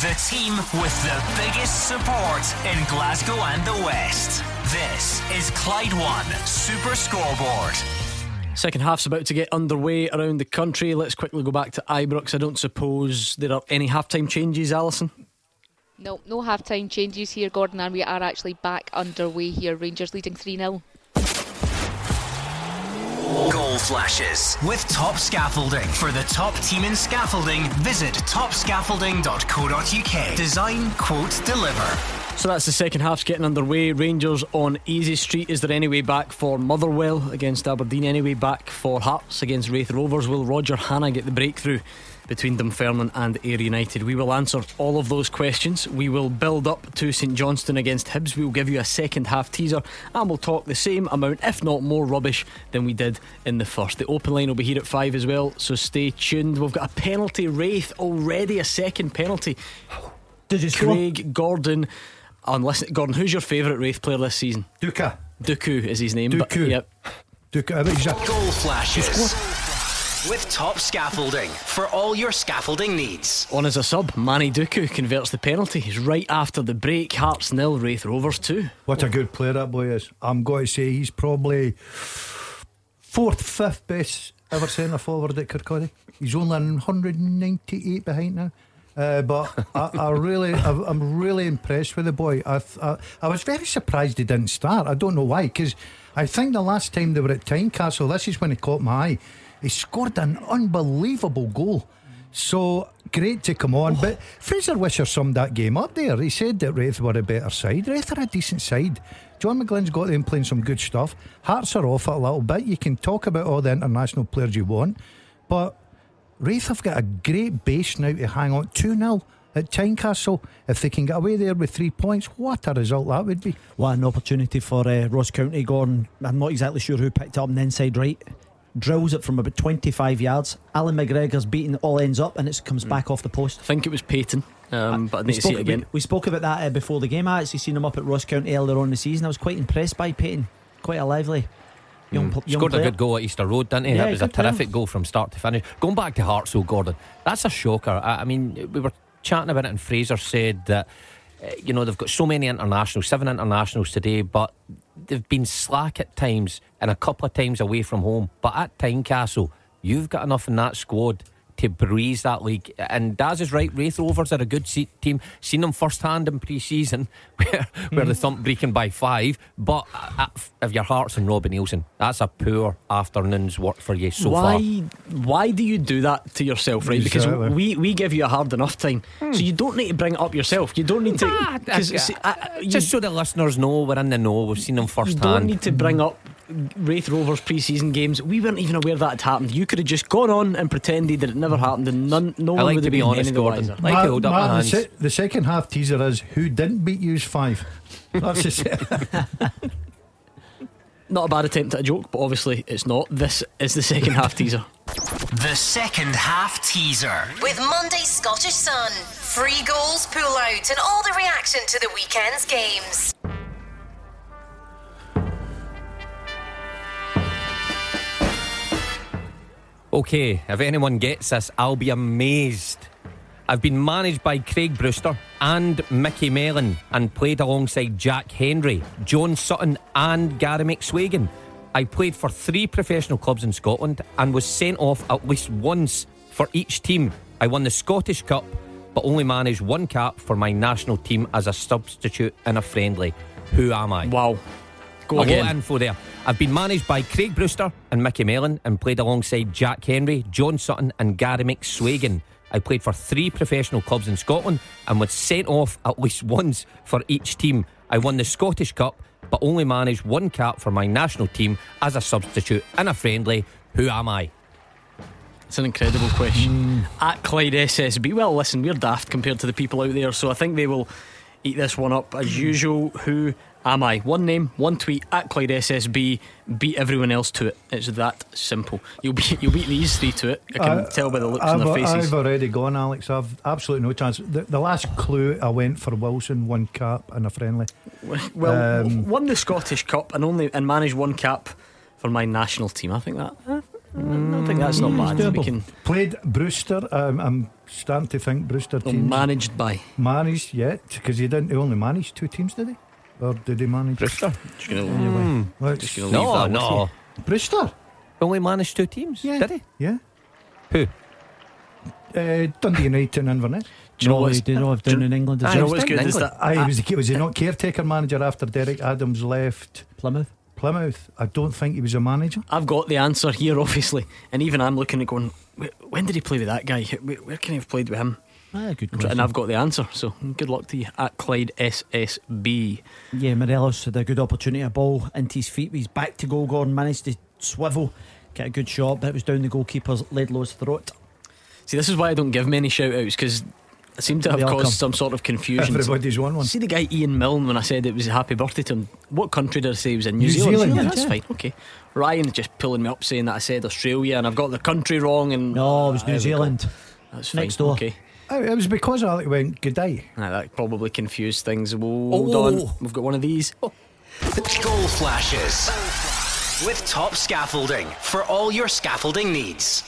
The team with the biggest support in Glasgow and the West. This is Clyde One Super Scoreboard. Second half's about to get underway around the country. Let's quickly go back to Ibrox. I don't suppose there are any halftime changes, Alison? No, no half-time changes here, Gordon, and we are actually back underway here. Rangers leading 3 0. Goal flashes with top scaffolding. For the top team in scaffolding, visit topscaffolding.co.uk. Design, quote, deliver. So that's the second half's getting underway. Rangers on Easy Street. Is there any way back for Motherwell against Aberdeen? Any way back for Hearts against Raith Rovers? Will Roger Hanna get the breakthrough between Dunfermline and Ayr United? We will answer all of those questions. We will build up to St Johnstone against Hibs. We will give you a second half teaser and we'll talk the same amount, if not more rubbish, than we did in the first. The open line will be here at five as well, so stay tuned. We've got a penalty. Raith already a second penalty. Did you score? Craig Gordon. Unless Gordon, who's your favourite Raith player this season? Duca. Duku is his name. But, Duku. yep. Duca. I bet he's a- Goal flashes with top scaffolding for all your scaffolding needs. On as a sub, Manny Duku converts the penalty. He's right after the break. Hearts nil, Raith Rovers two. What a good player that boy is. I'm going to say he's probably fourth, fifth best ever centre forward at Kirkcaldy. He's only 198 behind now. Uh, but I, I really, I, I'm really impressed with the boy. I, I, I was very surprised he didn't start. I don't know why, because I think the last time they were at Tynecastle, this is when he caught my eye. He scored an unbelievable goal. So great to come on. But Fraser Wishart summed that game up there. He said that Raith were a better side. Raith are a decent side. John McGlynn's got them playing some good stuff. Hearts are off a little bit. You can talk about all the international players you want, but Raith have got a great base now to hang on 2 0 at Tynecastle. If they can get away there with three points, what a result that would be. What an opportunity for uh, Ross County, Gordon. I'm not exactly sure who picked up on the inside right. Drills it from about 25 yards. Alan McGregor's beaten all ends up and it comes back off the post. I think it was Peyton, um, but I We need to see spoke, it again. we, we spoke about that uh, before the game. I actually seen him up at Ross County earlier on in the season. I was quite impressed by Peyton. Quite a lively young, pl- young Scored player. a good goal at Easter Road, didn't he? Yeah, that was a good player. terrific goal from start to finish. Going back to Hearts, though, Gordon, that's a shocker. I, I mean, we were chatting about it, and Fraser said that, uh, Eh, you know, they've got so many internationals, seven internationals today, but they've been slack at times and a couple of times away from home. But at Tynecastle, you've got enough in that squad. To breeze that league, and Daz is right. Raith Rovers are a good se- team. Seen them first hand in pre-season, where where they thumped Brechin by five. But uh, uh, if your hearts and Robbie Neilson, that's a poor afternoon's work for you so why far. why do you do that to yourself right because Exactly. we, we give you a hard enough time so you don't need to bring it up yourself you don't need to Ah, 'cause, I- see, I- you, Just so the listeners know, we're in the know. We've seen them firsthand. you first don't need to bring up Raith Rovers pre-season games we weren't even aware that had happened you could have just gone on and pretended that it never happened and none, no I one like would to have be been honest, any the Gordon. wiser. Like to hold up my the, se- the second half teaser is who didn't beat you's five. That's the se- not a bad attempt at a joke but obviously it's not this is the second half teaser The second half teaser. With Monday's Scottish Sun. Free goals, pull out, and all the reaction to the weekend's games. Okay, if anyone gets this, I'll be amazed. I've been managed by Craig Brewster and Micky Mellon and played alongside Jack Henry, John Sutton, and Gary McSwegan. I played for three professional clubs in Scotland and was sent off at least once for each team. I won the Scottish Cup, but only managed one cap for my national team as a substitute in a friendly. Who am I? wow go a lot of info there. I've been managed by Craig Brewster and Micky Mellon and played alongside Jack Henry, John Sutton, and Gary McSwegan. I played for three professional clubs in Scotland and was sent off at least once for each team. I won the Scottish Cup, but only managed one cap for my national team as a substitute in a friendly. Who am I? It's an incredible question. Mm. At Clyde SSB. Well, listen, we're daft compared to the people out there, so I think they will eat this one up as usual. Who am I? One name, one tweet at Clyde SSB. Beat everyone else to it. It's that simple. You'll beat you'll beat these three to it. I can Uh, tell by the looks I've, on their faces. I've already gone, Alex. I've absolutely no chance. The, the last clue I went for Wilson, one cap and a friendly. well, um, won the Scottish Cup and only and managed one cap for my national team. I think that. eh, I think that's not bad. We can Played Brewster. Um, I'm starting to think Brewster managed by. managed yet because he didn't. He only managed two teams, did he? Or did he manage? Brewster. Just gonna, Hmm. Let's- just gonna leave No, that with no. Brewster. Only managed two teams, Yeah. did he? Yeah. Who? Uh, Dundee United and Inverness. Do you know no, what's- he did not have down in England Do as you know well. what's good is England. that Aye, was he, was he not caretaker manager after Derek Adams left Plymouth. Plymouth? I don't think he was a manager. I've got the answer here, obviously, and even I'm looking at going, "Wh- when did he play with that guy? Where where can he have played with him? Ah, good question. And I've got the answer. So good luck to you at Clyde SSB. Yeah, Morelos had a good opportunity, a ball into his feet. He's back to goal. Gordon managed to swivel, get a good shot, but it was down the goalkeeper's Laidlaw's throat. See, this is why I don't give many shout outs because I seem to have caused come. some sort of confusion. Everybody's won one. See the guy Ian Milne when I said it was a happy birthday to him. What country did I say he was in? New, New Zealand. Zealand, Yeah, yeah. that's fine. Okay. Ryan just pulling me up saying that I said Australia and I've got the country wrong. And No, it was Ah, New there we go. Zealand. That's fine. Next door. Okay. Oh, it was because I went good day. Ah, that probably confused things. Hold Oh. on. We've got one of these. Goal flashes with top scaffolding for all your scaffolding needs.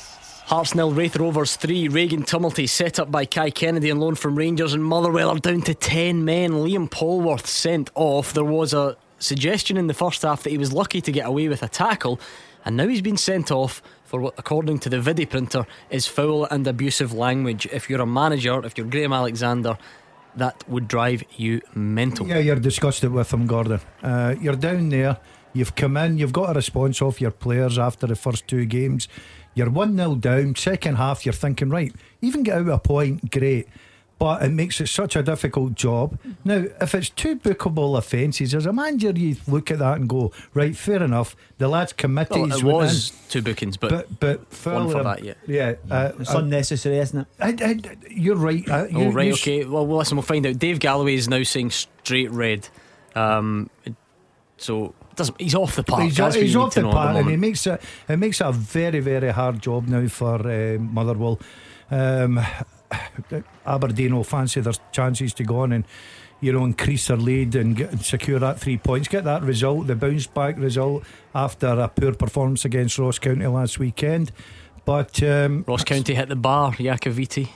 Hearts nil, Raith Rovers 3. Reghan Tumilty set up by Kai Kennedy and loan from Rangers and Motherwell are down to 10 men. Liam Polworth sent off. There was a suggestion in the first half that he was lucky to get away with a tackle, and now he's been sent off for what, according to the Vidi printer, is foul and abusive language. If you're a manager, if you're Graham Alexander, that would drive you mental. Yeah, you're disgusted with him, Gordon. Uh, you're down there. You've come in. You've got a response off your players after the first two games. You're one 0 down. Second half, you're thinking, right, even get out a point, great. But it makes it such a difficult job. Now, if it's two bookable offences, as a manager, you look at that and go, right, fair enough. The lads committed. Well, it was two bookings, but, but but one for further- that, yeah. yeah. Uh, It's uh, unnecessary, isn't it? I, I, you're right. Uh, you, Oh right, you- okay. Well, well, listen, we'll find out. Dave Galloway is now saying straight red, um, so doesn't he's off the park. He's, he's off the park, the and he makes it. It makes it a very, very hard job now for uh, Motherwell. Um, Aberdeen will fancy their chances to go on and you know increase their lead and, get, and secure that three points. Get that result, the bounce back result after a poor performance against Ross County last weekend. But um, Ross County hit the bar. Iacovitti.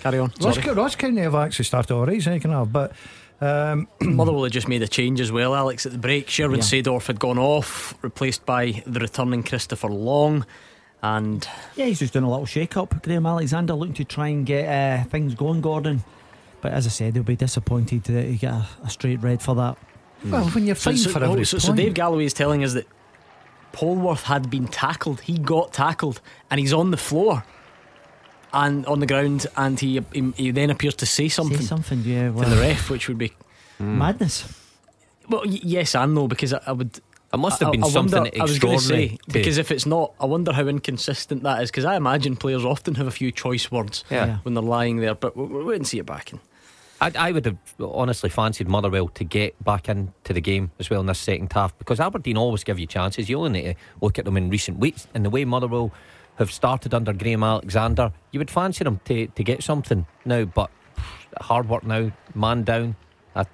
Carry on. Ross, Ross County have actually started all right, second half, but. Um, Motherwell had just made a change as well, Alex, at the break. Sherwin Yeah. Seedorf had gone off, replaced by the returning Christopher Long. And Yeah, he's just doing a little shake up. Graham Alexander looking to try and get uh, things going, Gordon. But as I said, he'll be disappointed that he get a, a straight red for that. well, when you're so, fighting so, for every so, so Dave Galloway is telling us that Polworth had been tackled. He got tackled and he's on the floor and on the ground, and he he, he then appears to say something, Say something, yeah. to the ref, which would be madness. well, y- yes and no, because I, I would. It must have I- been I wonder- something I was going to extraordinary. say because if it's not, I wonder how inconsistent that is. Because I imagine players often have a few choice words Yeah. When they're lying there, but we we'll wait and see it back in. I, I would have honestly fancied Motherwell to get back into the game as well in this second half because Aberdeen always give you chances. You only need to look at them in recent weeks and the way Motherwell have started under Graham Alexander, you would fancy them to, to get something now. But hard work now, man down. I,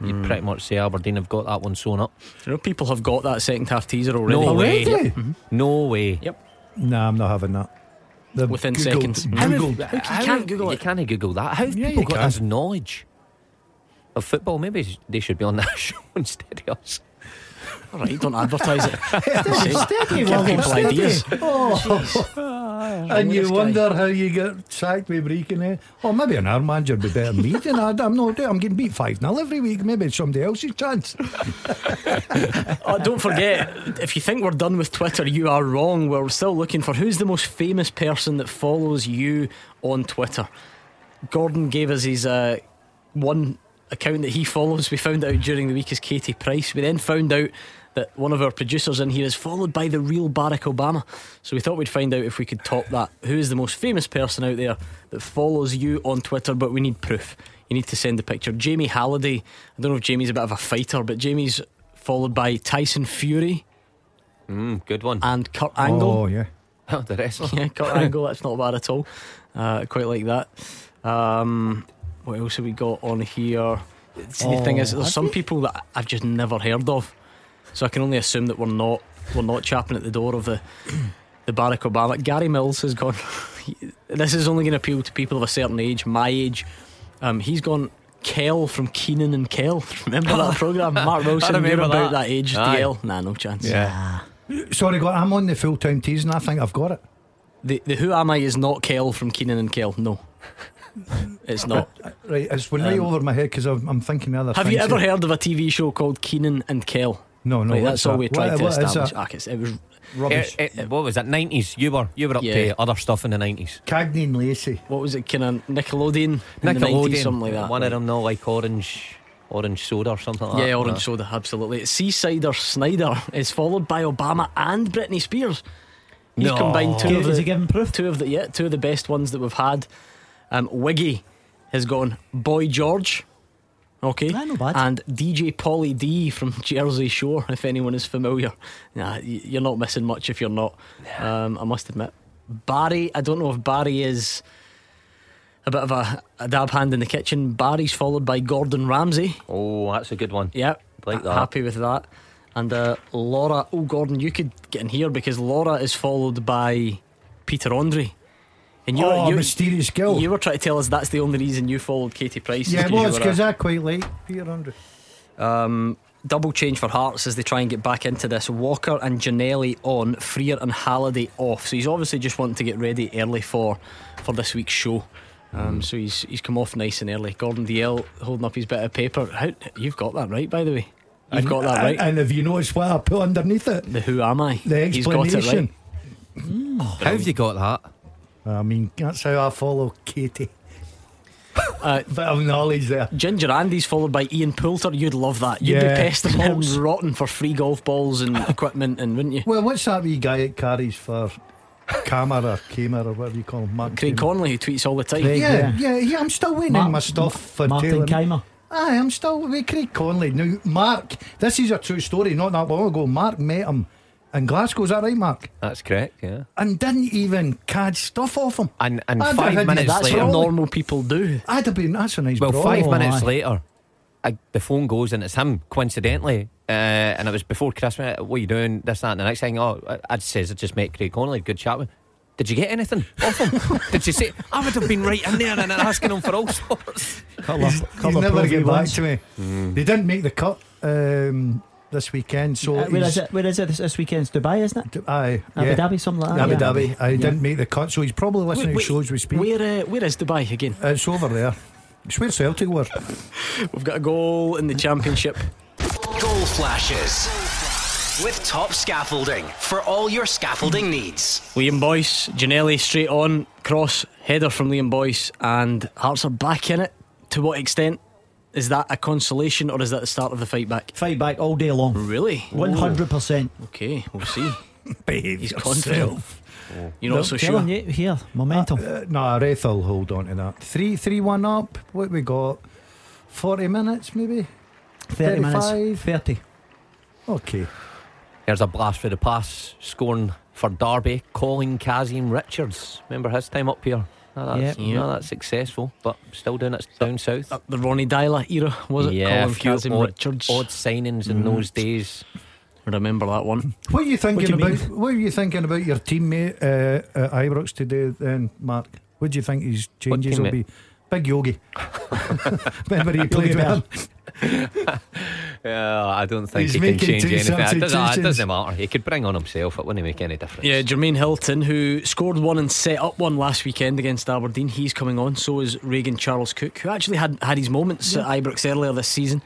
you'd mm. pretty much say Aberdeen have got that one sewn up. You know, people have got that second half teaser already. No way. Already? Mm-hmm. No way. Yep. Nah, I'm not having that. The Within Googled- seconds. Mm-hmm. How have- Googled. how can't have- Google You it. can't Google that. How have Yeah, people got can. this knowledge of football? Maybe they should be on that show instead of us. All right, don't advertise it. Steady, Give people steady. ideas. Oh, and you guy. wonder how you get sacked with Breaking it. Oh, maybe an arm manager would be better than me. Then I, I'm not. I'm getting beat five 0 every week. Maybe it's somebody else's chance. Oh, don't forget, if you think we're done with Twitter, you are wrong. We're still looking for who's the most famous person that follows you on Twitter. Gordon gave us his uh, one account that he follows. We found out during the week is Katie Price. We then found out that one of our producers in here is followed by the real Barack Obama. So we thought we'd find out if we could top that. Who is the most famous person out there that follows you on Twitter? But we need proof. You need to send a picture. Jamie Halliday. I don't know if Jamie's a bit of a fighter, but Jamie's followed by Tyson Fury Mm, good one. and Kurt Angle. Oh yeah. the rest. Yeah, Kurt Angle, that's not bad at all. Uh, quite like that. Um, what else have we got on here? See, the thing is, Oh, there's some people that I've just never heard of, so I can only assume that we're not we're not chapping at the door of the the Barack Obama. Gary Mills has gone. this is only going to appeal to people of a certain age, my age. Um, he's gone Kel from Kenan and Kel. Remember that program? Mark Wilson, remember you're about that. that age. Aye. DL? Nah, no chance. Yeah. Sorry, God, I'm on the full time teasing. I think I've got it. The, the Who Am I is not Kel from Kenan and Kel. No. It's not. Right, it's went right over my head because I'm, I'm thinking the other. Um, Have you ever here. heard of a TV show called Kenan and Kel? No, no. Right, that's all that? we tried What- to what is establish. that? Ah, it's- it was Rubbish. Eh, eh, what was that? Nineties. You were you were up Yeah. to other stuff in the nineties. Cagney and Lacey. what was it? Kind of Nickelodeon, in the 90s, Nickelodeon, something like that. One of them, no, like orange, orange soda or something like that. Yeah, orange soda, absolutely. Seasider Snyder is followed by Obama and Britney Spears. He's No. combined two of Is the he giving proof? two of the yeah two of the best ones that we've had. Um, Wiggy has gone Boy George. Okay, Ah, not bad. and DJ Pauly D from Jersey Shore, if anyone is familiar. Nah, you're not missing much if you're not. Um, I must admit, Barry. I don't know if Barry is a bit of a, a dab hand in the kitchen. Barry's followed by Gordon Ramsay. Oh, that's a good one. Yep. Like that. Happy with that. And uh, Laura, oh, Gordon, you could get in here because Laura is followed by Peter Andre. And you're, Oh, you, mysterious girl. you were trying to tell us that's the only reason you followed Katie Price. yeah, it 'cause you was because I quite like Peter Andre. um, double change for Hearts as they try and get back into this. Walker and Janelli on, Frear and Halliday off. So he's obviously just wanting to get ready early for for this week's show. Um, so he's he's come off nice and early. Gordon DL holding up his bit of paper. How, you've got that right, by the way. You've and, got that right. And, and have you noticed what I put underneath it? the Who Am I? The He's got it explanation. right. How have you got that? I mean, that's how I follow Katie. Uh, Bit of knowledge there. Ginger Andy's followed by Ian Poulter. You'd love that. You'd Yeah, be pestering him balls. rotten for free golf balls and equipment, and wouldn't you? Well, what's that wee guy that carries for Camera or Kamer or whatever you call him? Mark Craig Kamer. Conley, who tweets all the time. Craig. Yeah, Yeah. yeah, yeah. I'm still waiting on my stuff for Martin Taylor. Keimer. Aye, I'm still with Craig Conley. Now, Mark, this is a true story. Not that long ago, Mark met him in Glasgow. Is that right, Mark? That's correct. Yeah. And didn't even cadge stuff off him. And and I'd five minutes That's later. what normal people do. I'd have been. That's a nice. Well, brawl. five minutes aye. later, I, the phone goes and it's him, coincidentally. Uh, and it was before Christmas. What are you doing? This, that, and the next thing. Oh, I, I says I just met Craig Connolly. Good chat with him. Did you get anything off him? Did you say? I would have been right in there and asking him for all sorts. Couple of, He's, couple he's never get back to me. They didn't make the cut um, this weekend, so Uh, where he's- is it? Where is it? This, this weekend's Dubai, isn't it? Aye, Abu. Dhabi, something like that. Abu yeah. Dhabi. I Yeah. didn't make the cut, so he's probably listening Wait, to shows we speak. Where, uh, where is Dubai again? It's over there. It's where Celtic were. We've got a goal in the championship. Goal flashes with top scaffolding for all your scaffolding needs. Liam Boyce, Janelli straight on, cross, header from Liam Boyce, and Hearts are back in it. To what extent? Is that a consolation or is that the start of the fight back? Fight back all day long. Really? 100%. Okay, we'll see. Behave He's yourself. confident. You're not so sure. Telling you, here, momentum. Uh, no, Raith will hold on to that. Three, three, one up. What we got? Forty minutes, maybe. 30 minutes. 35. 30. Okay. There's a blast for the pass, scoring for Derby, calling Kazim Richards. Remember his time up here? No, that's, Yep. no, that's successful, but still doing it down south. Uh, the Ronny Deila era, was it? yeah, Colin a few odd, Richards. odd signings in those days. Remember that one. What are you thinking What you about? What are you thinking about your teammate uh, at Ibrox today, then, Mark? What do you think his changes will be? Big Yogi. Remember he played with him? Yeah, I don't think He's he can change two anything. It doesn't, it doesn't matter. He could bring on himself. It wouldn't make any difference. Yeah, Jermaine Hylton, who scored one and set up one last weekend against Aberdeen, he's coming on. So is Regan Charles Cook, who actually had, had his moments at Ibrox earlier this season.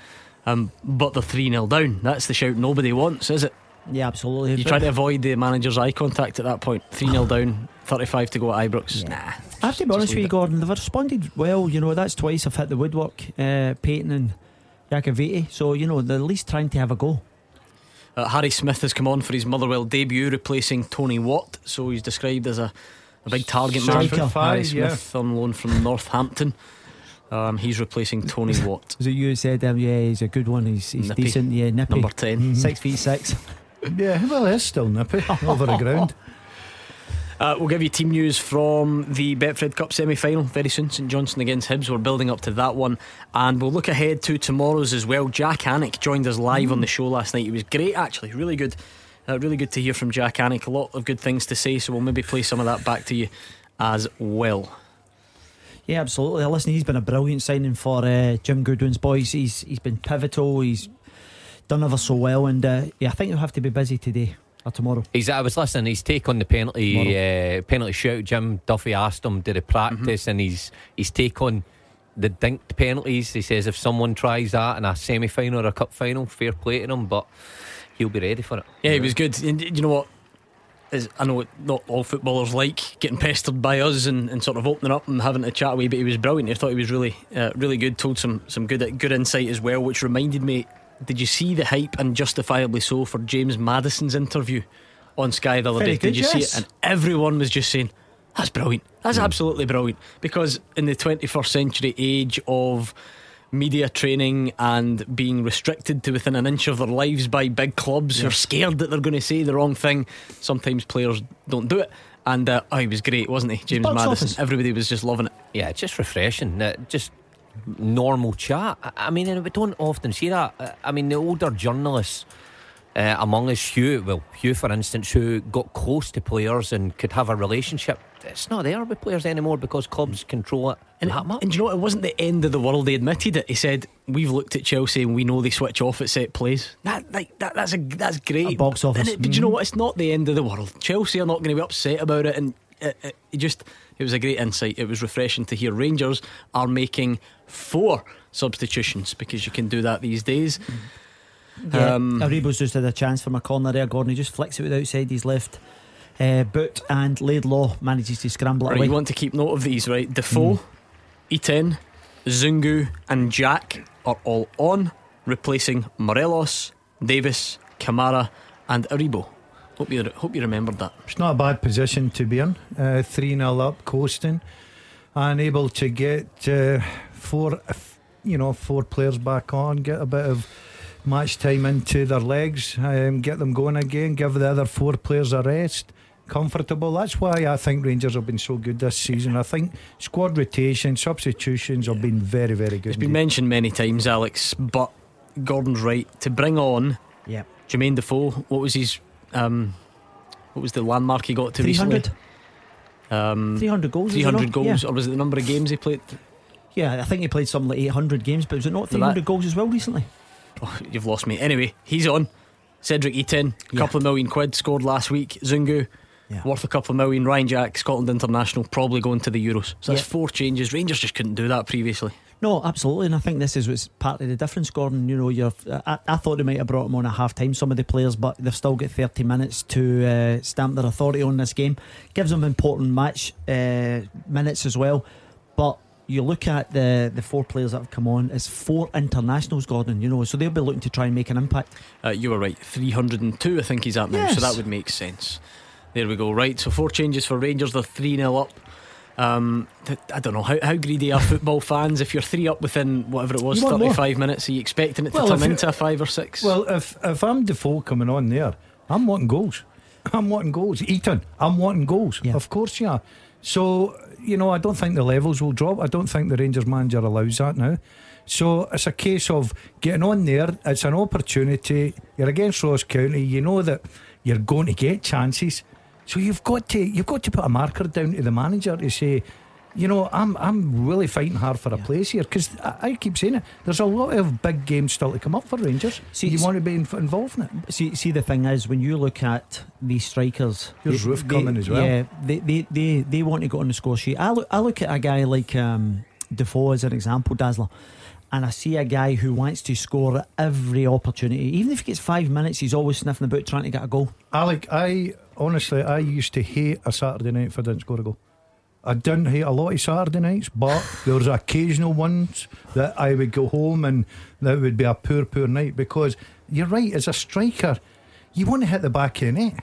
Um, but they're 3 0 down. That's the shout nobody wants, is it? Yeah, absolutely. You try to avoid the manager's eye contact at that point. 3 0 down, 35 to go at Ibrox. Yeah. Nah. I have to be honest with you, it. Gordon. They've responded well. You know, that's twice I've hit the woodwork, uh, Peyton and Iacovitti. So, you know, they're at least trying to have a go. Uh, Harry Smith has come on for his Motherwell debut, replacing Tony Watt. So he's described as a, a big target man. Harry Five, yeah. Smith on loan from Northampton. Um, he's replacing Tony Watt. Was it you who said, um, yeah, he's a good one. He's, he's Nippy. decent. Yeah, nippy. Number 10. Six feet six. Yeah, well, he's still nippy over the ground. Uh, we'll give you team news from the Betfred Cup semi final very soon. St Johnstone against Hibs. We're building up to that one. And we'll look ahead to tomorrow's as well. Jak Alnwick joined us live on the show last night. He was great, actually, really good. Uh, really good to hear from Jak Alnwick. A lot of good things to say, so we'll maybe play some of that back to you as well. Yeah, absolutely. Listen, he's been a brilliant signing for uh, Jim Goodwin's boys. He's he's been pivotal. He's done ever so well, and uh, yeah, I think he'll have to be busy today or tomorrow. He's, I was listening. His take on the penalty uh, penalty shout. Jim Duffy asked him, "Did he practice?" Mm-hmm. And his his take on the dinked penalties. He says if someone tries that in a semi final or a cup final, fair play to him, but he'll be ready for it. Yeah, he was good. And you know what? Is, I know not all footballers like getting pestered by us and, and sort of opening up and having a chat away, but he was brilliant. I thought he was really, uh, really good. Told some some good good insight as well, which reminded me. Did you see the hype and justifiably so for James Maddison's interview on Sky the other Very day? good, Did you see it? And everyone was just saying that's brilliant. That's absolutely brilliant because in the 21st century age of media training and being restricted to within an inch of their lives by big clubs who are scared that they're going to say the wrong thing. Sometimes players don't do it. And uh, oh, he was great, wasn't he, James box Maddison? office. Everybody was just loving it. Yeah, just refreshing. Uh, just normal chat. I- I mean, and we don't often see that. Uh, I mean, the older journalists uh, among us, Hugh, well, Hugh, for instance, who got close to players and could have a relationship, it's not there with players anymore because clubs control it And, that much. and you know what? It wasn't the end of the world. They admitted it. He said, "We've looked at Chelsea and we know they switch off at set plays." That, like, that that's a that's great. A box office. And it- but you know Mhm. what? It's not the end of the world. Chelsea are not going to be upset about it. And it, it, it just it was a great insight. It was refreshing to hear. Rangers are making four substitutions because you can do that these days. Yeah, Um, Aribo's just had a chance from a corner there, Gordon. He just flicks it with outside his left uh, boot, and Laidlaw manages to scramble it Right, away. you want to keep note of these, right? Defoe, Itten, Zungu, and Jack are all on, replacing Morelos, Davis, Kamara, and Aribo. Hope you hope you remembered that. It's not a bad position to be in. Uh, 3 0 up, coasting, and able to get uh, four, you know, four players back on, get a bit of match time into their legs, um, get them going again, give the other four players a rest. Comfortable. That's why I think Rangers have been so good this season. I think squad rotation, substitutions have been very, very good. It's been mentioned many times, Alex, but Gordon's right to bring on Yeah, Jermaine Defoe. What was his um, what was the landmark he got to three recently? Um, 300 goals. 300 goals, Yeah. or was it the number of games he played? Yeah, I think he played something like 800 games, but was it not So that- 300 goals as well recently? Oh, you've lost me. Anyway, he's on. Cedric Itten, a Yeah. couple of million quid scored last week. Zungu, Yeah. worth a couple of million. Ryan Jack, Scotland international, probably going to the Euros. So that's Yeah. four changes. Rangers just couldn't do that previously. No, absolutely, and I think this is what's part of the difference, Gordon. You know, you're. I, I thought they might have brought him on at half time, some of the players, but they've still got 30 minutes to uh, stamp their authority on this game. Gives them important match uh, minutes as well. But you look at the the four players that have come on, it's four internationals, Gordon. You know, so they'll be looking to try and make an impact. Uh, you were right. 302, I think he's at now. So that would make sense. There we go. Right. So four changes for Rangers. They're 3 0 up. Um, th- I don't know how, how greedy are football fans. If you're three up within whatever it was, You want more. 35 minutes, are you expecting it to Well, turn into a five or six? Well, if if I'm Defoe coming on there, I'm wanting goals. I'm wanting goals. Itten, I'm wanting goals. Yeah. Of course, yeah. So you know, I don't think the levels will drop. I don't think the Rangers manager allows that now. So it's a case of getting on there. It's an opportunity. You're against Ross County. You know that you're going to get chances. So you've got to you've got to put a marker down to the manager to say, you know, I'm I'm really fighting hard for a place here because I, I keep saying it. There's a lot of big games still to come up for Rangers. See, you want to be in, involved in it. See, see, the thing is, when you look at these strikers, Here's they- Roof they- coming as well. Yeah, they, they, they, they want to go on the score sheet. I look, I look at a guy like um, Defoe as an example, Dazzler, and I see a guy who wants to score at every opportunity. Even if he gets five minutes, he's always sniffing about trying to get a goal. Alec, I honestly I used to hate a Saturday night if I didn't score a goal. I didn't hate a lot of Saturday nights, but there was occasional ones that I would go home and that would be a poor, poor night because you're right, as a striker, you want to hit the back of the net.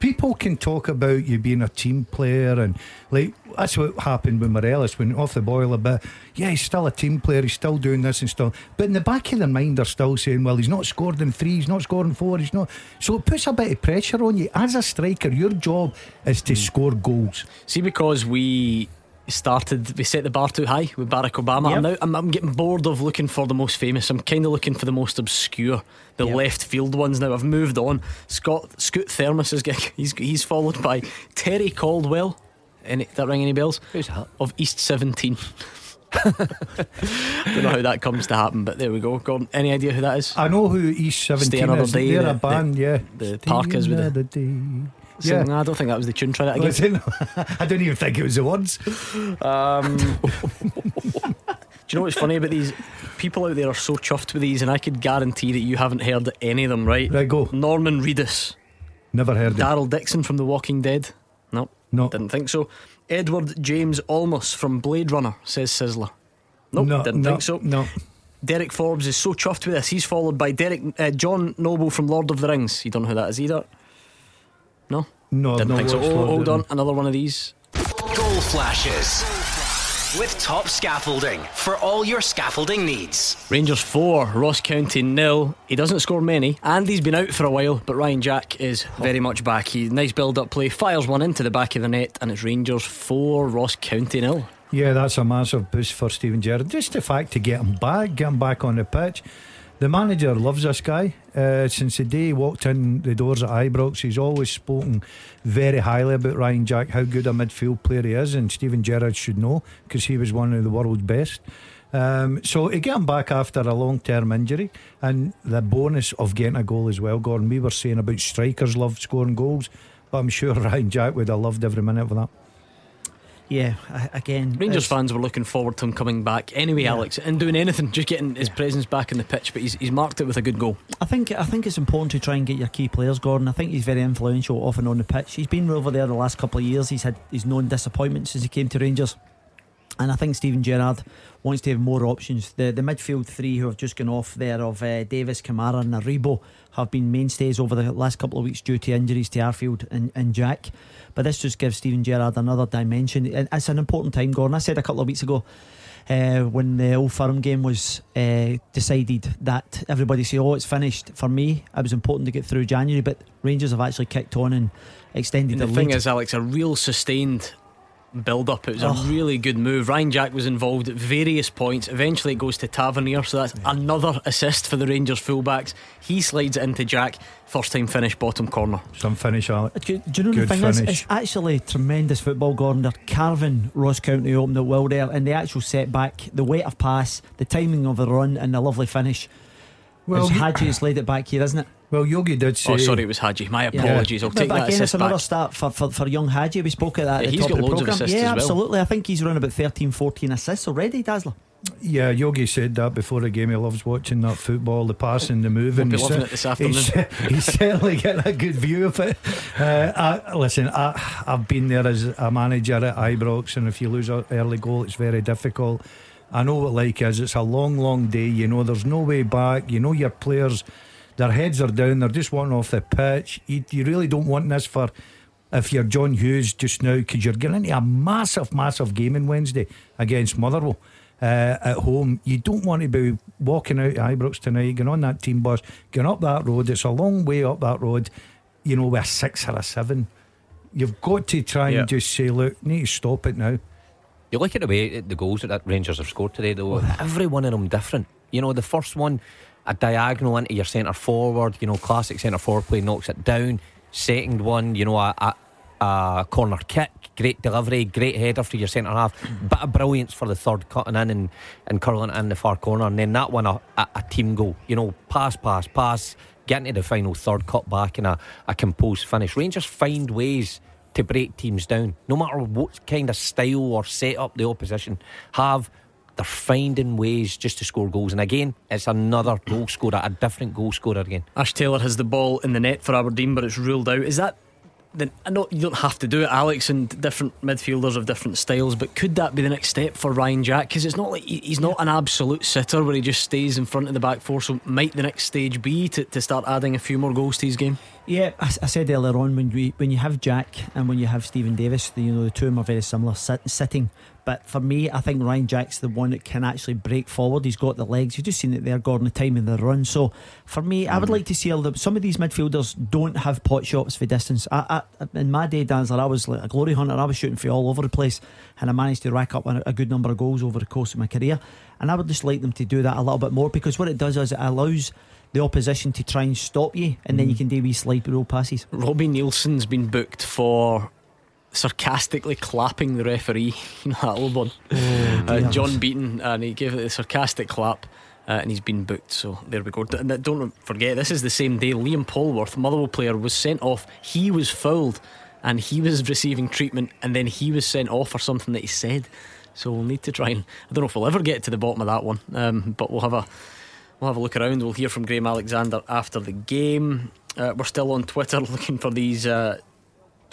People can talk about you being a team player and like that's what happened with Morelos when off the boil a bit. Yeah, he's still a team player, he's still doing this and stuff. But in the back of their mind they're still saying, Well, he's not scored in three, he's not scoring four, he's not so it puts a bit of pressure on you. As a striker, your job is to hmm. score goals. See, because we started, we set the bar too high with Barack Obama. Yep. I'm now I'm, I'm getting bored of looking for the most famous. I'm kind of looking for the most obscure, the Yep. left field ones now. I've moved on. Scott Scoot Thermos is getting, he's he's followed by Terry Coldwell. Any that ring any bells? Who's that? Of East 17. I Don't know how that comes to happen, but there we go. Gordon, any idea who that is? I know who East 17 Stay another is. day, They're the- a band, yeah. the Stay Parkers with the- another day. Sing- Yeah. I don't think that was the tune. Try that again. I don't even think it was the words. Um, do you know what's funny about these? People out there are so chuffed with these, and I could guarantee that you haven't heard any of them, right? Right, go. Norman Reedus, Never heard of. Daryl Dixon from The Walking Dead. No, No. didn't think so. Edward James Olmos from Blade Runner says Sizzler. Nope, no, didn't no, think so. No. Derek Forbes is so chuffed with this. He's followed by Derek uh, John Noble from Lord of the Rings. You don't know who that is either. No, No, I've didn't not think so. Oh, hold on, another one of these. Goal flashes. With top scaffolding for all your scaffolding needs. Rangers 4, Ross County nil. He doesn't score many, and he's been out for a while, but Ryan Jack is very much back. He nice build up play, fires one into the back of the net, and it's Rangers 4, Ross County nil. Yeah, that's a massive boost for Steven Gerrard. Just the fact to get him back, get him back on the pitch. The manager loves this guy. Uh, since the day he walked in the doors at Ibrox, he's always spoken very highly about Ryan Jack, how good a midfield player he is, and Steven Gerrard should know because he was one of the world's best. Um, so to get him back after a long term injury and the bonus of getting a goal as well, Gordon. We were saying about strikers love scoring goals, but I'm sure Ryan Jack would have loved every minute of that. Yeah, again, Rangers fans were looking forward to him coming back anyway, Yeah. Alex, and doing anything, just getting his presence back in the pitch, but he's, he's marked it with a good goal. I think I think it's important to try and get your key players, Gordon. I think he's very influential off and on the pitch. He's been over there the last couple of years. He's had his known disappointments since he came to Rangers. And I think Steven Gerrard wants to have more options. The the midfield three who have just gone off there of uh, Davis, Kamara, and Aribo have been mainstays over the last couple of weeks due to injuries to Arfield and, and Jack. But this just gives Steven Gerrard another dimension. And it's an important time, Gordon. I said a couple of weeks ago uh, when the Old Firm game was uh, decided that everybody say, "Oh, it's finished." For me, it was important to get through January, but Rangers have actually kicked on and extended And the, thing is, Alex, a real sustained build up. It was a Oh. really good move. Ryan Jack was involved at various points. Eventually, it goes to Tavernier, so that's another assist for the Rangers fullbacks. He slides it into Jack. First time finish, bottom corner. Some finish, Alex. Do, do you know Good the thing is, it's actually tremendous football, Gordon. They're carving Ross County open at will there, and the actual setback, the weight of pass, the timing of the run, and the lovely finish. Well, Well, it's you- Hagi has laid it back here, isn't it? Well, Yogi did say. Oh, sorry, it was Hagi. My apologies. I'll But- take but that again, it's assist another back. start for, for, for young Hagi. We spoke at that Yeah, at the he's top got of the loads of programme. assists Yeah, as well. absolutely. I think he's around about 13, 14 assists already, Dazzler. Yeah, Yogi said that before the game. He loves watching that football, the passing, the moving. Won't be He's loving cer- it this afternoon. He's, he's certainly getting a good view of it. Uh, I, listen, I, I've been there as a manager at Ibrox, and if you lose an early goal, it's very difficult. I know what like is. It's a long, long day. You know, there's no way back. You know, your players, their heads are down. They're just wanting off the pitch. You, you really don't want this for if you're John Hughes just now because you're getting into a massive, massive game on Wednesday against Motherwell uh, at home. You don't want to be walking out to Ibrox tonight, going on that team bus, going up that road. It's a long way up that road, you know, with a six or a seven. You've got to try Yeah. and just say, look, need to stop it now. You look at the way the goals that, that Rangers have scored today, though. Every one of them different. You know, the first one, a diagonal into your centre forward. You know, classic centre forward play knocks it down. Second one, you know, a, a, a corner kick, great delivery, great header for your centre half. Bit of brilliance for the third cutting in and, and curling it in the far corner. And then that one, a, a, team goal. You know, pass, pass, pass, getting to the final third, cut back, and a, a composed finish. Rangers find ways to break teams down, no matter what kind of style or setup the opposition have. They're finding ways just to score goals, and again, it's another goal scorer, a different goal scorer again. Ash Taylor has the ball in the net for Aberdeen, but it's ruled out. Is that? Then I know you don't have to do it, Alex, and different midfielders of different styles. But could that be the next step for Ryan Jack? Because it's not like he- he's not an absolute sitter where he just stays in front of the back four. So might the next stage be to, to start adding a few more goals to his game? Yeah, I, I said earlier on when we when you have Jack and when you have Stephen Davis, the, you know the two of them are very similar sit, sitting. But for me, I think Ryan Jack's the one that can actually break forward. He's got the legs. You've just seen it there, Gordon, the time in the run. So for me, I would mm. like to see a little, some of these midfielders don't have pot shots for distance. I, I, in my day, Dancer, I was like a glory hunter. I was shooting for all over the place, and I managed to rack up a, good number of goals over the course of my career. And I would just like them to do that a little bit more because what it does is it allows the opposition to try and stop you, and then you mm. can do wee slide roll passes. Robbie Neilson's been booked for sarcastically clapping the referee. You know that old one. uh. John Beaton, and he gave it a sarcastic clap. Uh, and he's been booked, so there we go. D- don't forget, this is the same day Liam Polworth, Motherwell player, was sent off. He was fouled, and he was receiving treatment, and then he was sent off for something that he said. So we'll need to try and I don't know if we'll ever get to the bottom of that one, um, but we'll have a we'll have a look around. We'll hear from Graham Alexander after the game. Uh, we're still on Twitter looking for these uh,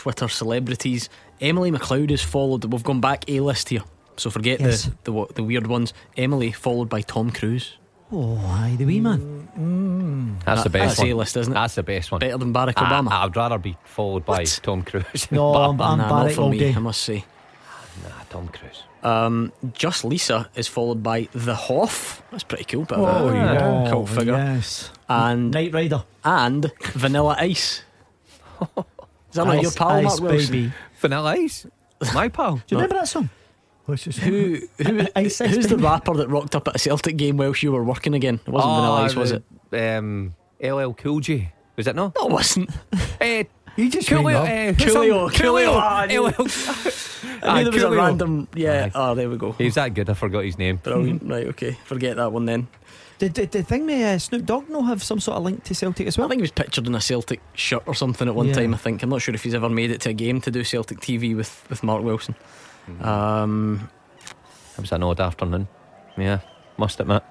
Twitter celebrities. Emily McLeod is followed. We've gone back A list here, so forget Yes. the, the the weird ones. Emily followed by Tom Cruise. Oh, aye, the wee man. Mm-hmm. That's the best that's one. A-list, isn't it? That's the best one. Better than Barack I, Obama. Ah, I'd rather be followed by What? Tom Cruise. No, I'm, I'm Nah, not for all me, day. I must say. Ah, nah, Tom Cruise. Um, Just Lisa is followed by The Hoff. That's pretty cool. Bit of Oh, a yeah. cult figure. Yes. And Knight Rider. and Vanilla Ice. Is that not Ice, your pal, Ice, Mark Wilson? baby. Vanilla Ice. My pal. Do you remember that song? What's his Who, who Ice Ice who's the rapper that rocked up at a Celtic game whilst you were working again? It wasn't Vanilla Ice, was it? Um, LL Cool J. Was it no? No, it wasn't. Eh, He just Coolio. made up. eh, Coolio, Coolio, ah, I knew- LL. I knew there was a random. Yeah. Aye. Oh, there we go. He's that good. I forgot his name. Brilliant. right. Okay. Forget that one then. Did, did the thing with uh, Snoop Dogg no have some sort of link to Celtic as well? I think he was pictured in a Celtic shirt or something at one Yeah. time. I think I'm not sure if he's ever made it to a game to do Celtic TV with with Mark Wilson. Um, It was an odd afternoon. Yeah, must admit.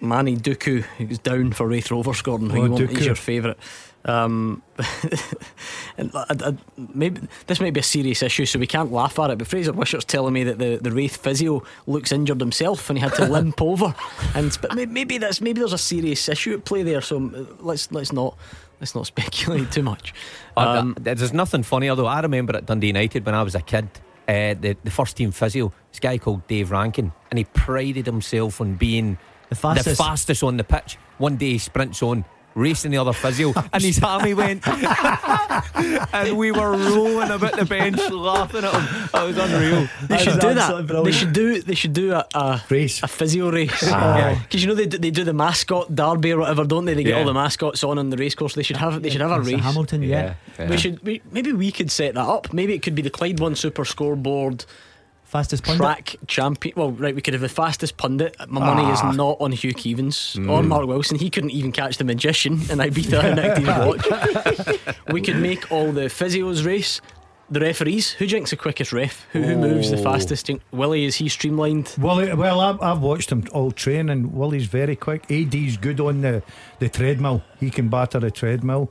Manny Duku, who's down for Raith Rovers, Gordon. Who Oh, you want, he's your favourite. Um, and I, I, maybe this might be a serious issue, so we can't laugh at it. But Fraser Wishart's telling me that the, the Raith physio looks injured himself and he had to limp over. And but maybe that's maybe there's a serious issue at play there. So um, let's let's not let's not speculate too much. Uh, Um, th- there's nothing funny, although I remember at Dundee United when I was a kid, uh, the, the first team physio, this guy called Dave Rankin, and he prided himself on being The fastest. the fastest on the pitch. One day he sprints on, racing the other physio, and his army went. and we were rolling about the bench laughing at him. That was unreal. They That should do absolutely that. They should do. They should do a a, Race. a physio race. Ah. Uh, Aye. Because you know they do, they do the mascot derby or whatever, don't they? They get Yeah. all the mascots on on the race course. They should have. They should have a race. Hamilton, yeah. yeah. We should. We, maybe we could set that up. Maybe it could be the Clyde One Super Scoreboard Fastest pundit. track champion. Well, right, we could have the fastest pundit. My money is Ah. not on Hugh Keevins Mm. or Mark Wilson. He couldn't even catch the magician in Ibiza and active watch. we could make all the physios race. The referees, who drinks the quickest ref? Who, who moves the Oh. fastest? Willie, is he streamlined? Well, well, I've, I've watched him all train, and Willie's very quick. AD's good on the, the treadmill. He can batter a treadmill.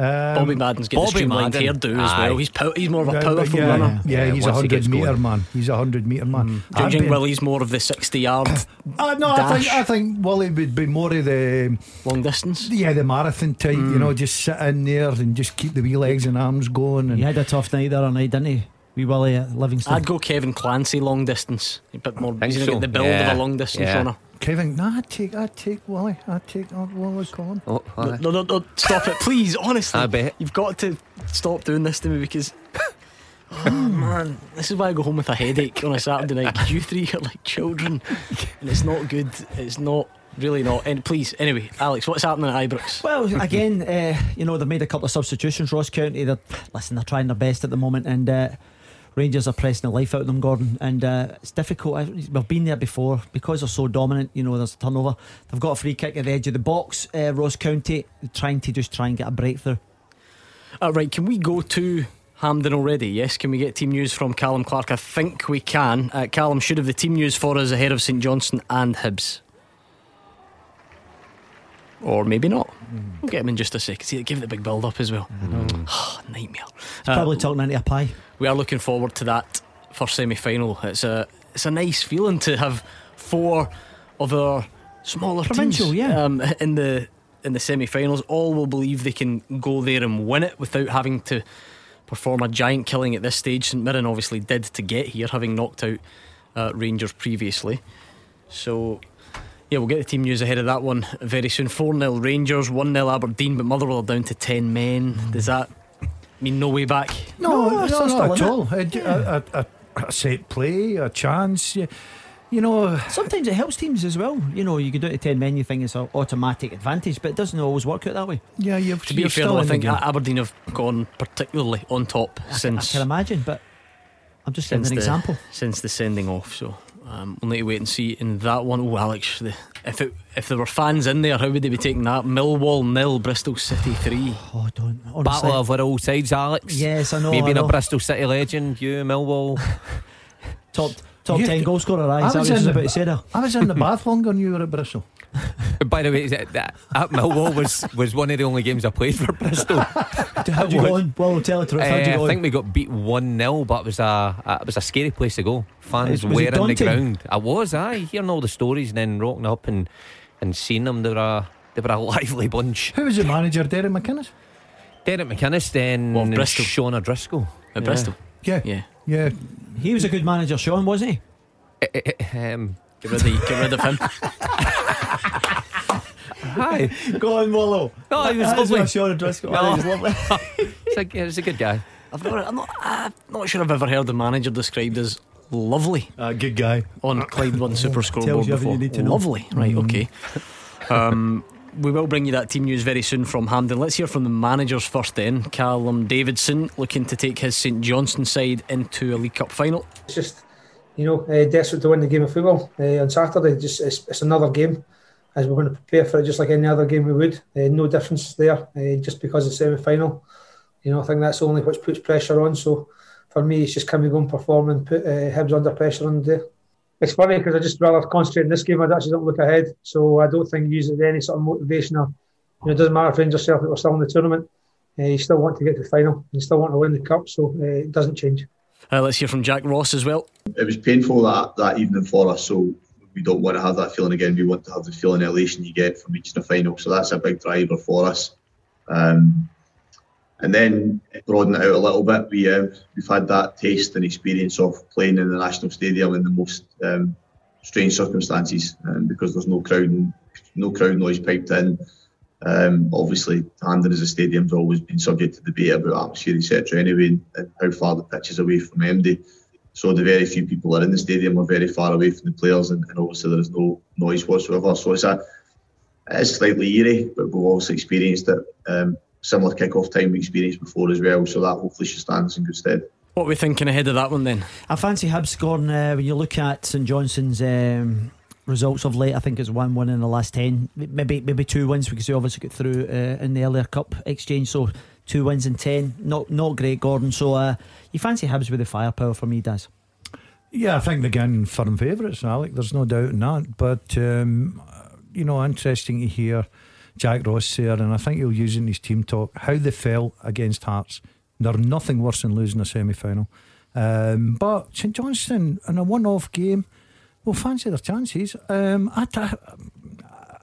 Um, Bobby Madden's getting Bobby the streamlined Madden, hairdo as aye. well. He's pow- he's more of a yeah, powerful yeah, runner. Yeah, Yeah, he's a once he hundred meter going. man. He's a hundred meter man. Do you I've think been- Willie's more of the sixty yard Uh, no, I think dash? I think Willie would be more of the long distance? yeah the marathon type. You know, just sit in there and just keep the wee legs and arms going. And He had a tough night there, night, didn't he? We Willie at Livingston. I'd go Kevin Clancy long distance. A bit more. He's gonna so, get the build yeah, of a long distance yeah. runner. Kevin, nah, I take I take Willie. I take oh, Willie's calling. Oh, No, no, no, no, stop it, please. Honestly, I bet. you've got to stop doing this to me because. Oh man, this is why I go home with a headache on a Saturday night. 'cause you three are like children, and it's not good. It's not really not. And please, anyway, Alex, what's happening at Ibrox? Well, again, uh, you know, they've made a couple of substitutions. Ross County, they're, listen, they're trying their best at the moment, and uh, Rangers are pressing the life out of them, Gordon. And uh, it's difficult. I- We've been there before because they're so dominant. You know, there's a turnover. They've got a free kick at the edge of the box. Uh, Ross County trying to just try and get a breakthrough. Uh, right, can we go to Hampden already? Yes, can we get team news from Callum Clark? I think we can. Uh, Callum should have the team news for us ahead of St Johnstone and Hibs. Or maybe not. We'll get him in just a second. See, give it a big build up as well. Nightmare. He's Uh, probably talking into a pie. We are looking forward to that first semi final. It's a it's a nice feeling to have four of our smaller Provincial, teams yeah. um, in the in the semi finals, all will believe they can go there and win it without having to perform a giant killing at this stage. St Mirren obviously did to get here, having knocked out uh, Rangers previously. So, yeah, we'll get the team news ahead of that one very soon. 4 0 Rangers, 1 0 Aberdeen, but Motherwell are down to 10 men. Does that mean no way back? No, No, no, not at all. A, a, a, a set play, a chance. You, you know, Sometimes it helps teams as well. You know, you go down to 10 men, you think it's an automatic advantage, but it doesn't always work out that way. yeah, you've, To be you're fair, still though, I think game. Aberdeen have gone particularly on top I since I can imagine, but I'm just setting since an the, example. since the sending off. So um, we'll need to wait and see in that one. Oh, Alex, the, if it, if there were fans in there, how would they be taking that? Millwall nil, Bristol City three. Oh, don't. Honestly. Battle of our old sides, Alex. Yes, I know. Me I being a. Bristol City legend, you, Millwall. top top You- 10 goal scorer, aye. Is I was you was in about the- to say there? I was in the bath longer than you were at Bristol. By the way, that, that, at Millwall was, was one of the only games I played for Bristol. How'd you go on? Well, tell it to us. How'd you Uh, go I think we got beat 1 0, but it was, a, a, it was a scary place to go. Fans Was- was it were in the ground. I was, aye, hearing all the stories and then rocking up and, and seeing them. They were, a, they were a lively bunch. Who was the manager, Derek McInnes? Derek McInnes, then Well, Bristol. Sean O'Driscoll. At Yeah. Bristol. Yeah, Yeah. yeah. He was a good manager, Sean, wasn't he? Um, Get rid of, get rid of him. Hi. Go on, Wallow. No, he was That's lovely. what Sean O'Driscoll. No. He was lovely. He's a, he's a good guy. I've never, I'm, not, I'm not sure I've ever heard the manager described as lovely Uh, good guy. on Clyde One Super Scoreboard you before. you need to know. Lovely, right? Okay. um, we will bring you that team news very soon from Hampden. Let's hear from the managers first. Then Callum Davidson looking to take his St Johnstone side into a League Cup final. It's just, you know, uh, desperate to win the game of football uh, on Saturday. Just it's, it's another game, as we're going to prepare for it, just like any other game we would. Uh, no difference there, uh, just because it's semi-final. You know, I think that's only which puts pressure on. So for me, it's just can we go and perform and put uh, Hibs under pressure on the day. It's funny because I just rather concentrate in this game. I actually don't look ahead, so I don't think use it any sort of motivation. Or, you know, it doesn't matter if Rangers yourself that we're still in the tournament. Uh, you still want to get to the final. You still want to win the cup, so uh, it doesn't change. Uh, let's hear from Jack Ross as well. it was painful that, that evening for us. So we don't want to have that feeling again. We want to have the feeling of elation you get from reaching the final. So that's a big driver for us. Um, and then broaden it out a little bit. We uh, we've had that taste and experience of playing in the national stadium in the most um, strange circumstances, um, because there's no crowd, no crowd noise piped in. Um, obviously, Hampden as a stadium's always been subject to debate about atmosphere, etc. Anyway, and how far the pitch is away from MD. So the very few people that are in the stadium are very far away from the players, and, and obviously there is no noise whatsoever. So it's a it is slightly eerie, but we've also experienced it. Um, similar kick-off time we experienced before as well. So that hopefully should stand us in good stead. What are we thinking ahead of that one then? I fancy Hibs scoring uh, when you look at St Johnson's um, results of late. I think it's one one in the last ten, maybe maybe two wins because they obviously got through uh, in the earlier cup exchange. So two wins in ten, not not great, Gordon. So uh, you fancy Hibs with the firepower for me, does. Yeah, I think they're getting firm favourites, Alec. There's no doubt in that. But um, you know, interesting to hear Jack Ross there, and I think he'll use in his team talk how they fell against Hearts. They're nothing worse than losing a semi final. Um, but St Johnstone in a one off game, will fancy their chances. Um, I, I,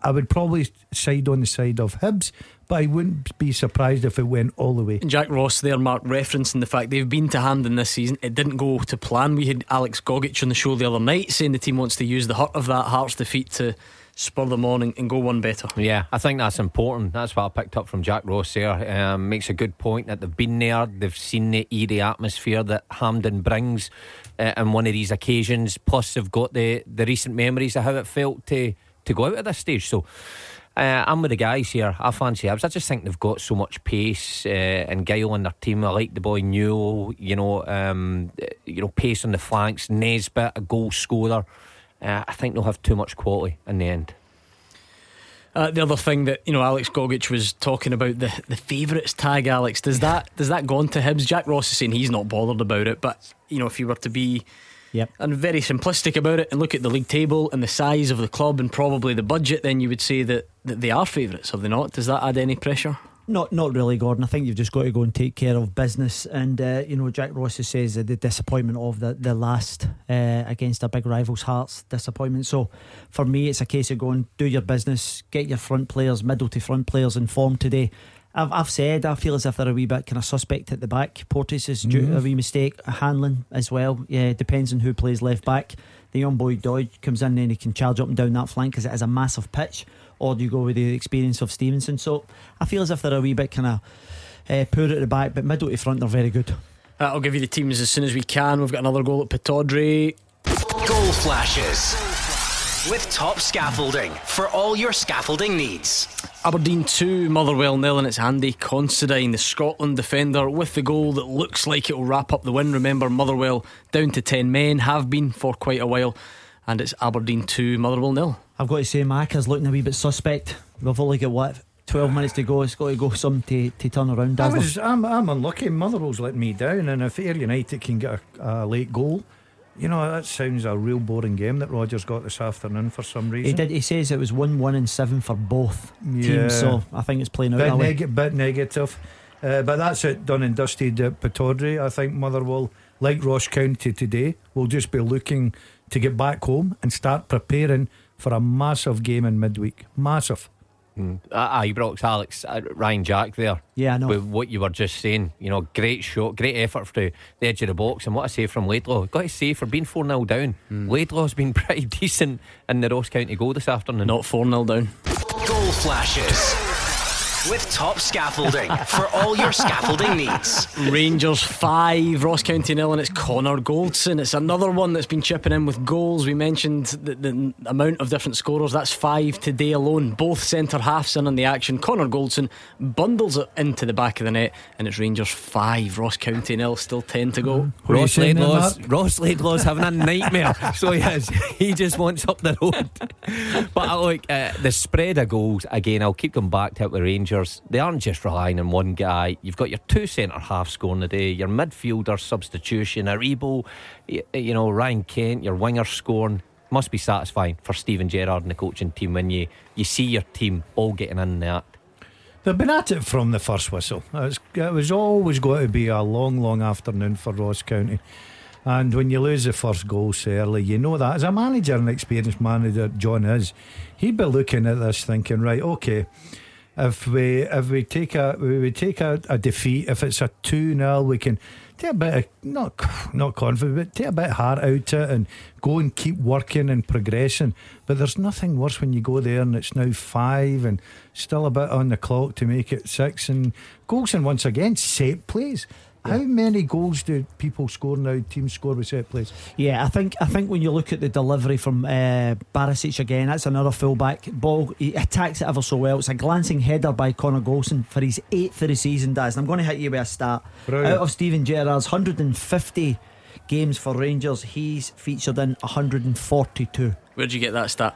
I would probably side on the side of Hibs, but I wouldn't be surprised if it went all the way. Jack Ross there, Mark, referencing the fact they've been to Hampden this season. It didn't go to plan. We had Alex Gogic on the show the other night saying the team wants to use the hurt of that Hearts defeat to spur them on and, and go one better. Yeah, I think that's important. That's what I picked up from Jack Ross there. Um, makes a good point that they've been there, they've seen the eerie atmosphere that Hampden brings uh, on one of these occasions. Plus, they've got the, the recent memories of how it felt to, to go out at this stage. So, uh, I'm with the guys here. I fancy Hibs. I just think they've got so much pace uh, and guile on their team. I like the boy Newell, you know, um, you know, pace on the flanks. Nisbet, a goal scorer. Uh, I think they'll have too much quality in the end. Uh, the other thing that you know, Alex Gogic was talking about the the favourites tag. Alex, does that does that go on to Hibs? Jack Ross is saying he's not bothered about it, but you know, if you were to be Yep. and very simplistic about it and look at the league table and the size of the club and probably the budget, then you would say that, that they are favourites, have they not? Does that add any pressure? Not, not really, Gordon. I think you've just got to go and take care of business. And uh, you know, Jack Ross says the disappointment of the the last uh, against a big rivals, Hearts disappointment. So for me, it's a case of going do your business, get your front players, middle to front players in form today. I've, I've said I feel as if they're a wee bit kind of suspect at the back. Porteous is due Mhm. a wee mistake. Handling as well. Yeah, depends on who plays left back. The young boy Dodge comes in and he can charge up and down that flank because it is a massive pitch. Or do you go with the experience of Stevenson? So I feel as if they're a wee bit kind of uh, poor at the back, but middle to front they're very good. Uh, I'll give you the teams as soon as we can. We've got another goal at Pittodrie. Goal flashes with top scaffolding for all your scaffolding needs. Aberdeen 2, Motherwell nil, and it's Andy Considine, the Scotland defender, with the goal that looks like it will wrap up the win. Remember, Motherwell down to 10 men, have been for quite a while, and it's Aberdeen 2, Motherwell nil. I've got to say, Mac is looking a wee bit suspect. We've only got what 12 minutes to go. It's got to go some to, to turn around. I Dazzler. was, I'm, I'm unlucky. Motherwell's let me down, and if Ayr United can get a, a late goal, you know that sounds a real boring game that Rogers got this afternoon for some reason. He did. He says it was one, one, and seven for both Yeah. teams. So I think it's playing out bit, that way. bit negative. Uh, but that's it done and dusted at Pittodrie. I think Motherwell, like Ross County today, will just be looking to get back home and start preparing for a massive game in midweek. Massive. Mm. Uh, Ibrox, Alex, uh, Ryan Jack there. Yeah, I know. With what you were just saying, you know, great shot, great effort to the edge of the box. And what I say from Laidlaw, got to say, for being 4 0 down, Laidlaw's been pretty decent in the Ross County goal this afternoon. Not 4 0 down. Goal flashes with top scaffolding for all your scaffolding needs. Rangers 5, Ross County nil, and it's Connor Goldson. It's another one that's been chipping in with goals. We mentioned the, the amount of different scorers. That's five today alone. Both centre halves in on the action. Connor Goldson bundles it into the back of the net, and it's Rangers 5, Ross County nil, still 10 to go. What are Ross saying there, Laidlaw's, Ross Laidlaw's having a nightmare. so he is. He just wants up the road. but uh, look, uh, the spread of goals, again, I'll keep going back to it with Rangers. They aren't just relying on one guy. You've got your two centre halves scoring the day, your midfielder substitution, Aribo, you know, Ryan Kent, your winger scoring. Must be satisfying for Steven Gerrard and the coaching team when you, you see your team all getting in the act. They've been at it from the first whistle. It was always going to be a long, long afternoon for Ross County. And when you lose the first goal so early, you know that. As a manager, an experienced manager, John is, he'd be looking at this thinking, right, okay, if we if we take a we take a, a defeat, if it's a two 0 we can take a bit of not not confident, but take a bit of heart out it and go and keep working and progressing. But there's nothing worse when you go there and it's now five and still a bit on the clock to make it six. And goals Goldson once again set plays. How many goals do people score now? Teams score with set plays. Yeah, I think I think when you look at the delivery from uh, Barisic again, that's another fullback ball. He attacks it ever so well. It's a glancing header by Connor Goldson for his eighth of the season. Daz, and I'm going to hit you with a stat. Brilliant. Out of Steven Gerrard's 150 games for Rangers, he's featured in 142. Where'd you get that stat?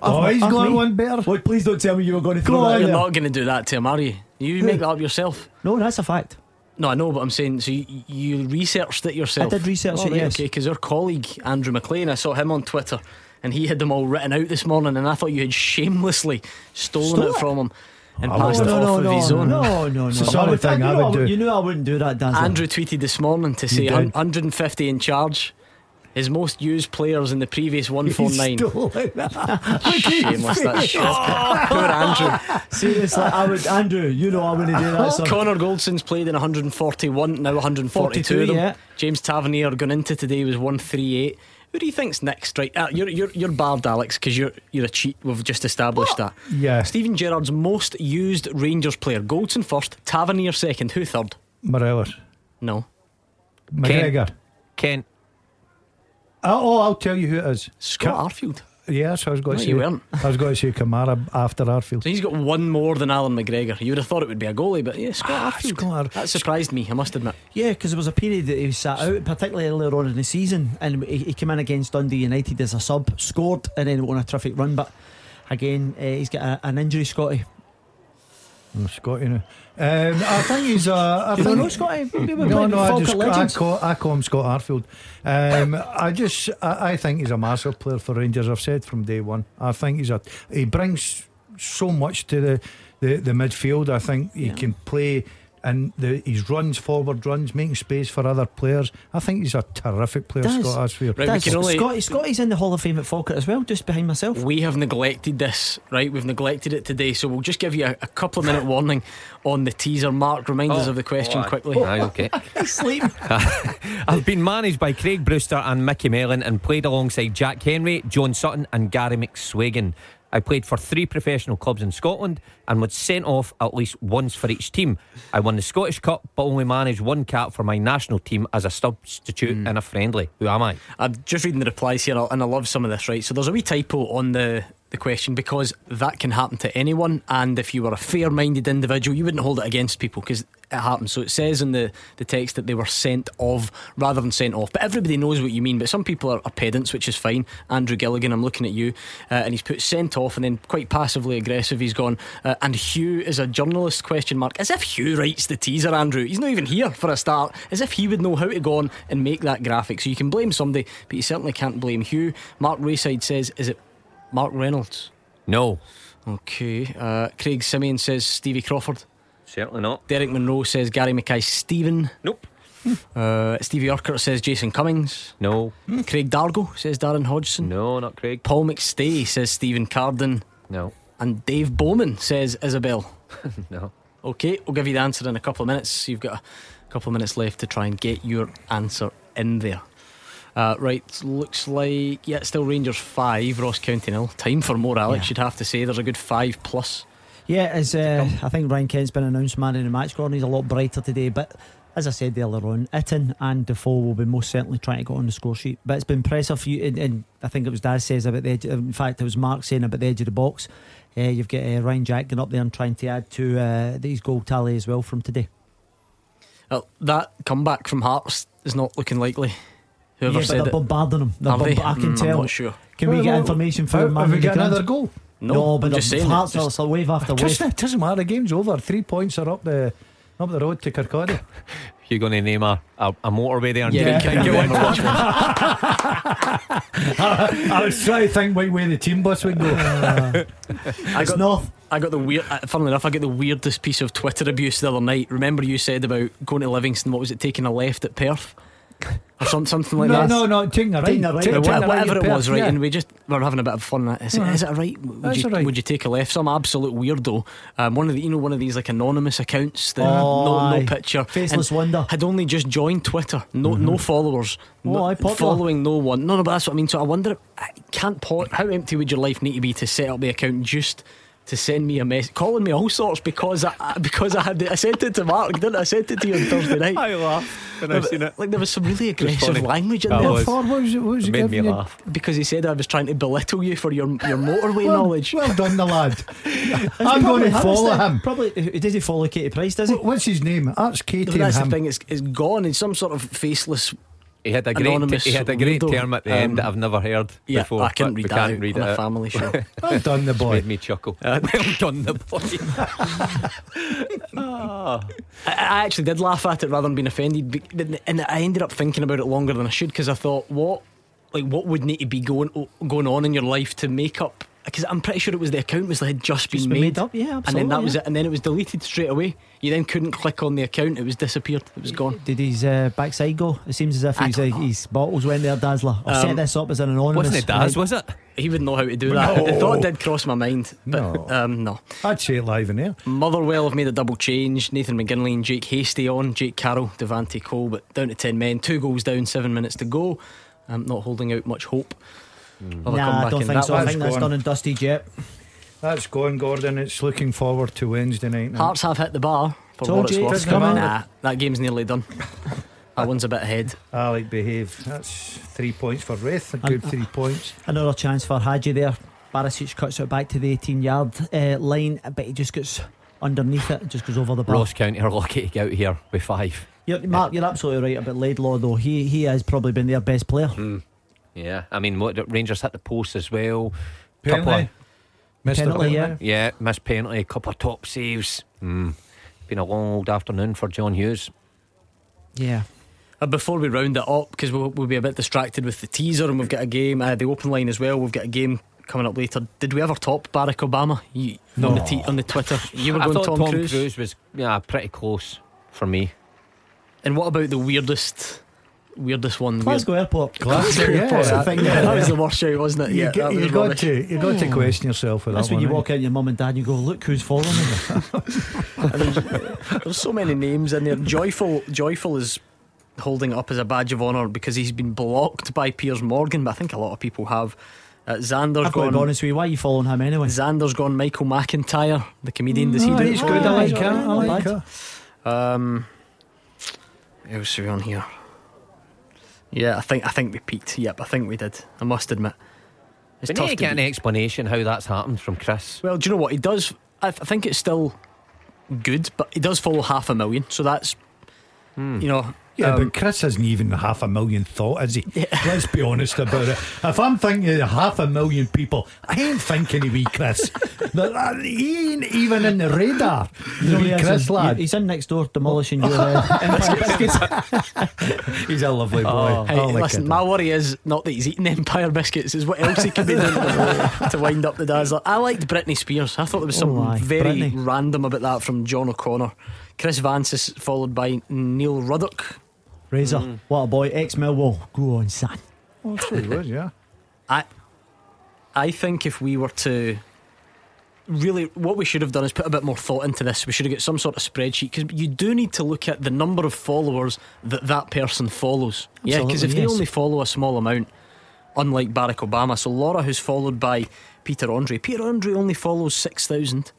Oh, he's I've got me. one better. Well, please don't tell me you were going to throw Go that on, You're there. not going to do that to him, are you? You make that up yourself. No, that's a fact. No, I know, but I'm saying, so you, you researched it yourself. I did research Oh, it, right, yes. Okay, because our colleague Andrew McLean, I saw him on Twitter, and he had them all written out this morning, and I thought you had shamelessly stolen Stole it it? from him and oh, I passed would- it no, off no, of no, his own. no, no, no. It's the sort I of thing you I know would do. You knew I wouldn't do that, Dazzler. Andrew tweeted this morning to say 150 in charge. His most used players in the previous 149. Shameless, that shit. Poor Andrew. Seriously, I would, Andrew. You know I wouldn't do that. Son. Connor Goldson's played in 141, now 142 of them. yeah. James Tavernier going into today was 138. Who do you think's next? Right, uh, you're you're you're barred, Alex, because you're you're a cheat. We've just established that. Yeah. Steven Gerrard's most used Rangers player: Goldson first, Tavernier second. Who third? Morelos. No, McGregor. Kent, Oh, oh, I'll tell you who it is. Scott Ca- Arfield. Yes, I was going No, to you say. weren't. I was going to say Kamara after Arfield. So he's got one more than Alan McGregor. You would have thought it would be a goalie, but yeah, Scott Ah, Arfield. Scott Ar- That surprised me. I must admit. Yeah, because there was a period that he was sat out, particularly earlier on in the season, and he, he came in against Dundee United as a sub, scored, and then went on a terrific run. But again, uh, he's got a, an injury, Scotty. I'm Scotty now. Um, I think he's. Uh, I You think know Scotty? We were No, no, I just I call, I call him Scott Arfield. Um, I just I, I think he's a massive player for Rangers. I've said from day one. I think he's a he brings so much to the, the, the midfield. I think he can play and the, his runs, forward runs, making space for other players. I think he's a terrific player, Does. Scott Ashfield. Right, we That's- can only- Scotty, Scotty's in the Hall of Fame at Falkirk as well, just behind myself. We have neglected this, right? We've neglected it today, so we'll just give you a, a couple of minute warning on the teaser. Mark, remind us Oh, of the question oh, aye. quickly. Oh, aye, okay. He's sleeping. I've been managed by Craig Brewster and Micky Mellon and played alongside Jack Henry, John Sutton, and Gary McSwegan. I played for three professional clubs in Scotland and was sent off at least once for each team. I won the Scottish Cup but only managed one cap for my national team as a substitute hmm. in a friendly. Who am I? I'm just reading the replies here, and I love some of this, right? So there's a wee typo on the, the question because that can happen to anyone. And if you were a fair minded individual, you wouldn't hold it against people because it happens. So it says in the, the text that they were sent of rather than sent off. But everybody knows what you mean. But some people are, are pedants, which is fine. Andrew Gilligan, I'm looking at you, uh, and he's put sent off and then quite passively aggressive. He's gone, uh, and Hugh is a journalist? Question mark. As if Hugh writes the teaser, Andrew. He's not even here for a start. As if he would know how to go on and make that graphic. So you can blame somebody, but you certainly can't blame Hugh. Mark Rayside says, is it Mark Reynolds? No, Okay. Uh, Craig Simeon says Stevie Crawford. Certainly not. Derek Monroe says Gary Mackay-Steven. Nope. Uh, Stevie Urquhart says Jason Cummings. No, Craig Dargo says Darren Hodgson. no, not Craig. Paul McStay says Stephen Carden. No, And Dave Bowman says Isabel. no. Okay, we'll give you the answer in a couple of minutes. You've got a couple of minutes left to try and get your answer in there. Uh, right, looks like yeah, still Rangers five, Ross County nil. Time for more, Alex. Yeah. You'd have to say there's a good five plus. Yeah, as uh, I think Ryan Kent's been announced man in the match, Gordon. He's a lot brighter today, but as I said earlier on, Itten and Defoe will be most certainly trying to get on the score sheet. But it's been impressive for you, and, and I think it was Daz says about the edge. In fact, it was Mark saying about the edge of the box. Uh, you've got uh, Ryan Jack getting up there and trying to add to uh, these goal tally as well from today. Well, that comeback from Hearts is not looking likely. Whoever yeah, but said they're it, bombarding them. They're Are they? I can Mm, I'm tell. not sure. Can we get well, information from Have, the man have we on the got another goal? No, but I'm just the saying. Hearts it's are just- a wave after Just, wave. it doesn't matter. The game's over. Three points are up the up the road to Kirkcaldy. You're going to name a, a, a motorway there? And yeah, get- can you one? remember which one? I was trying to think what way the team bus would go. I It's got North. I got the weird. Uh, funnily enough, I got the weirdest piece of Twitter abuse the other night. Remember, you said about going to Livingston. What was it? Taking a left at Perth, or some, something like no, that. no, no, taking a right. Taking a right. Take- taking a right whatever it was, right? yeah. And we just we were having a bit of fun. Is, it, is it a right? Would That's you, a right. would you take a left? Some absolute weirdo. Um, one of the, you know, one of these like anonymous accounts. That Oh, no, no picture, Faceless and wonder. Had only just joined Twitter. No, no followers. Oh, no, following no one. No, no, but that's what I mean. So I wonder, I can't pause. How empty would your life need to be to set up the account just? To send me a message, calling me all sorts because I I- because I had I sent it to Mark, didn't I? I sent it to you on Thursday night. I laughed when I seen it. Like there was some really aggressive language in That there was. For what was it? What was It it made me you? laugh. because he said I was trying to belittle you for your your motorway Well, knowledge. well done, the lad. I'm going to follow him. Probably does he follow Katie Price? Does he? What's his name? That's Katie But that's and the him. thing; it's, it's gone. It's some sort of faceless. He had a great, Anonymous he had a great weirdo. term at the Um, end that I've never heard Yeah, before. I couldn't but read we that can't out read on it a family show. Well done, the boy. Made me chuckle. well done, the boy. I, I actually did laugh at it rather than being offended, and I ended up thinking about it longer than I should because I thought, what, like, what would need to be going going on in your life to make up? Because I'm pretty sure it was the account was had just, Just been been made, made up, yeah, absolutely, and then that absolutely, was it, and then it was deleted straight away. You then couldn't click on the account; it was disappeared. It was gone. Did his uh, backside go? It seems as if I his, uh, his bottles went there, Dazzler. I've Um, set this up as an anonymous. Wasn't it Daz, right? was it? He wouldn't know how to do that. The thought did cross my mind, but No. um, no. I'd say it live in there. Motherwell have made a double change. Nathan McGinley and Jake Hastie on. Jake Carroll, Devante Cole, but down to 10 men. Two goals down, seven minutes to go. I'm not holding out much hope. of a Nah, I comeback don't in think that so. I think that's gone. done and dusted yet. That's gone, Gordon. It's looking forward to Wednesday night. now. Hearts have hit the bar for Told what it's you, worth. it's coming. Nah, that game's nearly done. that one's a bit ahead. Alec behave. That's three points for Raith. A good three points. Another chance for Hagi there. Barisic cuts it back to the 18 yard uh, line, but he just gets underneath it, just goes over the bar. Ross County are lucky to get out here with five. You're, Mark, you're absolutely right about Laidlaw, though. He he has probably been their best player. Yeah, I mean, what, Rangers hit the post as well. Couple Penalty. of, Missed a Penalty, yeah. yeah, missed penalty, a couple of top saves. Mm. Been a long old afternoon for John Hughes. Yeah. Uh, before we round it up, because we'll, we'll be a bit distracted with the teaser and we've got a game, uh, the open line as well. We've got a game coming up later. Did we ever top Barack Obama? You, on the t- on the Twitter, you were I going thought Tom, Tom Cruise. Cruise was yeah pretty close for me. And what about the weirdest, weirdest one? Glasgow Airport. Glasgow, yeah, Weird- I think that that- was the worst shout, wasn't it? You, yeah, get, that was you got rubbish. to you got to question yourself with That's that when you one, walk out, your mum and dad, and you go, "Look who's following me." There's so many names in there. Joyful, Joyful is holding it up as a badge of honour because he's been blocked by Piers Morgan, but I think a lot of people have. Uh, Xander's I've got to be honest with you. Why are you following him anyway? Xander's gone. Michael McIntyre, the comedian. Does he Oh, do? he's good. I like him. I like him. her. Um, who else are we on here? Yeah, I think I think we peaked. Yep, I think we did. I must admit. It's We tough need to get an explanation how that's happened from Chris. Well, do you know what he does? I, th- I think it's still good, but he does follow half a million, so that's hmm. you know. Yeah, um, but Chris hasn't even half a million thought, is he? Let's be honest about it. If I'm thinking of half a million people, I ain't thinking of wee Chris. Uh, he ain't even in the radar. Wee Chris in- lad. He's in next door demolishing your uh, Empire biscuits. He's a lovely boy. Oh. Hey, like listen, my worry is not that he's eating Empire biscuits, is what else he could be doing to, to wind up the dazzler. I liked Britney Spears. I thought there was Oh, something aye, very Britney. random about that from John O'Connor. Chris Vance is followed by Neil Ruddock. Razor, mm-hmm. what a boy. Ex Millwall. Go on, son. Oh, true, he was, yeah. I, I think if we were to really, what we should have done is put a bit more thought into this. We should have got some sort of spreadsheet because you do need to look at the number of followers that that person follows. yeah, because if Absolutely, they only follow a small amount, unlike Barack Obama, so Laura, who's followed by Peter Andre, Peter Andre only follows six thousand,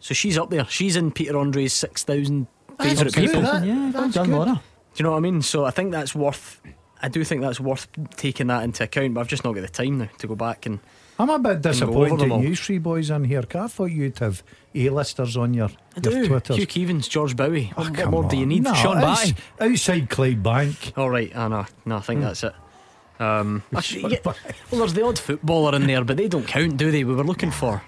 so she's up there. She's in Peter Andre's six thousand favourite good, people. that- yeah, well done, good. Laura. Do you know what I mean? So I think that's worth. I do think that's worth taking that into account, but I've just not got the time now to go back and. I'm a bit go over them disappointed you three boys in here. I thought you'd have A-listers on your, I your do. Twitters. Hugh Keevins, George Bowie. Oh, what more do you need? No, Sean Batty. Outside Clyde Bank. All right, I know. No, I think that's it. Um, actually, well, there's the odd footballer in there, but they don't count, do they? We were looking for.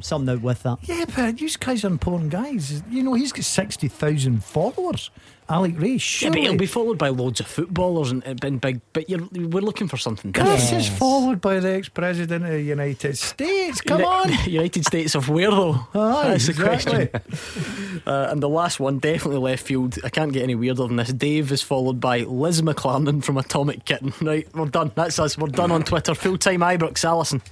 Something out with that. Yeah, but you guys are important guys. You know, he's got 60,000 followers. Alec Rae, Yeah, but he'll be followed by loads of footballers and, and been big. But you're, we're looking for something Chris different. is followed by the ex-president of the United States. Come Uni- on. United States of where though? Aye, That's the question. Uh, and the last one, definitely left field. I can't get any weirder than this. Dave is followed by Liz McClarnon from Atomic Kitten. Right, we're done. That's us. We're done on Twitter. Full time Ibrox, Allison.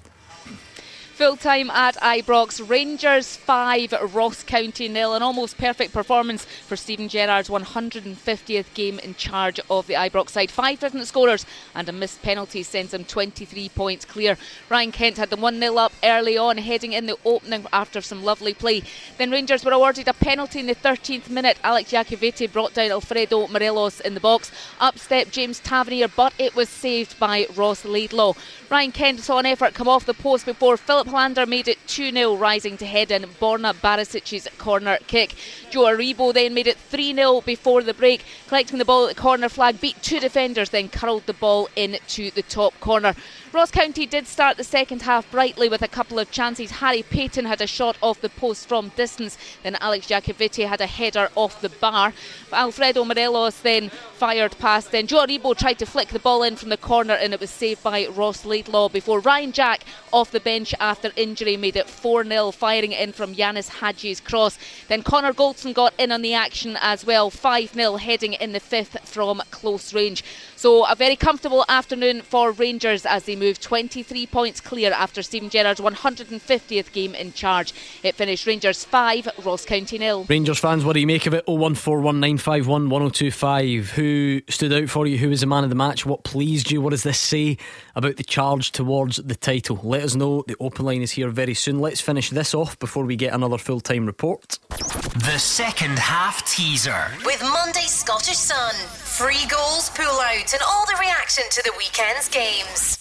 Full time at Ibrox, Rangers 5, Ross County nil. An almost perfect performance for Steven Gerrard's 150th game in charge of the Ibrox side. Five different scorers and a missed penalty sends them 23 points clear. Ryan Kent had them 1 0 up early on, heading in the opening after some lovely play. Then Rangers were awarded a penalty in the 13th minute. Alex Iacovitti brought down Alfredo Morelos in the box. Up stepped James Tavernier, but it was saved by Ross Laidlaw. Ryan Kent saw an effort come off the post before Filip Helander made it 2 0, rising to head in Borna Barisic's corner kick. Joe Aribo then made it 3 0 before the break, collecting the ball at the corner flag, beat two defenders, then curled the ball into the top corner. Ross County did start the second half brightly with a couple of chances. Harry Paton had a shot off the post from distance, then Alex Iacovitti had a header off the bar. Alfredo Morelos then fired past, then Joe Aribo tried to flick the ball in from the corner and it was saved by Ross Laidlaw before Ryan Jack off the bench after injury made it 4 0, firing in from Ianis Hagi's cross. Then Connor Goldson got in on the action as well, 5 0, heading in the fifth from close range. So a very comfortable afternoon for Rangers as they move 23 points clear after Steven Gerrard's 150th game in charge. It finished Rangers 5, Ross County nil. Rangers fans, what do you make of it? 01419511025. Who stood out for you? Who was the man of the match? What pleased you? What does this say about the charge towards the title? Let us know. The open line is here very soon. Let's finish this off before we get another full time report. The second half teaser. With Monday's Scottish Sun, free goals, pull out, and all the reaction to the weekend's games.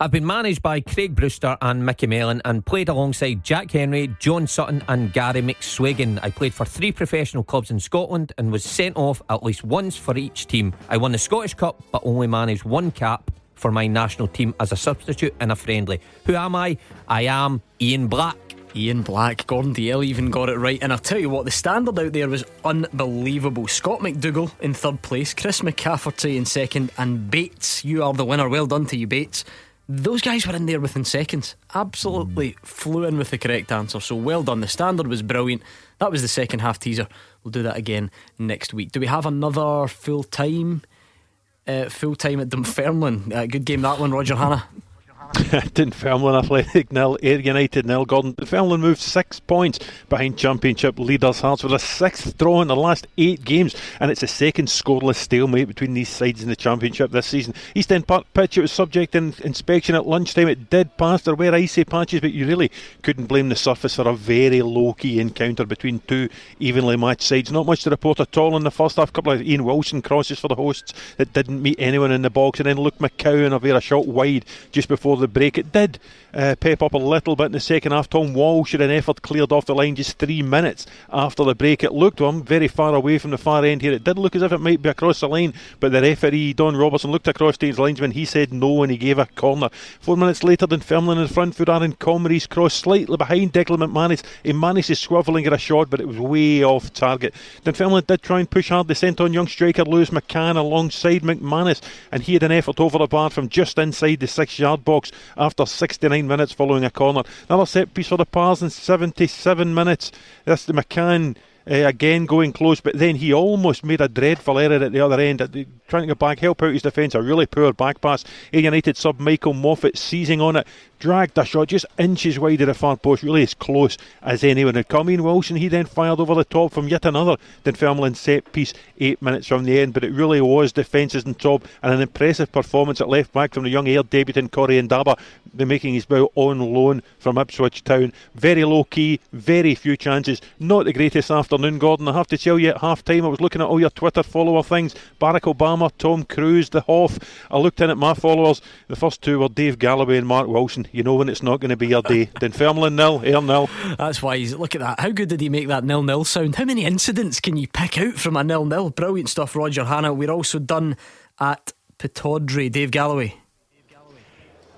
I've been managed by Craig Brewster and Micky Mellon and played alongside Jack Henry, John Sutton, and Gary McSwegan. I played for three professional clubs in Scotland and was sent off at least once for each team. I won the Scottish Cup but only managed one cap for my national team as a substitute in a friendly. Who am I? I am Ian Black. Ian Black, Gordon Dalziel even got it right. And I'll tell you what, the standard out there was unbelievable. Scott McDougall in third place, Chris McCafferty in second, and Bates, you are the winner. Well done to you, Bates. Those guys were in there within seconds. Absolutely flew in with the correct answer. So well done. The standard was brilliant. That was the second half teaser. We'll do that again next week. Do we have another full time? Uh, full time at Dunfermline. Uh, good game that one, Roger Hannah. Dunfermline Athletic nil, Ayr United nil. Gordon Dunfermline moved six points behind Championship leaders Hearts with a sixth draw in the last eight games, and it's a second scoreless stalemate between these sides in the Championship this season. East End Park pitch it was subject to inspection at lunchtime. It did pass. There were icy patches, but you really couldn't blame the surface for a very low key encounter between two evenly matched sides. Not much to report at all in the first half. A couple of Ian Wilson crosses for the hosts that didn't meet anyone in the box, and then Luke McCowan of a shot wide just before the break. It did uh, pep up a little bit in the second half. Tom Walsh had an effort cleared off the line just three minutes after the break. It looked to him very far away from the far end here. It did look as if it might be across the line, but the referee, Don Robertson, looked across to his linesman. He said no and he gave a corner. Four minutes later, Dunfermline in front foot, Aaron Comrie's cross slightly behind Declan McManus. He managed to swivel and get a shot, but it was way off target. Dunfermline did try and push hard. They sent on young striker Lewis McCann alongside McManus, and he had an effort over the bar from just inside the six yard box after 69 minutes following a corner. Another set piece for the Pars in 77 minutes. That's the McCann. Uh, again going close, but then he almost made a dreadful error at the other end, the, trying to go back, help out his defence. A really poor back pass. A United sub Michael Moffat seizing on it, dragged a shot just inches wide of the far post, really as close as anyone had come. Ian Wilson, he then fired over the top from yet another Dunfermline set piece eight minutes from the end, but it really was defences on top and an impressive performance at left back from the young Ayr debutant Corey Ndaba, making his bow on loan from Ipswich Town. Very low key, very few chances, not the greatest afternoon, Gordon. I have to tell you at half time, I was looking at all your Twitter follower things Barack Obama, Tom Cruise, the Hoff. I looked in at my followers. The first two were Dave Galloway and Mark Wilson you know when it's not going to be your day. Dunfermline nil, Ayr nil. That's why he's look at that. How good did he make that nil nil sound? How many incidents can you pick out from a nil nil? Brilliant stuff, Roger Hannah. We're also done at Pittodrie. Dave Galloway.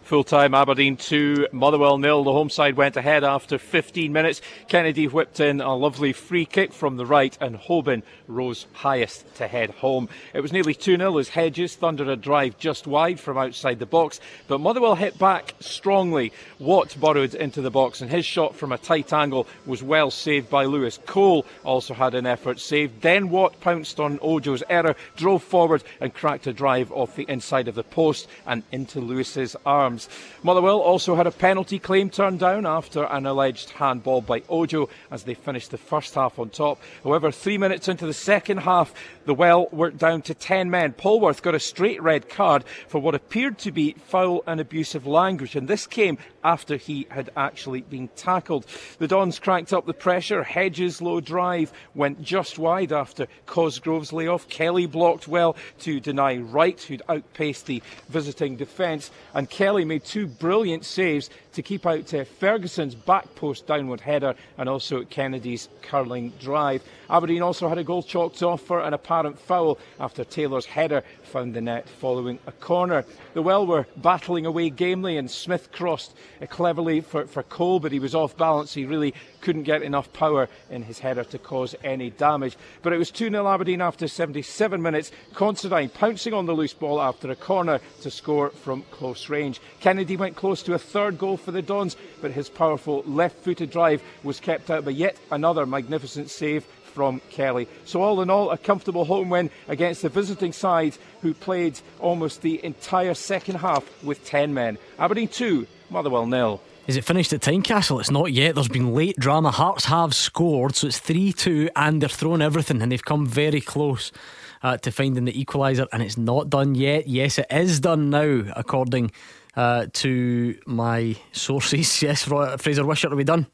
Full time Aberdeen 2, Motherwell nil. The home side went ahead after 15 minutes. Kennedy whipped in a lovely free kick from the right, and Hoban rose highest to head home. It was nearly 2 0 as Hedges thundered a drive just wide from outside the box, but Motherwell hit back strongly. Watt burrowed into the box, and his shot from a tight angle was well saved by Lewis. Cole also had an effort saved. Then Watt pounced on Ojo's error, drove forward, and cracked a drive off the inside of the post and into Lewis's arms. Motherwell also had a penalty claim turned down after an alleged handball by Ojo as they finished the first half on top. However, three minutes into the second half, the Well were down to 10 men. Polworth got a straight red card for what appeared to be foul and abusive language, and this came after he had actually been tackled. The Dons cranked up the pressure. Hedges' low drive went just wide after Cosgrove's layoff. Kelly blocked well to deny Wright, who'd outpaced the visiting defence, and Kelly made two brilliant saves to keep out uh, Ferguson's back post downward header and also Kennedy's curling drive. Aberdeen also had a goal chalked off for an apparent foul after Taylor's header found the net following a corner. The Well were battling away gamely and Smith crossed uh, cleverly for, for Cole, but he was off balance. He really couldn't get enough power in his header to cause any damage. But it was 2 0 Aberdeen after 77 minutes. Considine pouncing on the loose ball after a corner to score from close range. Kennedy went close to a third goal for the Dons, but his powerful left footed drive was kept out by yet another magnificent save from Kelly. So, all in all, a comfortable home win against the visiting side who played almost the entire second half with 10 men. Aberdeen 2, Motherwell nil. Is it finished at Tynecastle? It's not yet. There's been late drama. Hearts have scored, so it's 3 2, and they're throwing everything, and they've come very close uh, to finding the equaliser, and it's not done yet. Yes, it is done now, according uh, to my sources. Yes, Fraser Wishart, are we done?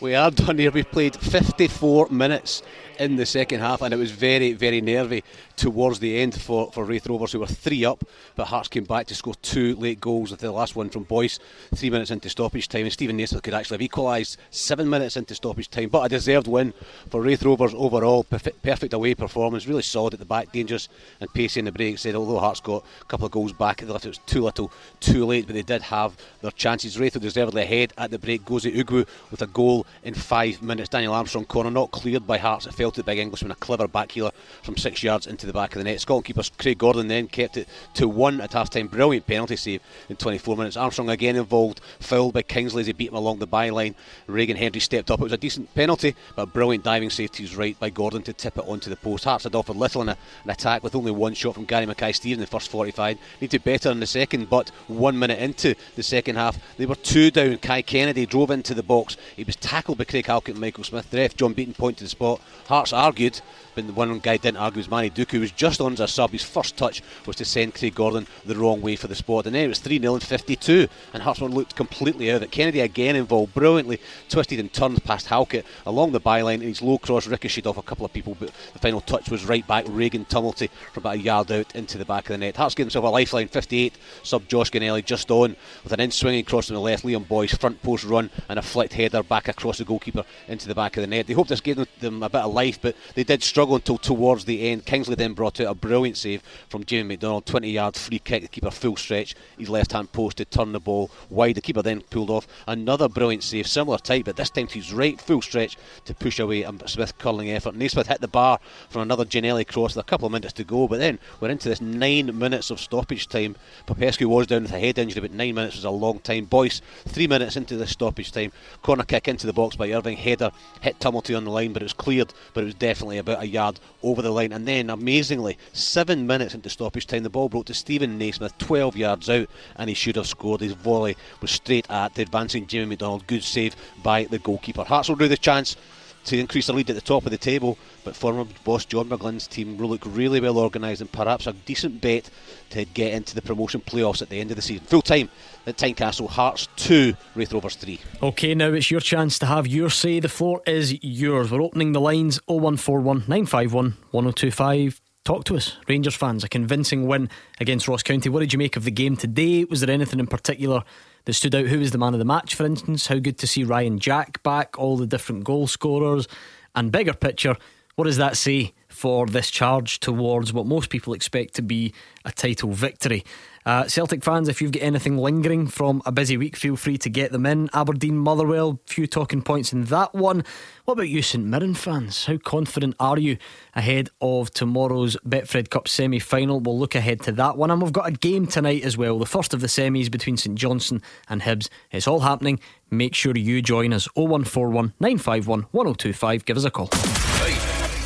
We are done here. We played 54 minutes in the second half, and it was very, very nervy towards the end for, for Raith Rovers, who were three up, but Hearts came back to score two late goals, with the last one from Boyce, three minutes into stoppage time, and Stephen Naismith could actually have equalised seven minutes into stoppage time. But a deserved win for Raith Rovers overall, perfect, perfect away performance, really solid at the back, dangerous and pacey in the break. Said although Hearts got a couple of goals back, at the left, it was too little, too late, but they did have their chances. Raith were deservedly ahead at the break. Gozi Ugwu with a goal in five minutes. Daniel Armstrong corner not cleared by Hearts. It fell the big Englishman, a clever back heeler from six yards into the back of the net. Scotland keeper Craig Gordon then kept it to one at half time. Brilliant penalty save in 24 minutes. Armstrong again involved, fouled by Kingsley as he beat him along the byline. Regan Hendry stepped up. It was a decent penalty, but a brilliant diving save to his right by Gordon to tip it onto the post. Hearts had offered little in a, an attack with only one shot from Gary Mackay Steve in the first 45. Need to better in the second, but one minute into the second half, they were two down. Kai Kennedy drove into the box. He was tackled by Craig Halkett and Michael Smith. The ref, John Beaton, pointed to the spot. Hearts argued, but the one guy didn't argue was Manny Duku, who was just on as a sub. His first touch was to send Craig Gordon the wrong way for the spot. And then it was 3 0 and 52, and Hearts looked completely out of it. Kennedy again involved, brilliantly twisted and turned past Halkett along the byline, and his low cross ricocheted off a couple of people, but the final touch was right back. Reghan Tumilty from about a yard out into the back of the net. Hearts gave himself a lifeline, 58, sub Josh Ginnelly just on with an in swinging cross from the left. Liam Boyce front post run and a flicked header back across the goalkeeper into the back of the net. They hoped this gave them a bit of life, but they did struggle until towards the end. Kingsley then brought out a brilliant save from Jamie McDonald, 20 yard free kick. The keeper full stretch, his left hand post to turn the ball wide. The keeper then pulled off another brilliant save, similar type, but this time to his right, full stretch to push away a Smith curling effort. Naismith hit the bar from another Ginnelly cross with a couple of minutes to go, but then we're into this nine minutes of stoppage time. Popescu was down with a head injury, but nine minutes was a long time. Boyce, three minutes into the stoppage time, corner kick into the box by Irving, header hit Tumilty on the line, but it was cleared, but it was definitely about a yard over the line. And then, amazingly, seven minutes into stoppage time, the ball broke to Stephen Naismith, 12 yards out, and he should have scored. His volley was straight at the advancing Jimmy McDonald. Good save by the goalkeeper. Hearts will do the chance to increase the lead at the top of the table, but former boss John McGlynn's team will look really well organised and perhaps a decent bet to get into the promotion playoffs at the end of the season. Full time at Tynecastle, Hearts 2, Raith Rovers 3. Okay, now it's your chance to have your say. The floor is yours. We're opening the lines 0141 951 1025. Talk to us, Rangers fans. A convincing win against Ross County. What did you make of the game today? Was there anything in particular that stood out? Who was the man of the match, for instance? How good to see Ryan Jack back, all the different goal scorers, and bigger picture, what does that say for this charge towards what most people expect to be a title victory? Uh, Celtic fans, if you've got anything lingering from a busy week, feel free to get them in. Aberdeen, Motherwell, few talking points in that one. What about you, St Mirren fans? How confident are you ahead of tomorrow's Betfred Cup semi final? We'll look ahead to that one. And we've got a game tonight as well, the first of the semis between St Johnstone and Hibs. It's all happening. Make sure you join us 0141 951 1025. Give us a call.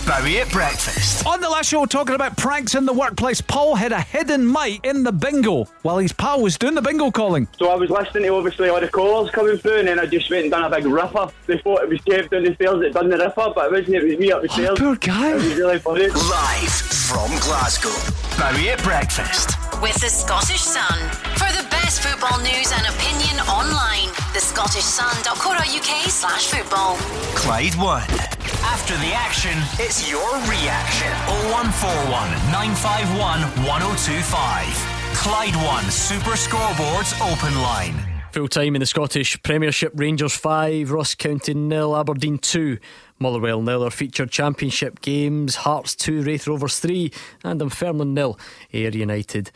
Bowie at breakfast. On the last show, talking about pranks in the workplace, Paul had a hidden mic in the bingo while his pal was doing the bingo calling. So I was listening to obviously all the callers coming through, and then I just went and done a big ripper. They thought it was Kev down the stairs that done the ripper, but it wasn't. It was me up the stairs. Oh, poor guy. It was really funny. Live from Glasgow. Bowie at breakfast. With the Scottish Sun. For the best football news and opinion online, thescottishsun.co.uk slash football. Clyde 1. After the action, it's your reaction. 0141 951 1025. Clyde 1 Super Scoreboards Open Line. Full time in the Scottish Premiership Rangers 5, Ross County nil, Aberdeen 2, Motherwell nil. Our featured championship games Hearts 2, Raith Rovers 3, and Dunfermline nil, Ayr United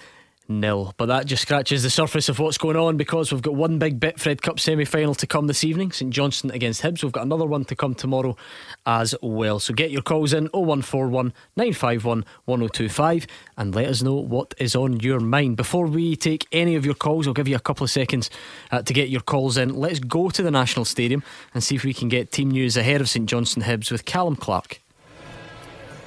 nil. But that just scratches the surface of what's going on because we've got one big Betfred Cup semi final to come this evening St Johnstone against Hibs. We've got another one to come tomorrow as well. So get your calls in 0141 951 1025 and let us know what is on your mind. Before we take any of your calls, I'll give you a couple of seconds uh, to get your calls in. Let's go to the National Stadium and see if we can get team news ahead of St Johnstone Hibs with Callum Clark.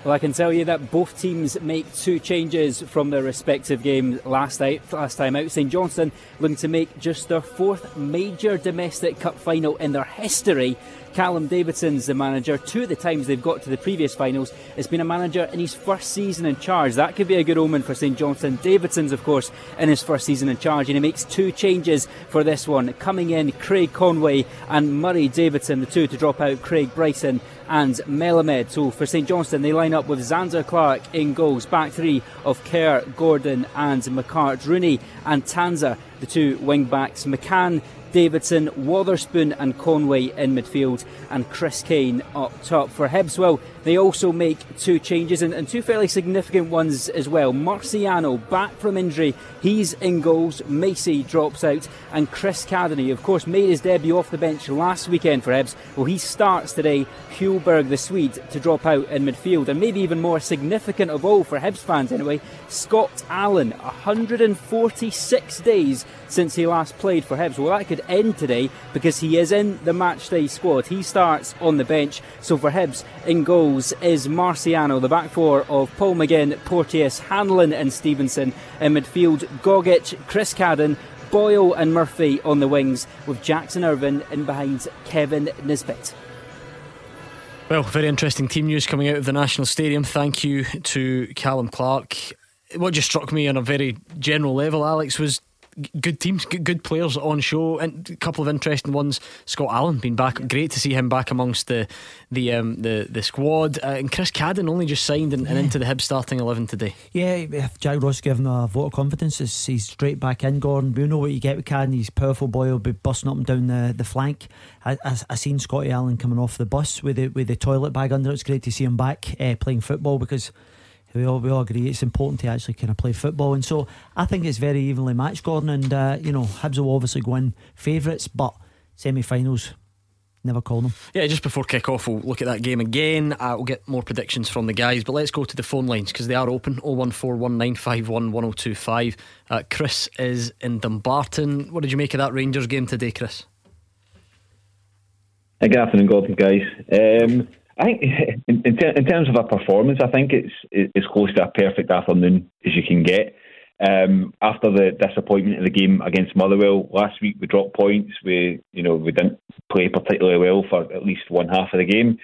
Well, I can tell you that both teams make two changes from their respective game last night. Last time out, St Johnstone looking to make just their fourth major domestic cup final in their history. Callum Davidson's the manager. Two of the times they've got to the previous finals, it's been a manager in his first season in charge. That could be a good omen for St Johnstone. Davidson's, of course, in his first season in charge, and he makes two changes for this one. Coming in, Craig Conway and Murray Davidson, the two to drop out Craig Bryson and Melamed. So for St Johnstone, they line up with Zander Clark in goals. Back three of Kerr, Gordon, and McCart. Rooney and Tanser, the two wing backs. McCann, Davidson, Wotherspoon, and Conway in midfield, and Chris Kane up top for Hebswell. They also make two changes and, and, two fairly significant ones as well. Marciano back from injury, he's in goals. Macey drops out, and Chris Cadden, of course, made his debut off the bench last weekend for Hibs. Well, he starts today. Hallberg, the Swede, to drop out in midfield, and maybe even more significant of all for Hibs fans anyway, Scott Allan, 146 days since he last played for Hibs. Well, that could end today because he is in the matchday squad. He starts on the bench, so for Hibs in goals goals is Marciano, the back four of Paul McGinn, Porteous, Hanlon, and Stevenson. In midfield, Gogic, Chris Cadden, Boyle, and Murphy on the wings, with Jackson Irvine in behind Kevin Nisbet. Well, very interesting team news coming out of the National Stadium. Thank you to Callum Clark. What just struck me on a very general level, Alex, was good teams, good, players on show, and a couple of interesting ones. Scott Allan being back, great to see him back amongst the the um, the the squad. Uh, and Chris Cadden only just signed and, yeah. and, into the Hib starting eleven today. Yeah, if Jack Ross given a vote of confidence, he's straight back in. Gordon, we know what you get with Cadden. He's powerful boy. He'll be busting up and down the, the flank. I, I, I seen Scotty Allan coming off the bus with the with the toilet bag under. It. It's great to see him back uh, playing football because we all, we all agree it's important to actually kind of play football. And so I think it's very evenly matched, Gordon. And, uh, you know, Hibs will obviously go in favourites, but semi finals, never call them. Yeah, just before kick off, we'll look at that game again. Uh, we'll get more predictions from the guys, but let's go to the phone lines because they are open 01419511025. Uh, Chris is in Dumbarton. What did you make of that Rangers game today, Chris? Good afternoon, Gordon, guys. Um, I think in, in, ter- in, terms of a performance, I think it's it's close to a perfect afternoon as you can get. Um, after the disappointment of the game against Motherwell last week, we dropped points. We you know we didn't play particularly well for at least one half of the game.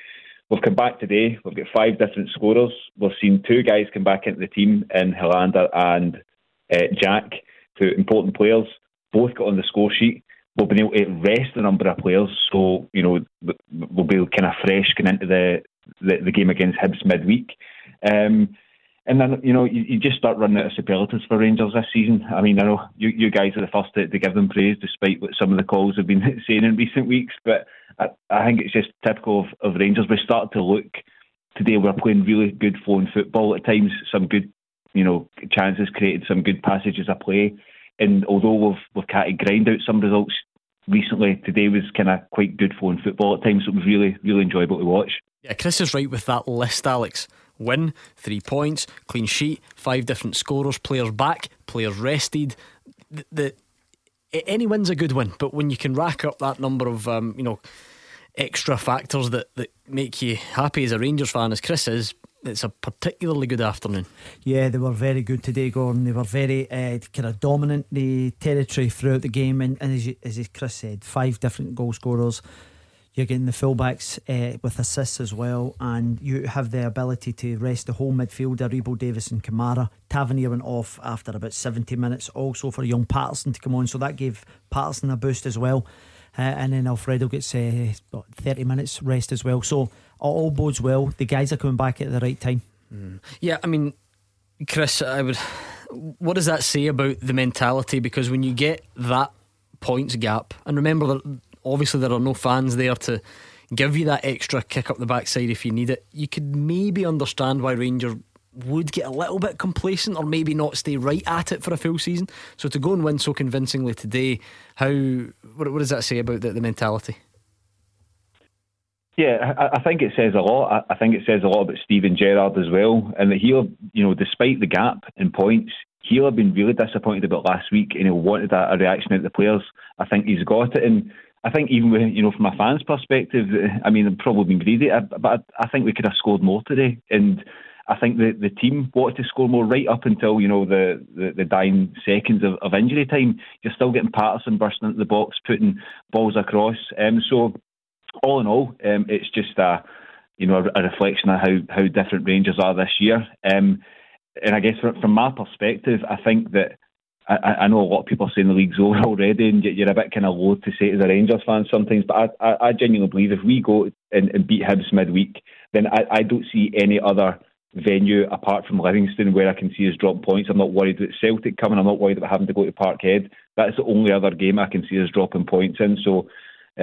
We've come back today. We've got five different scorers. We've seen two guys come back into the team in Helander and uh, Jack, two important players. Both got on the score sheet we've be able to rest a number of players, so you know we'll be kind of fresh going into the the, the game against Hibs midweek. Um, and then you know you, you, just start running out of superlatives for Rangers this season. I mean, I know you, you guys are the first to, to, give them praise, despite what some of the calls have been saying in recent weeks. But I, I think it's just typical of, of Rangers. We start to look today. We're playing really good flowing football at times. Some good, you know, chances created, some good passages of play. And although we've we've kind of grind out some results recently, today was kind of quite good flowing football at times. So it was really really enjoyable to watch. Yeah, Chris is right with that list, Alex. Win, three points, clean sheet, five different scorers, players back, players rested. The, the any win's a good win, but when you can rack up that number of um, you know extra factors that, that make you happy as a Rangers fan, as Chris is, it's a particularly good afternoon. Yeah, they were very good today, Gordon. They were very uh, kind of dominant the territory throughout the game, and, and as, you, as Chris said, five different goal scorers. You're getting the fullbacks uh, with assists as well, and you have the ability to rest the whole midfielder, Rebo Davis and Kamara. Tavernier went off after about 70 minutes, also for young Patterson to come on, so that gave Patterson a boost as well. Uh, and then Alfredo gets uh, 30 minutes rest as well. So all bodes well. The guys are coming back at the right time. Mm. Yeah, I mean, Chris, I would. What does that say about the mentality? Because when you get that points gap, and remember that obviously there are no fans there to give you that extra kick up the backside if you need it. You could maybe understand why Rangers would get a little bit complacent or maybe not stay right at it for a full season. So to go and win so convincingly today, how what, what does that say about the, the mentality? Yeah, I, I, think it says a lot. I, I, think it says a lot about Steven Gerrard as well, and that he'll, you know, despite the gap in points, he'll have been really disappointed about last week, and he wanted a, a reaction out of the players. I think he's got it, and I think even with, you know, from a fan's perspective, I mean, I've probably been greedy, but I, I think we could have scored more today, and. I think the, the team wanted to score more right up until you know the, the, the dying seconds of, of injury time. You're still getting Patterson bursting into the box, putting balls across. Um, so all in all, um, it's just a you know a, a, reflection of how how different Rangers are this year. Um, and I guess from, from my perspective, I think that I, I, know a lot of people are saying the league's over already, and you're a bit kind of loath to say it as a Rangers fan sometimes. But I, I, I genuinely believe if we go and, and beat Hibs midweek, then I, I don't see any other venue apart from Livingston where I can see us drop points. I'm not worried about Celtic coming. I'm not worried about having to go to Parkhead. That's the only other game I can see us dropping points in. So,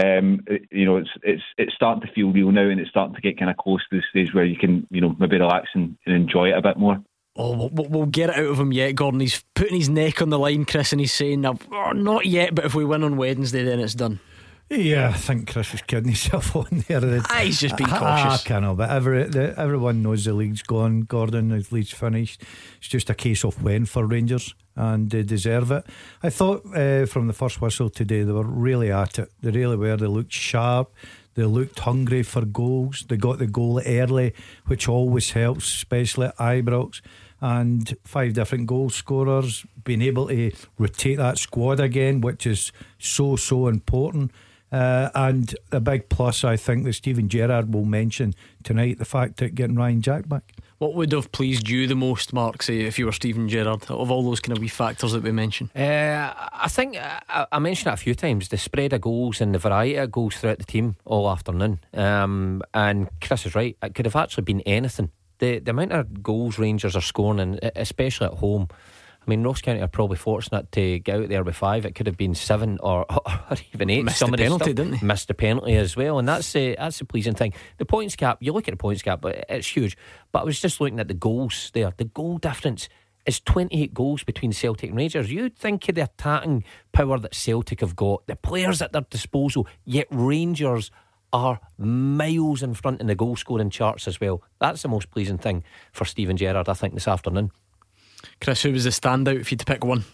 um, you know, it's it's it's starting to feel real now, and it's starting to get kind of close to the stage where you can, you know, maybe relax and, and enjoy it a bit more. Oh, we'll, we'll, get it out of him yet, Gordon. He's putting his neck on the line, Chris, and he's saying, oh, "Not yet, but if we win on Wednesday, then it's done." Yeah, I think Chris is kidding himself on there. Ah, he's just being cautious. I, I can't, but every, the, everyone knows the league's gone. Gordon, the league's finished. It's just a case of when for Rangers, and they deserve it. I thought uh, from the first whistle today, they were really at it. They really were. They looked sharp. They looked hungry for goals. They got the goal early, which always helps, especially at Ibrox and five different goal scorers, being able to rotate that squad again, which is so, so important. Uh, and a big plus, I think, that Steven Gerrard will mention tonight the fact that getting Ryan Jack back. What would have pleased you the most, Mark, say, if you were Steven Gerrard, of all those kind of wee factors that we mentioned? Uh, I think I, I, mentioned it a few times the spread of goals and the variety of goals throughout the team all afternoon. Um, and Chris is right, it could have actually been anything the the amount of goals Rangers are scoring, and especially at home. I mean, Ross County are probably fortunate to get out there with five. It could have been seven or, or even eight. Missed the penalty, didn't they? Missed the penalty as well, and that's the that's the pleasing thing. The points cap. You look at the points cap, but it's huge. But I was just looking at the goals there. The goal difference is 28 goals between Celtic and Rangers. You'd think of the attacking power that Celtic have got, the players at their disposal, yet Rangers are miles in front in the goal scoring charts as well. That's the most pleasing thing for Steven Gerrard, I think, this afternoon. Chris, who was the standout if you had to pick one?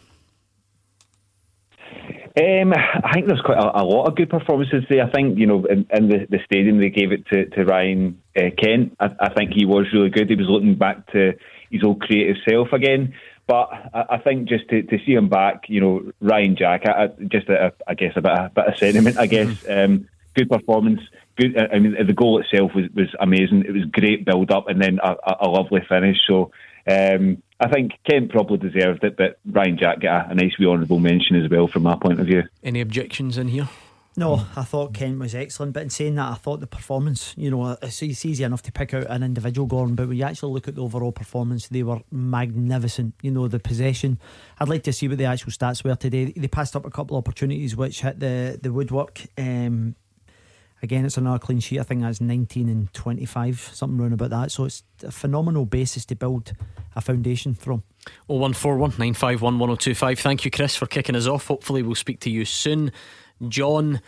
Um, I think there's quite a, a, lot of good performances there. I think, you know, in, in the, the, stadium they gave it to, to Ryan uh, Kent. I, I, think he was really good. He was looking back to his old creative self again. But I, I think just to, to see him back, you know, Ryan Jack, I, just a, I guess a bit, a bit of sentiment, I guess. Mm-hmm. Um, good performance. Good. I mean, the goal itself was, was amazing. It was great build up and then a, a lovely finish. So um, I think Kent probably deserved it, but Ryan Jack got a, a nice wee honourable mention as well from my point of view. Any objections in here? No, I thought Kent was excellent, but in saying that, I thought the performance, you know, it's, it's easy enough to pick out an individual Gordon, but when you actually look at the overall performance, they were magnificent. You know, the possession. I'd like to see what the actual stats were today. They passed up a couple of opportunities which hit the the woodwork. Um, Again, it's another clean sheet. I think that's 19 and 25, something around about that. So it's a phenomenal basis to build a foundation from. 0141 951 1025. Thank you, Chris, for kicking us off. Hopefully, we'll speak to you soon. John,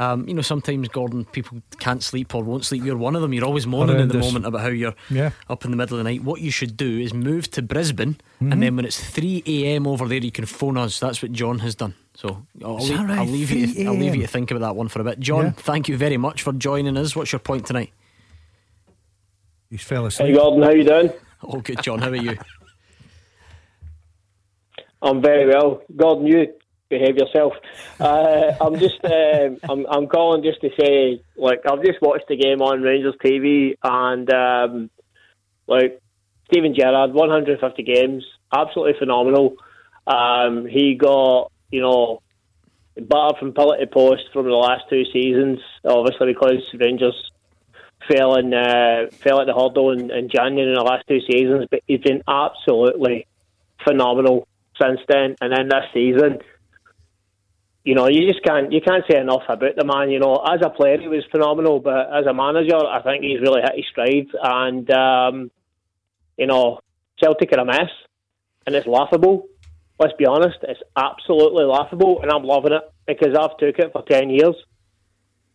um, you know, sometimes, Gordon, people can't sleep or won't sleep. You're one of them. You're always moaning in the moment about how you're yeah. up in the middle of the night. What you should do is move to Brisbane, mm-hmm. and then when it's 3 a.m. over there, you can phone us. That's what John has done. So I'll, leave, right? I'll leave you. To, I'll leave you to think about that one for a bit. John, yeah. thank you very much for joining us. What's your point tonight? He's fell asleep. Hey Gordon, how you doing? Oh, good, John. How are you? I'm very well. Gordon, you behave yourself. Uh, I'm just, um, I'm, I'm calling just to say, like, I've just watched the game on Rangers TV, and um, like Steven Gerrard, 150 games, absolutely phenomenal. Um, he got you know, battered from pillar to post from the last two seasons, obviously because Rangers fell in uh, fell at the hurdle in, in January in the last two seasons, but he's been absolutely phenomenal since then. And then this season, you know, you just can't you can't say enough about the man. You know, as a player, he was phenomenal, but as a manager, I think he's really hit his stride. And um, you know, Celtic are a mess, and it's laughable let's be honest, it's absolutely laughable, and I'm loving it because I've took it for ten years,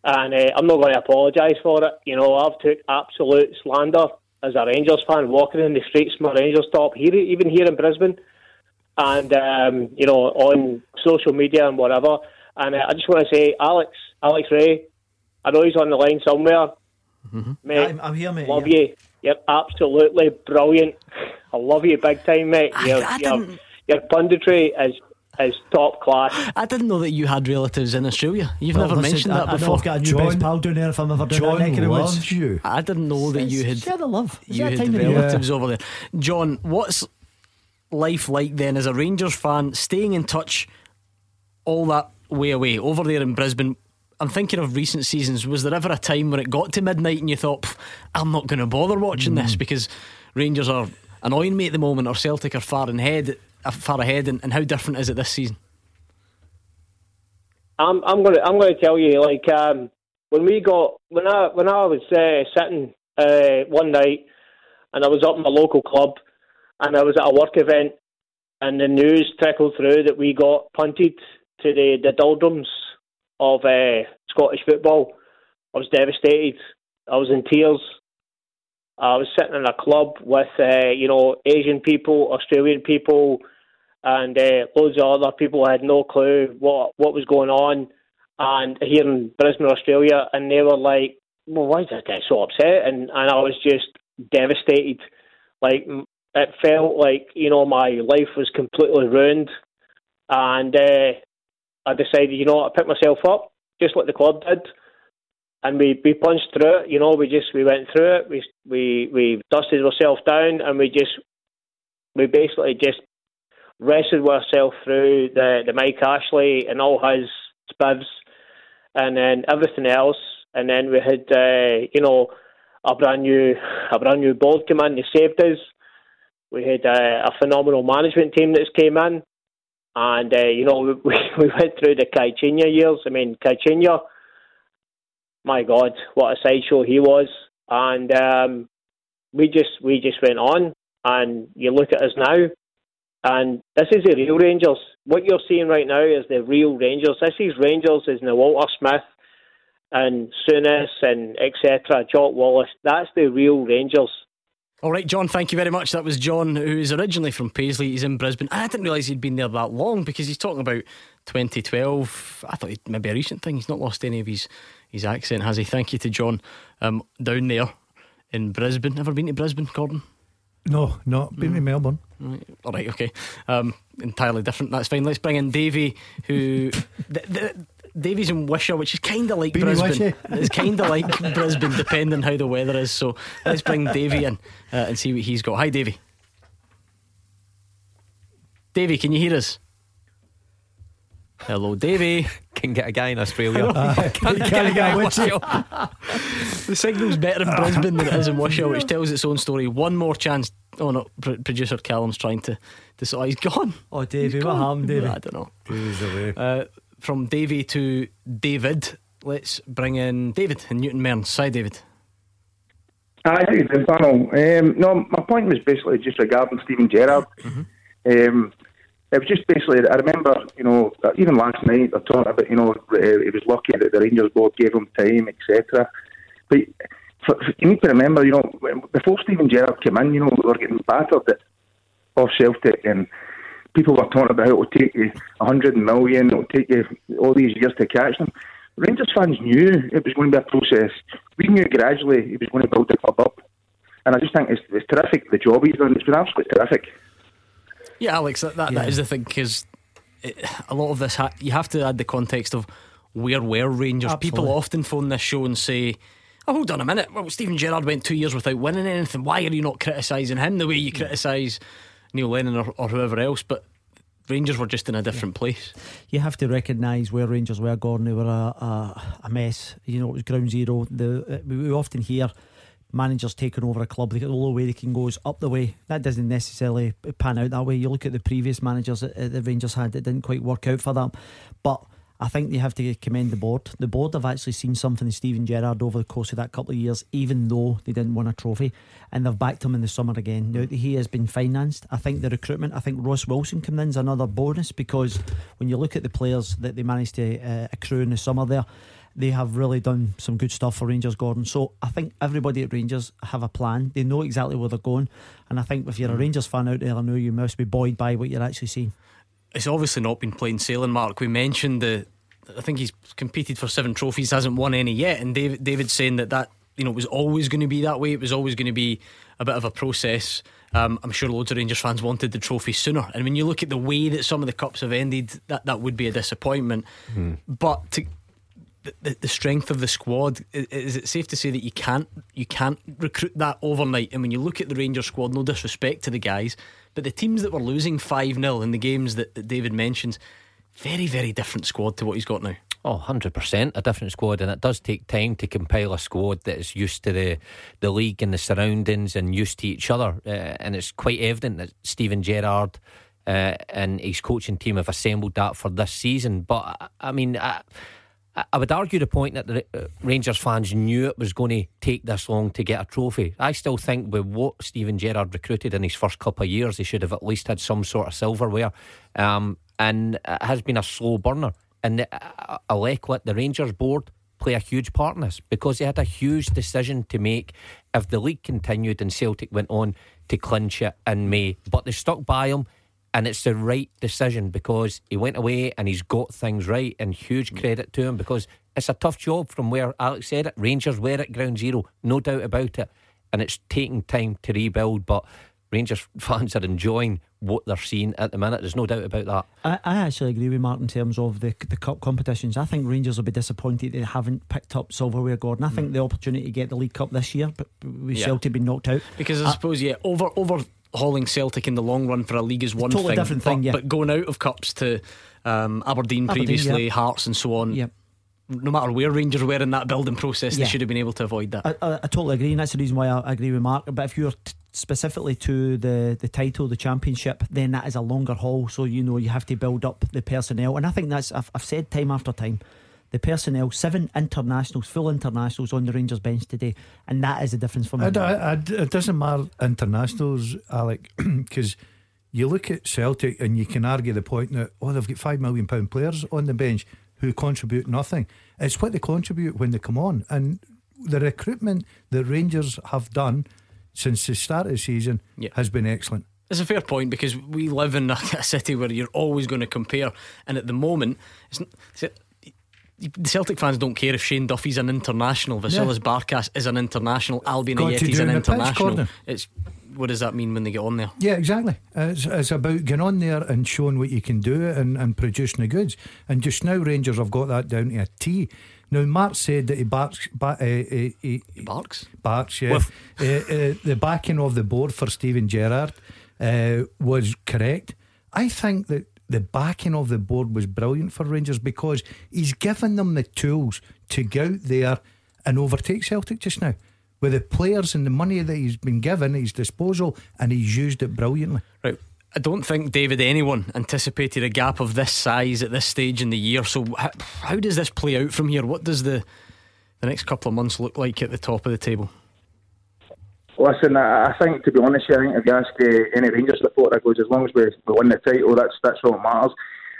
and uh, I'm not going to apologise for it. You know, I've took absolute slander as a Rangers fan, walking in the streets a Rangers top here, even here in Brisbane, and um, you know, on social media and whatever. And uh, I just want to say, Alex, Alex Rae, I know he's on the line somewhere. Mm-hmm. Mate, I'm, I'm, here, mate. Love yeah. you. You're absolutely brilliant. I love you big time, mate. I, I you're, your punditry is is top class. I didn't know that you had relatives in Australia. You've Well, never mentioned I- that I before. I've got a new best pal down there if I'm ever down John that neck of the woods. loves you. I didn't know that you had share the love. It's you had time of year. relatives over there. John, what's life like then as a Rangers fan, staying in touch all that way away over there in Brisbane? I'm thinking of recent seasons. Was there ever a time when it got to midnight and you thought, I'm not going to bother watching this Mm. because Rangers are annoying me at the moment, or Celtic are far ahead, uh, far ahead, and, and how different is it this season? I'm I'm gonna I'm gonna tell you like um, when we got when I when I was uh, sitting uh, one night and I was up in my local club and I was at a work event and the news trickled through that we got punted to the the doldrums of uh, Scottish football. I was devastated. I was in tears. I was sitting in a club with uh, you know Asian people, Australian people, and uh, loads of other people had no clue what what was going on. And here in Brisbane, Australia, and they were like, "Well, why is this guy so upset?" And and I was just devastated. Like it felt like you know my life was completely ruined, and uh, I decided, you know, I picked myself up just like the club did, and we, we punched through it. You know, we just we went through it. We we we dusted ourselves down, and we just we basically just wrestled ourselves through the the Mike Ashley and all his spivs, and then everything else, and then we had uh, you know a brand new a brand new board come in. They saved us. We had uh, a phenomenal management team that's came in, and uh, you know we, we went through the Caixinha years. I mean Caixinha, my God, what a sideshow he was, and um, we just we just went on. And you look at us now, and this is the real Rangers. What you're seeing right now is the real Rangers. This is Rangers is the Walter Smith and Souness and etc. Jock Wallace. That's the real Rangers. All right, John, thank you very much. That was John, who is originally from Paisley. He's in Brisbane. I didn't realise he'd been there that long because he's talking about 2012. I thought he'd maybe a recent thing. He's not lost any of his, his accent, has he? Thank you to John um, down there in Brisbane. Ever been to Brisbane, Gordon? No, not been to Melbourne. Right. All right, okay. Um, entirely different. That's fine. Let's bring in Davy, who. the, the, Davy's in Wishaw, which is kind of like Been in Brisbane. Wishaw? It's kind of like Brisbane, depending how the weather is. So let's bring Davy in uh, and see what he's got. Hi, Davy. Davy, can you hear us? Hello, Davy. Can get a guy in Australia. Aye. Can't Can't get a guy in Wishaw. the signal's better in Brisbane than it is in Wishaw, which tells its own story. One more chance. Oh no, Pro- producer Callum's trying to. to so he's gone. Oh, Davy, what happened, Davy? I don't know. Davy's away. Uh, from Davy to David, let's bring in David in Newton Mearns. Hi, David. Hi, doing, panel? Um, no, my point was basically just regarding Steven Gerrard. Um, it was just basically, I remember, you know, even last night, I talked about, you know, uh, he was lucky that the Rangers board gave him time, etc. But for, for- you need to remember, you know, before Steven Gerrard came in, you know, we were getting battered at, off Celtic and people were talking about it will take you 100 million, it will take you all these years to catch them. Rangers fans knew it was going to be a process. We knew gradually he was going to build the club up. And I just think it's, it's terrific, the job he's done. It's been absolutely terrific. Yeah, Alex, that, that, that is the thing because a lot of this ha- you have to add the context of where were Rangers. People often phone this show and say, "Oh, hold on a minute. Well, Steven Gerrard went two years without winning anything. Why are you not criticising him the way you criticise Neil Lennon or, or whoever else?" But Rangers were just in a different place. You have to recognise where Rangers were, Gordon. They were a, a, a mess. You know, it was ground zero. The, uh, we, often hear managers taking over a club. They get the way they can go is up the way. That doesn't necessarily pan out that way. You look at the previous managers that uh, the Rangers had, it didn't quite work out for them. But I think they have to commend the board. The board have actually seen something in Steven Gerrard over the course of that couple of years, even though they didn't win a trophy, and they've backed him in the summer again. Now he has been financed. I think the recruitment. I think Ross Wilson coming in is another bonus because when you look at the players that they managed to uh, accrue in the summer there. They have really done some good stuff for Rangers, Gordon. So I think everybody at Rangers have a plan. They know exactly where they're going, and I think if you're a Rangers fan out there, I know you must be buoyed by what you're actually seeing. It's obviously not been plain sailing, Mark. We mentioned the. I think he's competed for seven trophies, hasn't won any yet, and David, David's saying that that you know it was always going to be that way. It was always going to be a bit of a process. Um, I'm sure loads of Rangers fans wanted the trophy sooner. And when you look at the way that some of the cups have ended, that, that would be a disappointment. Hmm. But to, the, the strength of the squad is it safe to say that you can't you can't recruit that overnight and when you look at the Rangers squad no disrespect to the guys but the teams that were losing 5-0 in the games that, that David mentions very very different squad to what he's got now Oh, 100% a different squad, and it does take time to compile a squad that is used to the, the league and the surroundings and used to each other. Uh, and it's quite evident that Steven Gerrard uh, and his coaching team have assembled that for this season. But I mean, I, I would argue the point that the uh, Rangers fans knew it was going to take this long to get a trophy. I still think with what Steven Gerrard recruited in his first couple of years, he should have at least had some sort of silverware. Um, and it has been a slow burner. And uh, Alec the Rangers board, play a huge part in this because they had a huge decision to make if the league continued and Celtic went on to clinch it in May. But they stuck by him and it's the right decision because he went away and he's got things right and huge credit to him because it's a tough job from where Alex said it Rangers were at ground zero no doubt about it and it's taking time to rebuild but Rangers fans are enjoying what they're seeing at the minute. There's no doubt about that. I, I actually agree with Mark in terms of the the cup competitions. I think Rangers will be disappointed they haven't picked up silverware. Gordon, I think mm. the opportunity to get the League Cup this year, but we yeah. Celtic being knocked out, because I, I suppose yeah, over over hauling Celtic in the long run for a league is one totally thing, different thing, but, yeah. but going out of cups to um, Aberdeen, Aberdeen, previously, yeah. Hearts, and so on. Yeah no matter where Rangers were in that building process, they should have been able to avoid that. I, I, I, totally agree, and that's the reason why I agree with Mark. But if you're t- specifically to the the title, the championship, then that is a longer haul. So you know you have to build up the personnel, and I think that's I've, I've said time after time. The personnel, seven internationals, full internationals on the Rangers bench today, and that is the difference for me. it doesn't matter internationals, Alec, because you look at Celtic and you can argue the point that oh they've got five million pound players on the bench who contribute nothing. It's what they contribute when they come on, and the recruitment that Rangers have done since the start of the season yeah. has been excellent. It's a fair point because we live in a, city where you're always going to compare, and at the moment, it's, it's, the Celtic fans don't care if Shane Duffy's an international, Vasilis yeah. Barkas is an international, Albian Ajeti's an international. It's what does that mean when they get on there? Yeah, exactly. It's, it's about getting on there and showing what you can do and, and producing the goods. And just now, Rangers have got that down to a T. Now, Mark said that he barks. Ba- uh, uh, he barks? Barks, yeah. uh, the backing of the board for Steven Gerrard was correct. I think that the backing of the board was brilliant for Rangers because he's given them the tools to go out there and overtake Celtic just now with the players and the money that he's been given at his disposal, and he's used it brilliantly. Right. I don't think David anyone anticipated a gap of this size at this stage in the year. So how, how does this play out from here? What does the the next couple of months look like at the top of the table? Listen, I think to be honest, I think if you ask uh, any Rangers supporter, goes as long as we, we win the title, that's that's all that matters.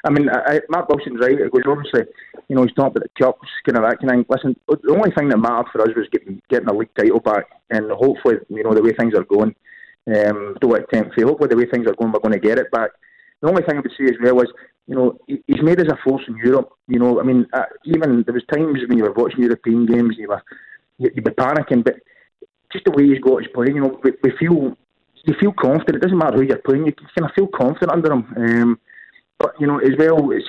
I mean, I, Mark Wilson's right. It goes obviously, you know, he's talking about the cups, kind of that kind of thing. Listen, the only thing that mattered for us was getting getting a league title back, and hopefully, you know, the way things are going, um, want to tempt. Hopefully, the way things are going, we're going to get it back. The only thing I would say as well is, you know, he's made us a force in Europe. You know, I mean, uh, even there was times when you were watching European games, you were you'd be panicking, but just the way he's got his playing, you know, we, we feel you feel confident. It doesn't matter who you're playing, you kind of feel confident under him. Um, but you know, as well, it's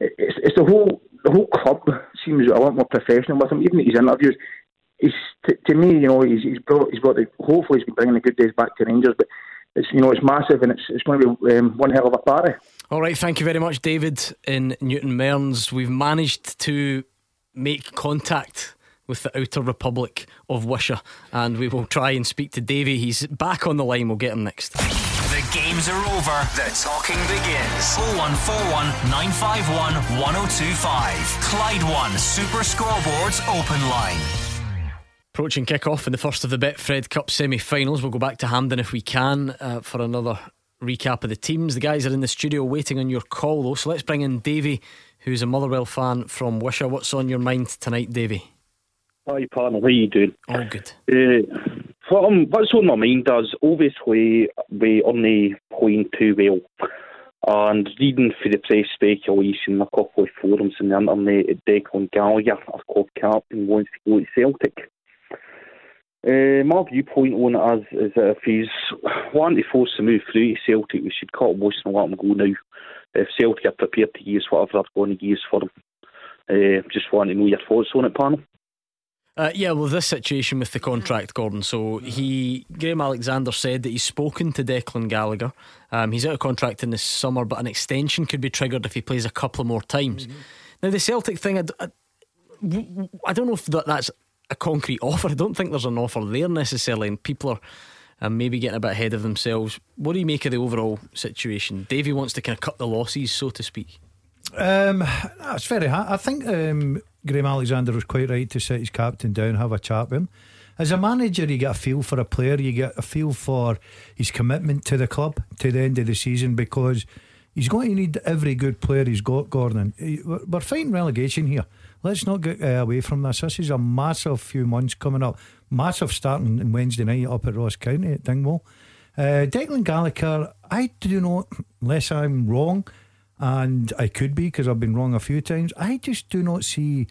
it's, it's the whole the whole club seems a lot more professional with him. Even his interviews, he's t- to me, you know, he's he's brought he's got the hopefully he's been bringing the good days back to Rangers, but. It's you know it's massive and it's it's going to be um, one hell of a party. All right, thank you very much, David in Newton Mearns. We've managed to make contact with the Outer Republic of Wishaw, and we will try and speak to Davy. He's back on the line. We'll get him next. The games are over. The talking begins. 0141 951 1025. Clyde One Super Scoreboards Open Line. Approaching kick-off in the first of the Betfred Cup semi-finals. We'll go back to Hampden if we can uh, for another recap of the teams. The guys are in the studio waiting on your call though. So let's bring in Davy, who's a Motherwell fan from Wishaw. What's on your mind tonight, Davy? Hi, partner. How are you doing? All good. Uh, what um, what's on my mind is obviously we only playing too well. And reading for the press speculation, a couple of forums on the internet, Declan Gallagher, our club captain, wants to go to Celtic. Uh, my viewpoint on it is, is that if he's wanting to force the move through to Celtic, we should cut him loose and let him go now. If Celtic are prepared to use whatever they're going to use for him. Uh, just want to know your thoughts on it, panel. Uh, yeah, well, this situation with the contract, Gordon. So he, Graham Alexander said that he's spoken to Declan Gallagher. Um, he's out of contract in the summer, but an extension could be triggered if he plays a couple of more times. Mm-hmm. Now, the Celtic thing, I, I, I, don't know if that, that's a concrete offer. I don't think there's an offer there necessarily, and people are um, maybe getting a bit ahead of themselves. What do you make of the overall situation? Davey wants to kind of cut the losses, so to speak. Um, that's very hard. I think um, Graham Alexander was quite right to sit his captain down, have a chat with him. As a manager, you get a feel for a player, you get a feel for his commitment to the club to the end of the season because he's going to need every good player he's got, Gordon. We're fighting relegation here. Let's not get uh, away from this. This is a massive few months coming up. Massive starting on Wednesday night up at Ross County at Dingwall. Uh, Declan Gallagher, I do not, unless I'm wrong, and I could be because I've been wrong a few times. I just do not see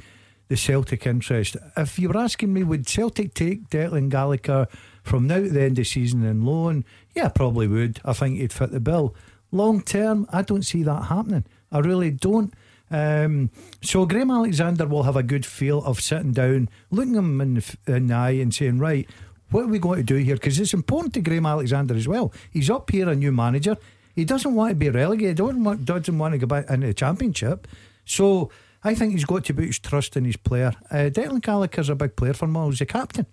the Celtic interest. If you were asking me, would Celtic take Declan Gallagher from now to the end of season in loan? Yeah, probably would. I think he'd fit the bill. Long term, I don't see that happening. I really don't. Um, so Graham Alexander will have a good feel of sitting down, looking him in the, in the eye, and saying, "Right, what are we going to do here?" Because it's important to Graham Alexander as well. He's up here, a new manager. He doesn't want to be relegated. Doesn't want, doesn't want to go back into the championship. So I think he's got to put his trust in his player. Uh, Declan Gallagher's a big player for Motherwell. He's a captain,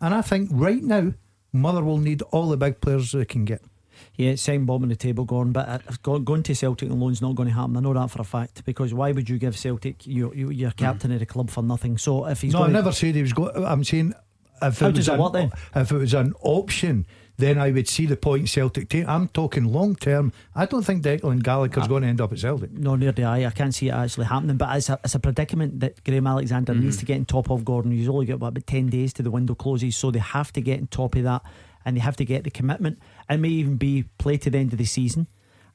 and I think right now Motherwell need all the big players they can get. Yeah, same bomb on the table, Gordon. But uh, going to Celtic on loan's not going to happen. I know that for a fact. Because why would you give Celtic your you you're captain mm. of the club for nothing? So if he's no, I never said he was. Go- I'm saying if How it was an, what then? If it was an option then I would see the point Celtic take. I'm talking long term. I don't think Declan Gallagher's uh, going to end up at Celtic. No, near the eye. I can't see it actually happening. But it's a, it's a predicament that Graham Alexander mm-hmm. needs to get on top of. Gordon, he's only got what, about ten days to the window closes, so they have to get on top of that, and they have to get the commitment. It may even be play to the end of the season,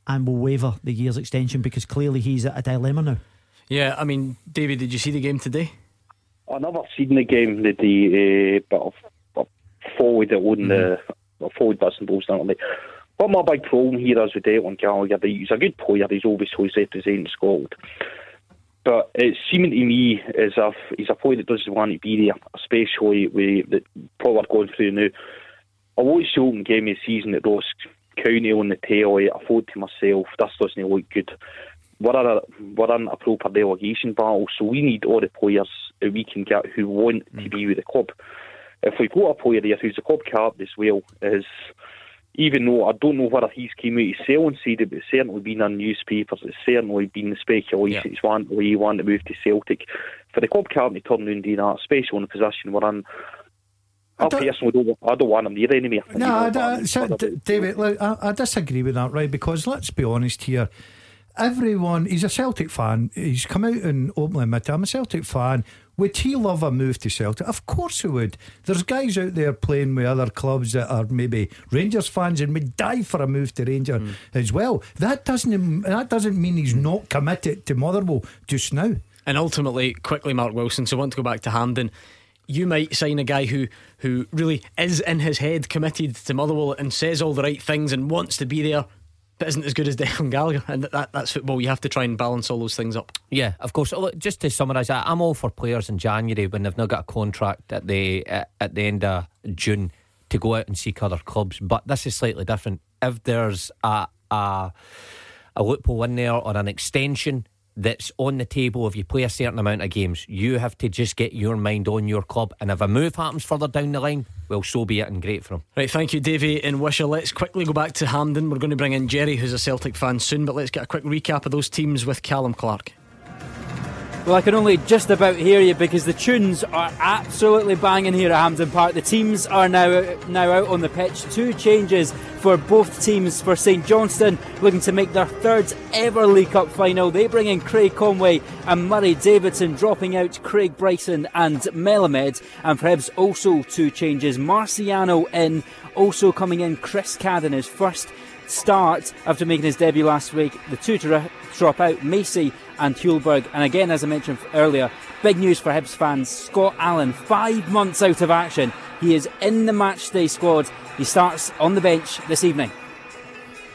and will waiver the year's extension because clearly he's at a dilemma now. Yeah, I mean, David, did you see the game today? I never seen the game the day, uh, but I've, followed it on mm-hmm. the forward bits and balls differently. But my big problem here is with Declan Gallagher. He's a good player. He's obviously representing Scotland. But it's seeming to me as if he's a player that doesn't want to be there, especially with the what we're going through now. I watched the open game of the season at Ross County on the tail. I thought to myself, this doesn't look good. We're in, a, we're in a proper relegation battle, so we need all the players that we can get who want mm. to be with the club if we've got a player there who's a club captain as well, is even though I don't know whether he's came out to sell and said it, but it's certainly been in newspapers, it's certainly been the speculation yeah. he's want, he wanted to move to Celtic. For the club captain to turn around and do that, especially in the position we're in, I, I personally don't, I don't want him there anymore. No, I, I, so, David, look, I, I disagree with that, right? Because let's be honest here everyone, he's a Celtic fan. He's come out and openly admitted, I'm a Celtic fan. Would he love a move to Celtic? Of course he would. There's guys out there playing with other clubs that are maybe Rangers fans and would die for a move to Rangers mm. as well. That doesn't that doesn't mean he's not committed to Motherwell just now. And ultimately, quickly, Mark Wilson. So I want to go back to Hampden You might sign a guy who who really is in his head committed to Motherwell and says all the right things and wants to be there but isn't as good as Declan Gallagher. And that, that's football. You have to try and balance all those things up. Yeah, of course. Just to summarise I'm all for players in January when they've not got a contract at the at the end of June to go out and seek other clubs. But this is slightly different. If there's a a, a loophole in there or an extension that's on the table if you play a certain amount of games. You have to just get your mind on your club. And if a move happens further down the line, well, so be it and great for him. Right, thank you, Davey and Wishaw. Let's quickly go back to Hampden. We're going to bring in Jerry, who's a Celtic fan soon, but let's get a quick recap of those teams with Callum Clark. Well, I can only just about hear you because the tunes are absolutely banging here at Hampden Park. The teams are now now out on the pitch. Two changes for both teams. For St Johnstone, looking to make their third ever League Cup final. They bring in Craig Conway and Murray Davidson, dropping out Craig Bryson and Melamed. And Hibs, also two changes. Marciano in, also coming in Chris Cadden, his first start after making his debut last week. The two to drop out, Macey and Hallberg. And again, as I mentioned earlier, big news for Hibs fans. Scott Allan, five months out of action. He is in the matchday squad. He starts on the bench this evening.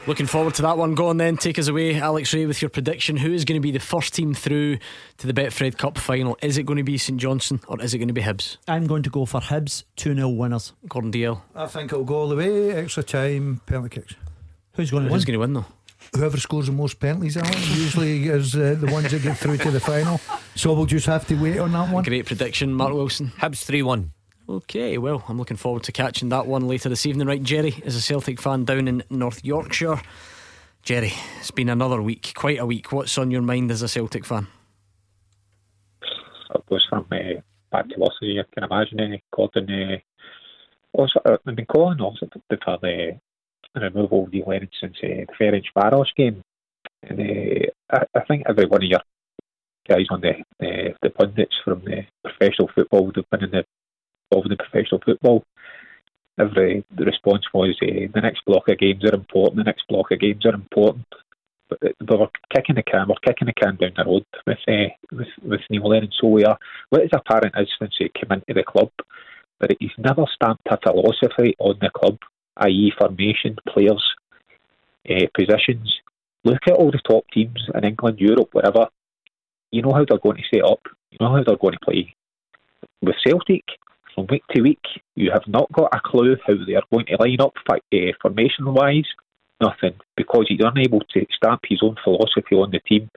Looking forward to that one. Go on then, take us away, Alex Rae, with your prediction. Who is going to be the first team through to the Betfred Cup final? Is it going to be St Johnstone or is it going to be Hibs? I'm going to go for Hibs, 2 0 winners. Gordon Dalziel. I think it'll go all the way, extra time, penalty kicks. Who's going to Who's win? going to win though? Whoever scores the most penalties, Alan, usually is uh, the ones that get through to the final. So we'll just have to wait on that one. Great prediction, Mark Wilson. Hibs 3 1. Okay, well, I'm looking forward to catching that one later this evening. Right, Jerry is a Celtic fan down in North Yorkshire. Jerry, it's been another week, quite a week. What's on your mind as a Celtic fan? It goes from uh, back to last year, I can imagine. Uh, Gordon, uh, also, I've been calling also for the uh, removal of Neil Lennon since uh, the Ferencvaros game. And uh, I, I think every one of your guys on the the, the pundits from the professional football would have been in the, the professional football. Every the response was uh, the next block of games are important. The next block of games are important. But, uh, but we're kicking the can. We're kicking the can down the road with uh, with with Neil Lennon. So we are. What is apparent is since he came into the club that he's never stamped a philosophy on the club, i.e., formation, players, uh, positions. Look at all the top teams in England, Europe, whatever. You know how they're going to set up. You know how they're going to play. With Celtic, from week to week, you have not got a clue how they are going to line up uh, formation-wise. Nothing, because he's unable to stamp his own philosophy on the team.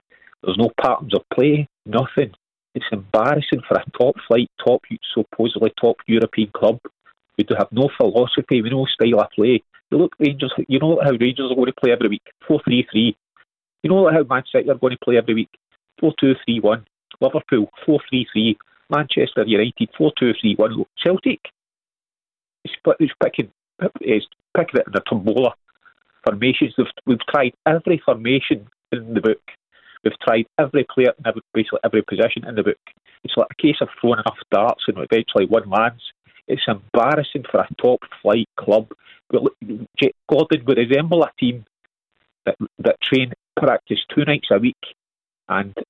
There's no patterns of play. Nothing. It's embarrassing for a top-flight, top supposedly top European club who do have no philosophy, with no style of play. You look Rangers. You know how Rangers are going to play every week. Four-three-three. You know how Man City are going to play every week. Four-two-three-one. Liverpool four-three-three. Manchester United four two three one. Celtic. It's, it's picking it's picking it in a tombola. Formations. We've, we've tried every formation in the book. We've tried every player in every, basically every position in the book. It's like a case of throwing enough darts and eventually one lands. It's embarrassing for a top flight club. Gordon would resemble a team that that train practice two nights a week and uh,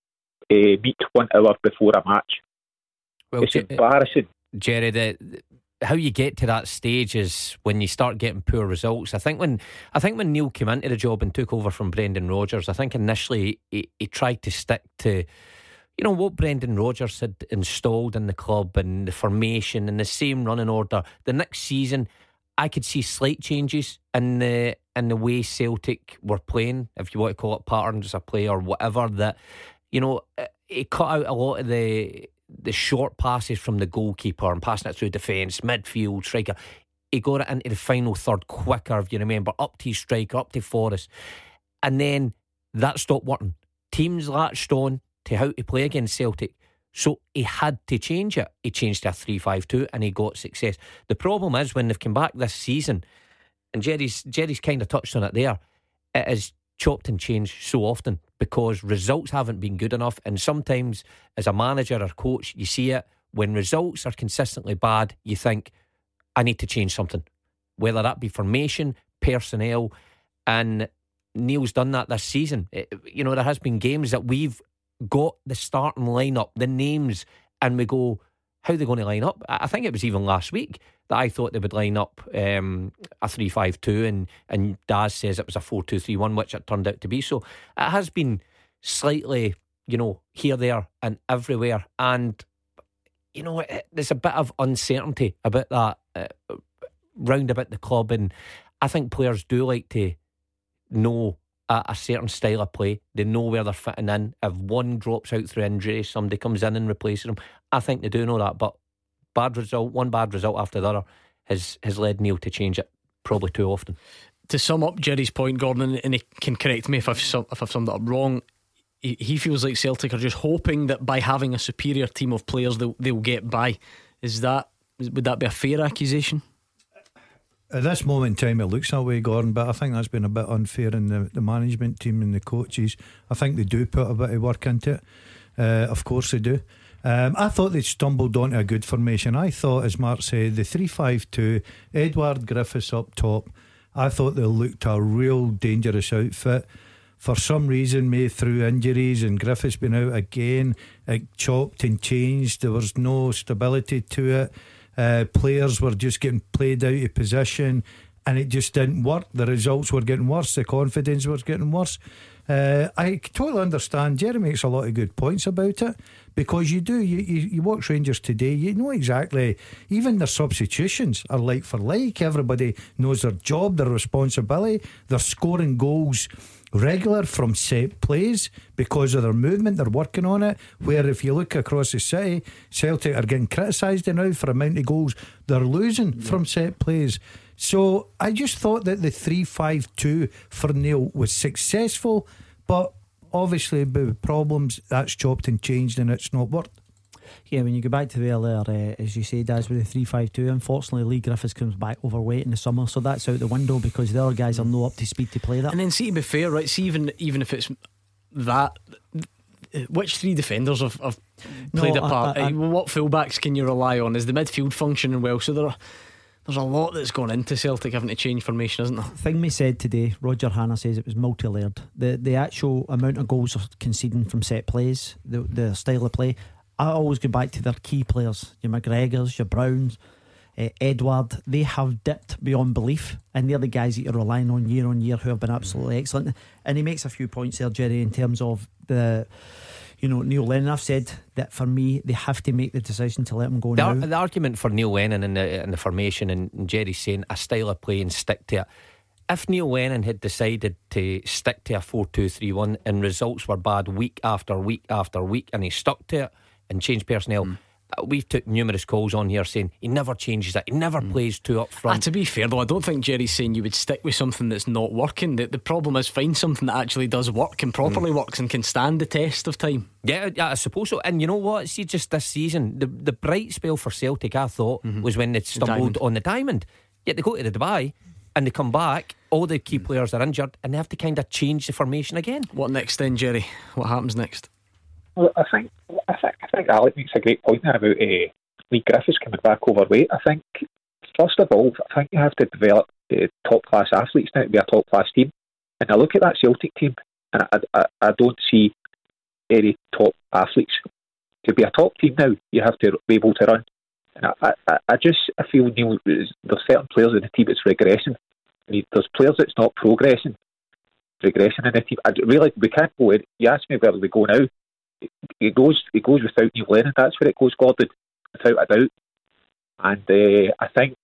meet one hour before a match. Well, it's J- embarrassing. Jerry, the, the- how you get to that stage is when you start getting poor results. I think when I think when Neil came into the job and took over from Brendan Rodgers, I think initially he, he tried to stick to you know what Brendan Rodgers had installed in the club and the formation and the same running order. The next season, I could see slight changes in the in the way Celtic were playing, if you want to call it patterns of play or whatever. That you know, he cut out a lot of the the short passes from the goalkeeper and passing it through defence, midfield, striker. He got it into the final third quicker, if you remember, up to striker, up to Forrest. And then that stopped working. Teams latched on to how to play against Celtic. So he had to change it. He changed to a 3 5 2 and he got success. The problem is when they've come back this season, and Jerry's Jerry's kind of touched on it there, it is chopped and changed so often because results haven't been good enough. And sometimes, as a manager or coach, you see it when results are consistently bad, you think, I need to change something, whether that be formation, personnel. And Neil's done that this season. It- you know, there has been games that we've got the starting lineup, the names, and we go, how are they going to line up? I think it was even last week that I thought they would line up um, a 3 5 2, and, and Daz says it was a 4 2 3 1, which it turned out to be. So it has been slightly, you know, here, there, and everywhere. And, you know, it, there's a bit of uncertainty about that uh, round about the club. And I think players do like to know a, a certain style of play. They know where they're fitting in. If one drops out through injury, somebody comes in and replaces them. I think they do know that. But bad result, one bad result after the other, has has led Neil to change it probably too often. To sum up Jerry's point, Gordon, and he can correct me if I've if I've summed it up wrong. He, he feels like Celtic are just hoping that by having a superior team of players, they'll, they'll get by. Is that would that be a fair accusation? At this moment in time, it looks that way, Gordon, but I think that's been a bit unfair in the, the management team and the coaches. I think they do put a bit of work into it. Uh, of course, they do. Um, I thought they stumbled onto a good formation. I thought, as Mark said, the 3 5 2, Edouard Griffiths up top. I thought they looked a real dangerous outfit. For some reason, May through injuries and Griffiths been out again, it chopped and changed. There was no stability to it. Uh, players were just getting played out of position and it just didn't work. The results were getting worse, the confidence was getting worse. Uh, I totally understand. Jerry makes a lot of good points about it because you do. You, you, you watch Rangers today, you know exactly, even their substitutions are like for like. Everybody knows their job, their responsibility. They're scoring goals regular from set plays because of their movement. They're working on it. Where if you look across the city, Celtic are getting criticised now for amount of goals they're losing yeah. from set plays. So I just thought that the three five two for Neil was successful, but obviously with problems that's chopped and changed and it's not worked. Yeah, when you go back to the earlier, uh, as you said, as with the three five two, unfortunately Leigh Griffiths comes back overweight in the summer, so that's out the window because the other guys are no up to speed to play that. And then see to be fair, right? See even even if it's that. Which three defenders have, have played no, a part? I, I, what fullbacks can you rely on? Is the midfield functioning well? So there are there's a lot that's gone into Celtic having to change formation, isn't there? Thing we said today, Roger Hannah says it was multi layered. The the actual amount of goals are conceding from set plays, the the style of play. I always go back to their key players, your McGregors, your Browns, uh, Edouard. They have dipped beyond belief, and they're the guys that you're relying on year on year who have been absolutely excellent. And he makes a few points there, Jerry, in terms of the you know, Neil Lennon, I've said that for me, they have to make the decision to let him go the, now. the argument for Neil Lennon in the, in the formation and, and Jerry saying a style of play and stick to it. If Neil Lennon had decided to stick to a 4 2 3 1 and results were bad week after week after week and he stuck to it and change personnel, mm we've took numerous calls on here saying he never changes it. He never mm. plays two up front. Ah, to be fair though, I don't think Jerry's saying you would stick with something that's not working. The, the problem is find something that actually does work and properly mm. works and can stand the test of time. Yeah, yeah, I suppose so. And you know what? See, just this season, the the bright spell for Celtic, I thought, mm-hmm. was when they stumbled the on the diamond. Yet they go to the Dubai and they come back. All the key mm. players are injured, and they have to kind of change the formation again. What next then, Jerry? What happens next? I think I think I think Alec makes a great point there about uh, Leigh Griffiths coming back overweight. I think first of all, I think you have to develop uh, top class athletes now to be a top class team. And I look at that Celtic team, and I, I, I don't see any top athletes. To be a top team now, you have to be able to run. And I, I, I just I feel Neil, there's certain players in the team that's regressing. I mean, there's players that's not progressing, regression in the team. I really we can't go in. You ask me where we go now it goes it goes without you Lennon. That's where it goes, Gordon, without a doubt. And uh, I think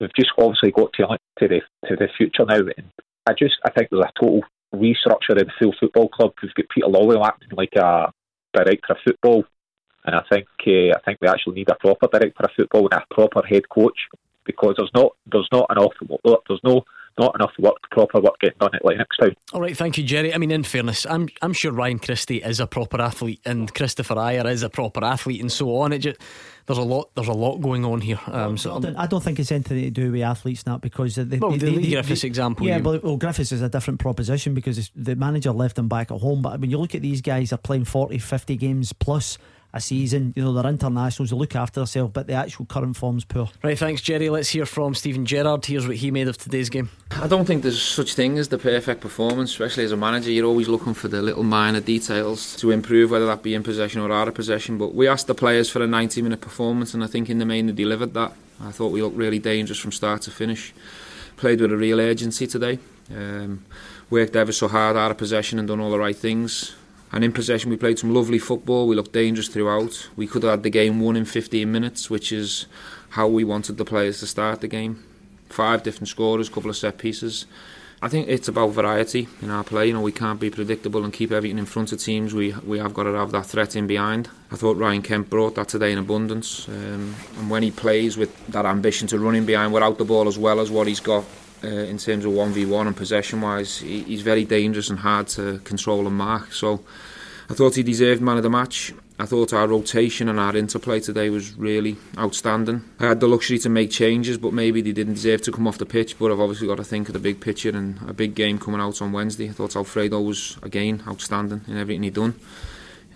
we've just obviously got to to the to the future now. And I just I think there's a total restructure in the full football club. We've got Peter Lawwell acting like a director of football, and I think uh, I think we actually need a proper director of football and a proper head coach because there's not there's not enough there's no not enough work, proper work getting done at Lennoxtown. All right, thank you, Jerry. I mean, in fairness, I'm I'm sure Ryan Christie is a proper athlete, and Kristoffer Ajer is a proper athlete, and so on. It just there's a lot there's a lot going on here. Um, so I don't, I don't think it's anything to do with athletes now because the, well, the, the, the Griffiths example. Yeah, but well, Griffiths is a different proposition because the manager left him back at home. But when you look at these guys, they're playing 40, 50 games plus a season. You know, they're internationals, they look after themselves, but the actual current form's poor. Right, thanks, Jerry. Let's hear from Steven Gerrard. Here's what he made of today's game. I don't think there's such thing as the perfect performance, especially as a manager. You're always looking for the little minor details to improve, whether that be in possession or out of possession. But we asked the players for a 90 minute performance, and I think in the main they delivered that. I thought we looked really dangerous from start to finish. Played with a real urgency today. Um, worked ever so hard out of possession and done all the right things. And in possession, we played some lovely football. We looked dangerous throughout. We could have had the game won in 15 minutes, which is how we wanted the players to start the game. Five different scorers, a couple of set pieces. I think it's about variety in our play. You know, we can't be predictable and keep everything in front of teams. We we have got to have that threat in behind. I thought Ryan Kent brought that today in abundance. Um, and when he plays with that ambition to run in behind without the ball as well as what he's got uh, in terms of 1v1 and possession wise, he, he's very dangerous and hard to control and mark. So I thought he deserved man of the match. I thought our rotation and our interplay today was really outstanding. I had the luxury to make changes, but maybe they didn't deserve to come off the pitch. But I've obviously got to think of the big picture and a big game coming out on Wednesday. I thought Alfredo was, again, outstanding in everything he'd done.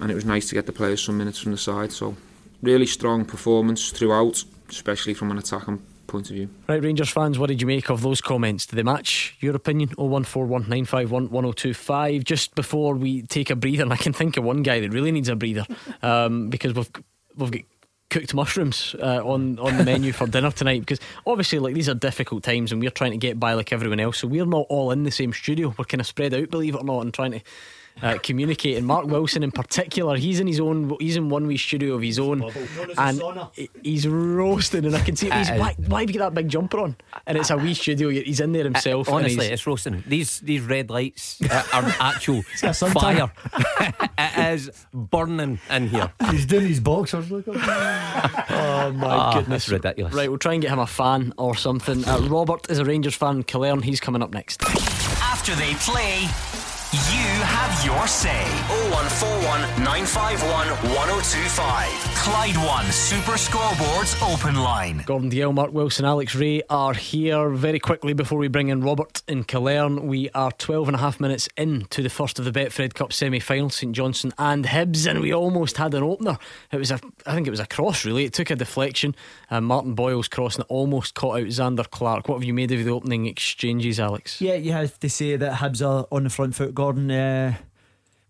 And it was nice to get the players some minutes from the side. So, really strong performance throughout, especially from an attacking point of view. Right, Rangers fans, what did you make of those comments to the match? Your opinion? 01419511025. Just before we take a breather, and I can think of one guy that really needs a breather um, because we've we've got cooked mushrooms uh, on on the menu for dinner tonight because obviously like these are difficult times and we're trying to get by like everyone else. So we're not all in the same studio. We're kind of spread out, believe it or not, and trying to uh, communicate. And Mark Wilson, in particular, he's in his own. He's in one wee studio of his own, and he's roasting. And I can see he's, It is. why, why have you got that big jumper on? And it's a wee studio. He's in there himself. and Honestly, it's roasting. These these red lights uh, are actual got suntan. fire. it is burning in here. He's doing his boxers. Look at Oh my Ah, goodness, that's ridiculous. Right, we'll try and get him a fan or something. Uh, Robert is a Rangers fan. Killearn, he's coming up next. After they play, you have your say. 0141 951 1025. Clyde One Super Scoreboards Open Line. Gordon Dalziel, Mark Wilson, Alex Rae are here very quickly before we bring in Robert in Killearn. We are 12 and a half minutes into the first of the Betfred Cup semi final, St Johnstone and Hibs, and we almost had an opener. It was a, I think it was a cross really. It took a deflection. Uh, Martin Boyle's cross and it almost caught out Zander Clark. What have you made of the opening exchanges, Alex? Yeah, you have to say that Hibs are on the front foot. Gordon, uh,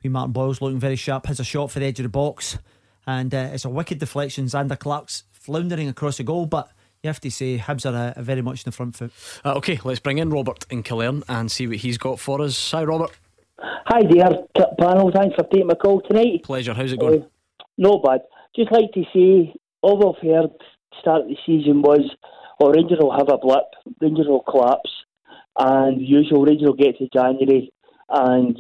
we Martin Boyle's looking very sharp, has a shot for the edge of the box, and uh, it's a wicked deflection. Zander Clark's floundering across the goal, but you have to say Hibs are uh, very much in the front foot. Uh, okay, let's bring in Robert in Killearn and see what he's got for us. Hi, Robert. Hi there, t- panel. Thanks for taking my call tonight. Pleasure. How's it going? Uh, not bad. Just like to say, all I've heard start of the season was, oh, Rangers will have a blip, Rangers will collapse, and the usual Rangers will get to January, and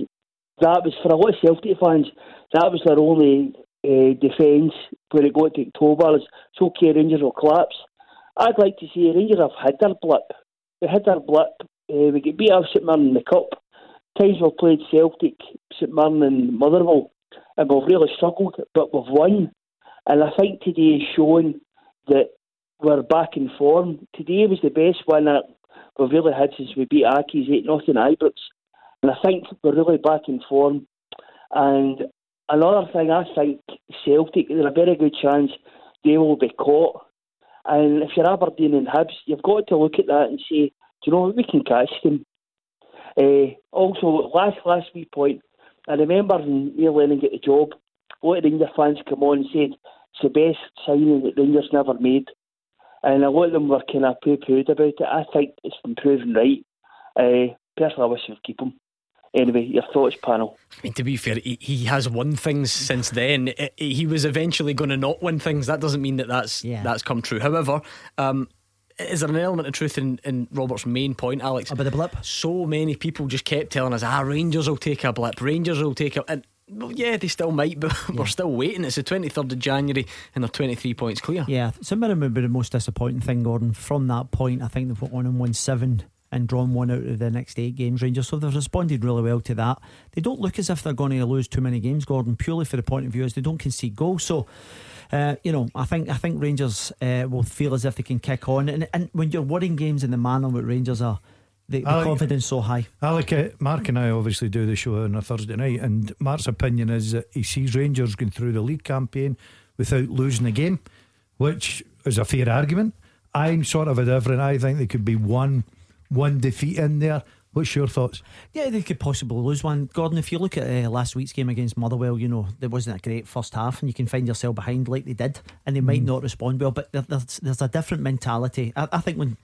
that was for a lot of Celtic fans. That was their only uh, defence when it got to October. It's okay, Rangers will collapse. I'd like to see Rangers have had their blip. We had their blip. Uh, we get beat out St Mirren in the cup. Times we've played Celtic, St Mirren, and Motherwell, and we've really struggled, but we've won. And I think today is showing that we're back in form. Today was the best one that we've really had since we beat Accies 8 nothing Ibrox. And I think we're really back in form. And another thing, I think Celtic, there's a very good chance they will be caught. And if you're Aberdeen and Hibs, you've got to look at that and say, do you know what, we can catch them. Uh, also, last last wee point, I remember when Neil Lennon get the job, a lot of Rangers fans come on and said it's the best signing that Rangers never made. And a lot of them were kind of poo pooed about it. I think it's been proven right. Uh, personally, I wish we'd keep him. Anyway, your thoughts, panel. I mean, to be fair, he, he has won things since then. I- I- he was eventually going to not win things. That doesn't mean that that's that's come true. However, um, is there an element of truth in, in Robert's main point, Alex? About the blip? So many people just kept telling us, ah, Rangers will take a blip, Rangers will take a. And, well, yeah, they still might, but we're still waiting. It's the 23rd of January and they're 23 points clear. Yeah, St Mirren would be the most disappointing thing, Gordon. From that point, I think they've got one and won seven and drawn one out of the next eight games, Rangers. So they've responded really well to that. They don't look as if they're going to lose too many games, Gordon, purely for the point of view as they don't concede goals. So. Uh, you know, I think I think Rangers uh, will feel as if they can kick on, and and when you're winning games in the manner that Rangers are, the, the Alec- confidence so high. Alec, uh, Mark and I obviously do the show on a Thursday night, and Mark's opinion is that he sees Rangers going through the league campaign without losing a game, which is a fair argument. I'm sort of a different. I think there could be one one defeat in there. What's your thoughts? Yeah, they could possibly lose one. Gordon, if you look at uh, last week's game against Motherwell, you know, there wasn't a great first half and you can find yourself behind like they did and they might not respond well, but there, there's, there's a different mentality. I, I think when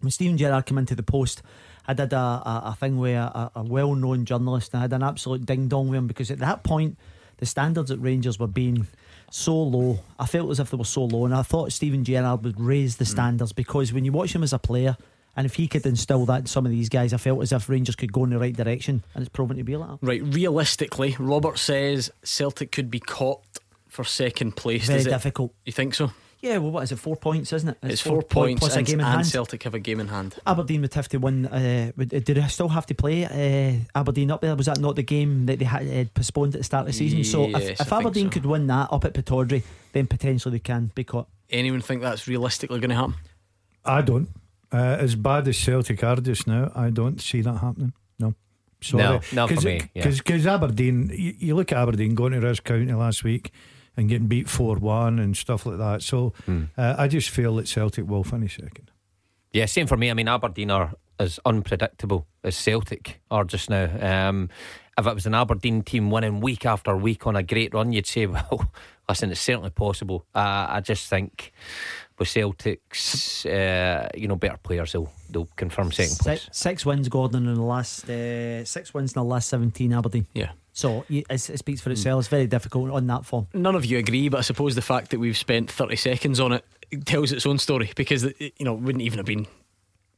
when Steven Gerrard came into the post, I did a, a, a thing where a, a well known journalist and I had an absolute ding dong with him because at that point, the standards at Rangers were being so low. I felt as if they were so low, and I thought Steven Gerrard would raise the standards because when you watch him as a player, and if he could instill that in some of these guys, I felt as if Rangers could go in the right direction, and it's proven to be like that. Right, realistically, Robert says Celtic could be caught for second place. Very Is it- difficult. You think so? Yeah, well, what is it? Four points, isn't it? It's, four, point points plus and, a game in and hand. Celtic have a game in hand. Aberdeen would have to win. Uh, did they still have to play uh, Aberdeen up there? Was that not the game that they had uh, postponed at the start of the season? so if, if Aberdeen so. could win that up at Pittodrie, then potentially they can be caught. Anyone think that's realistically going to happen? I don't. Uh, as bad as Celtic are just now, I don't see that happening. No. Sorry. No, not for Cause, me, yeah. Because Aberdeen, you, you look at Aberdeen going to Ross County last week and getting beat 4 1 and stuff like that. So Hmm. uh, I just feel that Celtic will finish second. Yeah, same for me. I mean, Aberdeen are as unpredictable as Celtic are just now. Um, if it was an Aberdeen team winning week after week on a great run, you'd say, well, listen, it's certainly possible. Uh, I just think with Celtic's, uh, you know, better players, they'll they'll confirm second place. Six, six wins, Gordon, in the last uh, six wins in the last seventeen, Aberdeen. Yeah. So it, it speaks for itself. It's very difficult on that form. None of you agree, but I suppose the fact that we've spent 30 seconds on it tells its own story because it, you know wouldn't even have been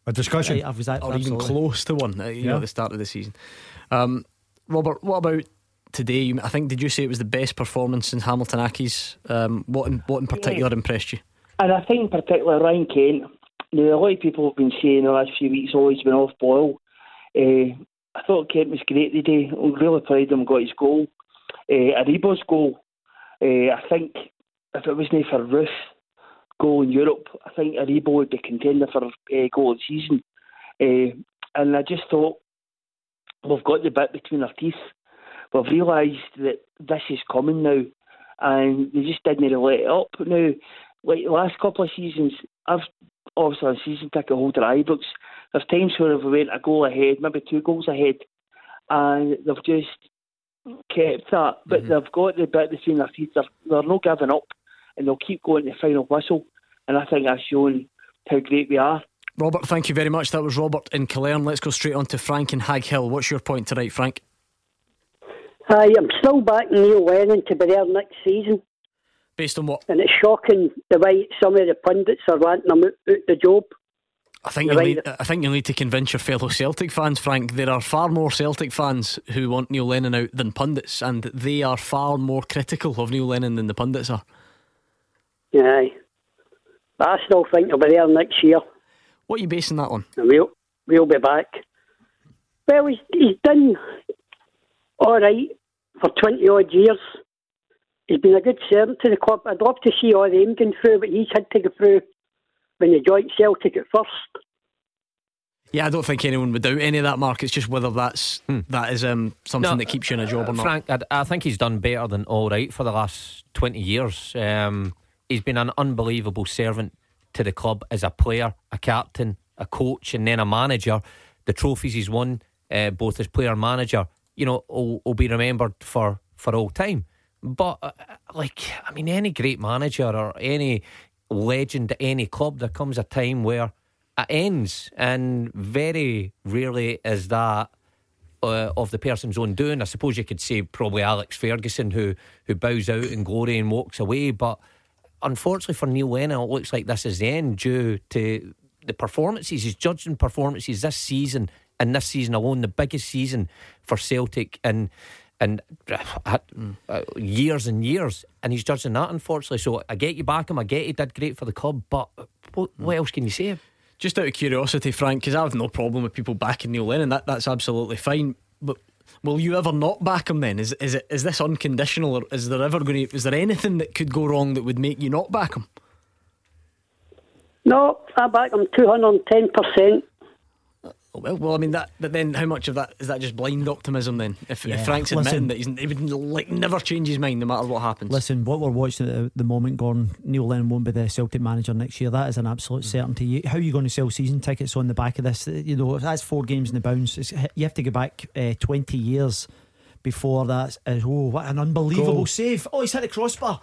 a discussion Right, I was at- or even close to one. uh, You know, at the start of the season. Um, Robert, what about today? I think did you say it was the best performance since Hamilton Accies? Um, what in, what in particular impressed you? And I think particularly Ryan Kent. Now a lot of people have been saying the last few weeks always been off boil. Uh, I thought Kent was great today. I'm really of him. Got his goal. Uh, Aribo's goal. Uh, I think if it wasn't for Roofe goal in Europe, I think Aribo would be contender for uh, goal of the season. Uh, and I just thought we've got the bit between our teeth. We've realised that this is coming now, and they just didn't let it up. Now, like the last couple of seasons, I've obviously a season ticket holder at Ibrox. There's times where we went a goal ahead, maybe two goals ahead, and they've just kept that. But mhm. they've got the bit between their teeth. They're, they're not giving up, and they'll keep going to the final whistle. And I think that's shown how great we are. Robert, thank you very much. That was Robert in Killearn. Let's go straight on to Frank in Haghill. What's your point tonight, Frank? Aye, I'm still backing Neil Lennon to be there next season. Based on what? And it's shocking the way some of the pundits are wanting them out, out the job. I think you'll need, I think you'll need to convince your fellow Celtic fans, Frank. There are far more Celtic fans who want Neil Lennon out than pundits, and they are far more critical of Neil Lennon than the pundits are. Aye. But I still think he'll be there next year. What are you basing that on? And we'll, we'll be back. Well, he's, he's done all right for 20 odd years. He's been a good servant to the club. I'd love to see all them going through, but he's had to go through when he joined Celtic at first. Yeah, I don't think anyone would doubt any of that, Mark. It's just whether that's that is um, something No, that keeps you in a job or not. Frank, I, I think he's done better than all right for the last 20 years. Um, he's been an unbelievable servant to the club as a player, a captain, a coach, and then a manager. The trophies he's won, uh, both as player and manager, you know, will, will be remembered for, for all time. But, uh, like, I mean, any great manager or any legend at any club, there comes a time where it ends, and very rarely is that uh, of the person's own doing. I suppose you could say probably Alex Ferguson, who who bows out in glory and walks away. But unfortunately for Neil Lennon, it looks like this is the end due to the performances. He's judging performances this season and this season alone, the biggest season for Celtic and and uh, uh, years and years, and he's judging that. Unfortunately, so I get you back him. I get he did great for the club, but what, what else can you say? Just out of curiosity, Frank, because I have no problem with people backing Neil Lennon. That that's absolutely fine. But will you ever not back him? Then is is it is this unconditional, or is there ever going to is there anything that could go wrong that would make you not back him? No, I back him 210%. Well, well, I mean that. But then, how much of that is that just blind optimism? Then, if, Yeah, if Frank's admitting listen- that he's, he would like never change his mind no matter what happens. Listen, what we're watching at the, the moment, Gordon, Neil Lennon won't be the Celtic manager next year. That is an absolute Mm. certainty. How are you going to sell season tickets on the back of this? You know, that's four games in the bounce. It's, you have to go back uh, 20 years before that. Uh, oh, what an unbelievable Goal. save. Oh, he's hit the crossbar.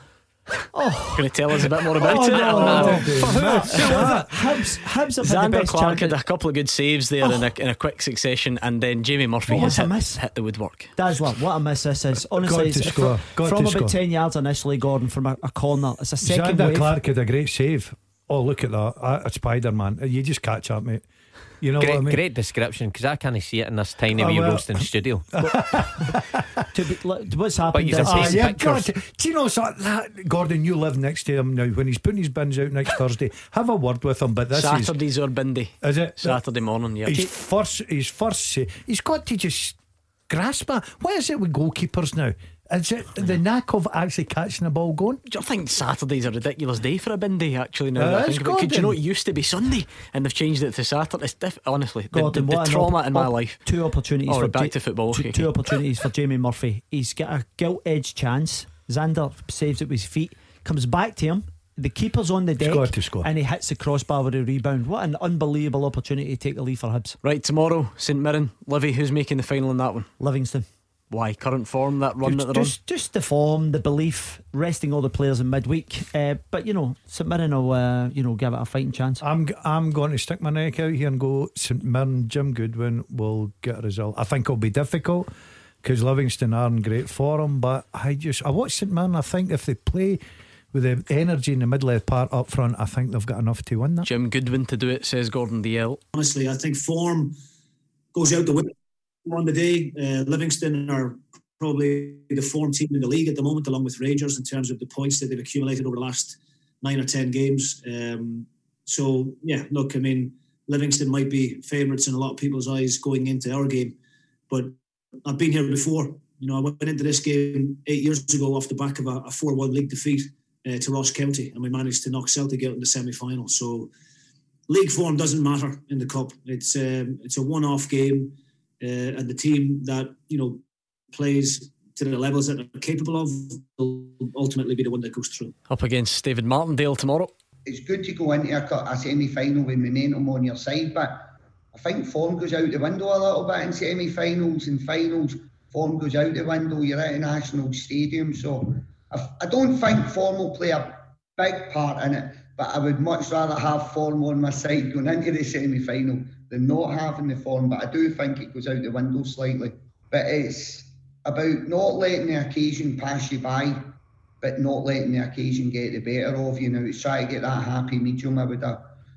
Oh, Going to tell us a bit more about Oh, it? no, or no, no. For who? Who was it? Hibs, Hibs have had the Zander best Clark had a couple of good saves there in, a, oh. in a quick succession, and then Jamie Murphy Oh, has what's hit, miss? hit the woodwork. That's what what a miss this is. Honestly, it's to score. fr- Got from about ten yards initially, Gordon from a, a corner. It's a second Zander wave. Clark had a great save. Oh, look at that. A, a Spider Man. You just catch up, mate. You know great, what I mean? great description because I can't see it in this tiny Oh, wee well. roasting studio. To be, look, what's happened? you've is- got Ah, Painting yeah. God, do you know so that Gordon? You live next to him now. When he's putting his bins out next Thursday, have a word with him. But this is Saturday's our bindy. is it Saturday morning, yeah. His first, his first, he's got to just grasp it. What is it with goalkeepers now? Is it the knack of actually catching the ball going? Do you think Saturday's a ridiculous day for a bindy? Actually, now that I it's think about it, 'Cause you know it used to be Sunday, and they've changed it to Saturday. It's diff- honestly, the, the, the trauma op- in my op- life. Two opportunities Oh, for back Ja- to football. Two, okay. two opportunities for Jamie Murphy. He's got a gilt edged chance. Zander saves it with his feet, comes back to him. The keeper's on the deck, got to score. and he hits the crossbar with a rebound. What an unbelievable opportunity to take the lead for Hibs. Right tomorrow, St Mirren, Livy. Who's making the final in that one? Livingston. Why current form that run just, that they're just, just the form, the belief, resting all the players in midweek. Uh, but you know, St Mirren will uh, you know give it a fighting chance. I'm g- I'm going to stick my neck out here and go St Mirren. Jim Goodwin will get a result. I think it'll be difficult because Livingston are in great form. But I just I watch St Mirren. I think if they play with the energy in the middle of the park up front, I think they've got enough to win that. Jim Goodwin to do it, says Gordon Dalziel. Honestly, I think form goes out the window on the day. Uh, Livingston are probably the form team in the league at the moment, along with Rangers, in terms of the points that they've accumulated over the last nine or ten games. Um, so, yeah, look, I mean, Livingston might be favourites in a lot of people's eyes going into our game, but I've been here before. You know, I went into this game eight years ago off the back of a 4 1 league defeat uh, to Ross County, and we managed to knock Celtic out in the semi final. So, league form doesn't matter in the cup. It's um, it's a one-off game, uh, and the team that you know plays to the levels that they're capable of will ultimately be the one that goes through. Up against David Martindale tomorrow. it's good to go into a, a semi final with momentum on your side, but I think form goes out the window a little bit in semi finals and finals. Form goes out the window. You're at a national stadium, so I, I don't think form will play a big part in it. But I would much rather have form on my side going into the semi final than not having the form. But I do think it goes out the window slightly. But it's about not letting the occasion pass you by but not letting the occasion get the better of you. Now, it's trying to get that happy medium, I would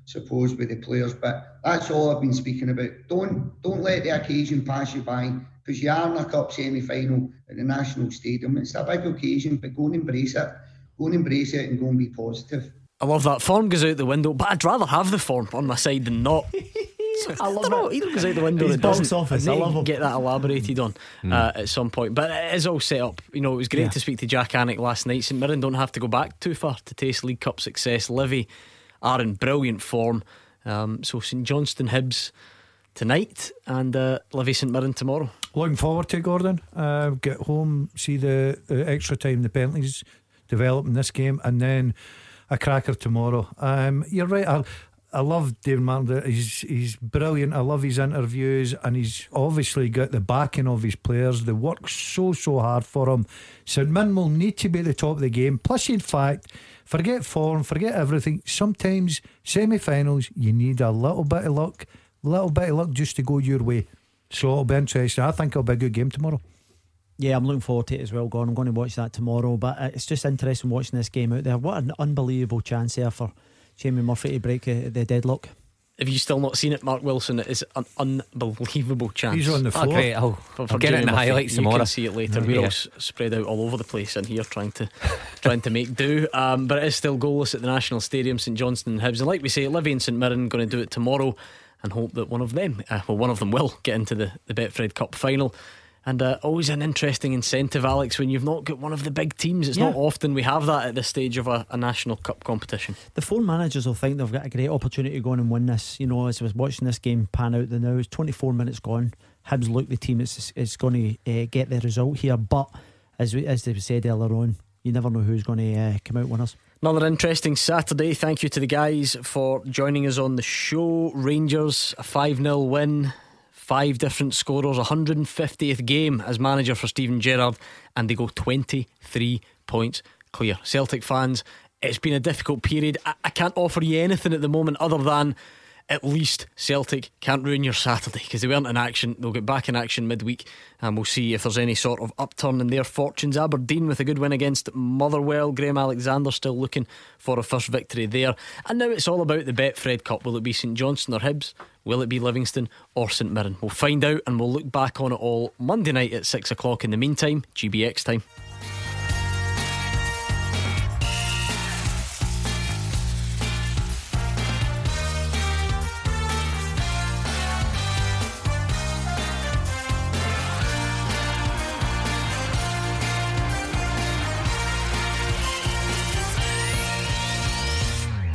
suppose, with the players. But that's all I've been speaking about. Don't don't let the occasion pass you by because you are in a cup semi final at the National Stadium. It's a big occasion, but go and embrace it. Go and embrace it and go and be positive. I love that. Form goes out the window, but I'd rather have the form on my side than not. I love it. Either goes out the window or He's it box office. I I love him. get that elaborated on uh, at some point. But it is all set up. You know, it was great Yeah. to speak to Jak Alnwick last night. St Mirren don't have to go back too far to taste League Cup success. Livy are in brilliant form. Um, so St Johnstone Hibs tonight and uh, Livy St Mirren tomorrow. Looking forward to it, Gordon. Uh, get home, see the uh, extra time the penalties develop in this game, and then a cracker tomorrow. Um, you're right. I, I love David Martin. He's he's brilliant. I love his interviews, and he's obviously got the backing of his players. They work so so hard for him. St Mirren will need to be at the top of the game. Plus, in fact, forget form, forget everything. Sometimes semi-finals, you need a little bit of luck, little bit of luck just to go your way. So it'll be interesting. I think it'll be a good game tomorrow. Yeah, I'm looking forward to it as well, Gordon. I'm going to watch that tomorrow. But uh, it's just interesting watching this game out there. What an unbelievable chance here for Jamie Murphy to break uh, the deadlock. Have you still not seen it, Mark Wilson? It is an unbelievable chance. He's on the Oh, floor. great. I'll, For- I'll for get it in the Murphy. highlights You tomorrow. can see it later. Yeah. We're all s- spread out all over the place in here trying to trying to make do. Um, but it is still goalless at the National Stadium, St Johnstone and Hibs. And like we say, Livy and St Mirren going to do it tomorrow and hope that one of them, uh, well, one of them will get into the, the Betfred Cup final. And uh, always an interesting incentive, Alex, when you've not got one of the big teams. It's Yeah. not often we have that at this stage of a, a national cup competition. The four managers will think they've got a great opportunity to go on and win this. You know, as I was watching this game pan out the now, it's 24 minutes gone. Hibs look the team is is going to uh, get the result here, but as we, as they said earlier on, you never know who's going to uh, come out winners. Another interesting Saturday. Thank you to the guys for joining us on the show. Rangers, a 5 0 win, five different scorers, 150th game as manager for Steven Gerrard, and they go 23 points clear. Celtic fans, it's been a difficult period. I, I can't offer you anything at the moment other than at least Celtic can't ruin your Saturday because they weren't in action. They'll get back in action midweek and we'll see if there's any sort of upturn in their fortunes. Aberdeen with a good win against Motherwell. Graham Alexander still looking for a first victory there. And now it's all about the Betfred Cup. Will it be St Johnstone or Hibs? Will it be Livingston or St Mirren? We'll find out and we'll look back on it all Monday night at 6 o'clock. In the meantime, GBX time.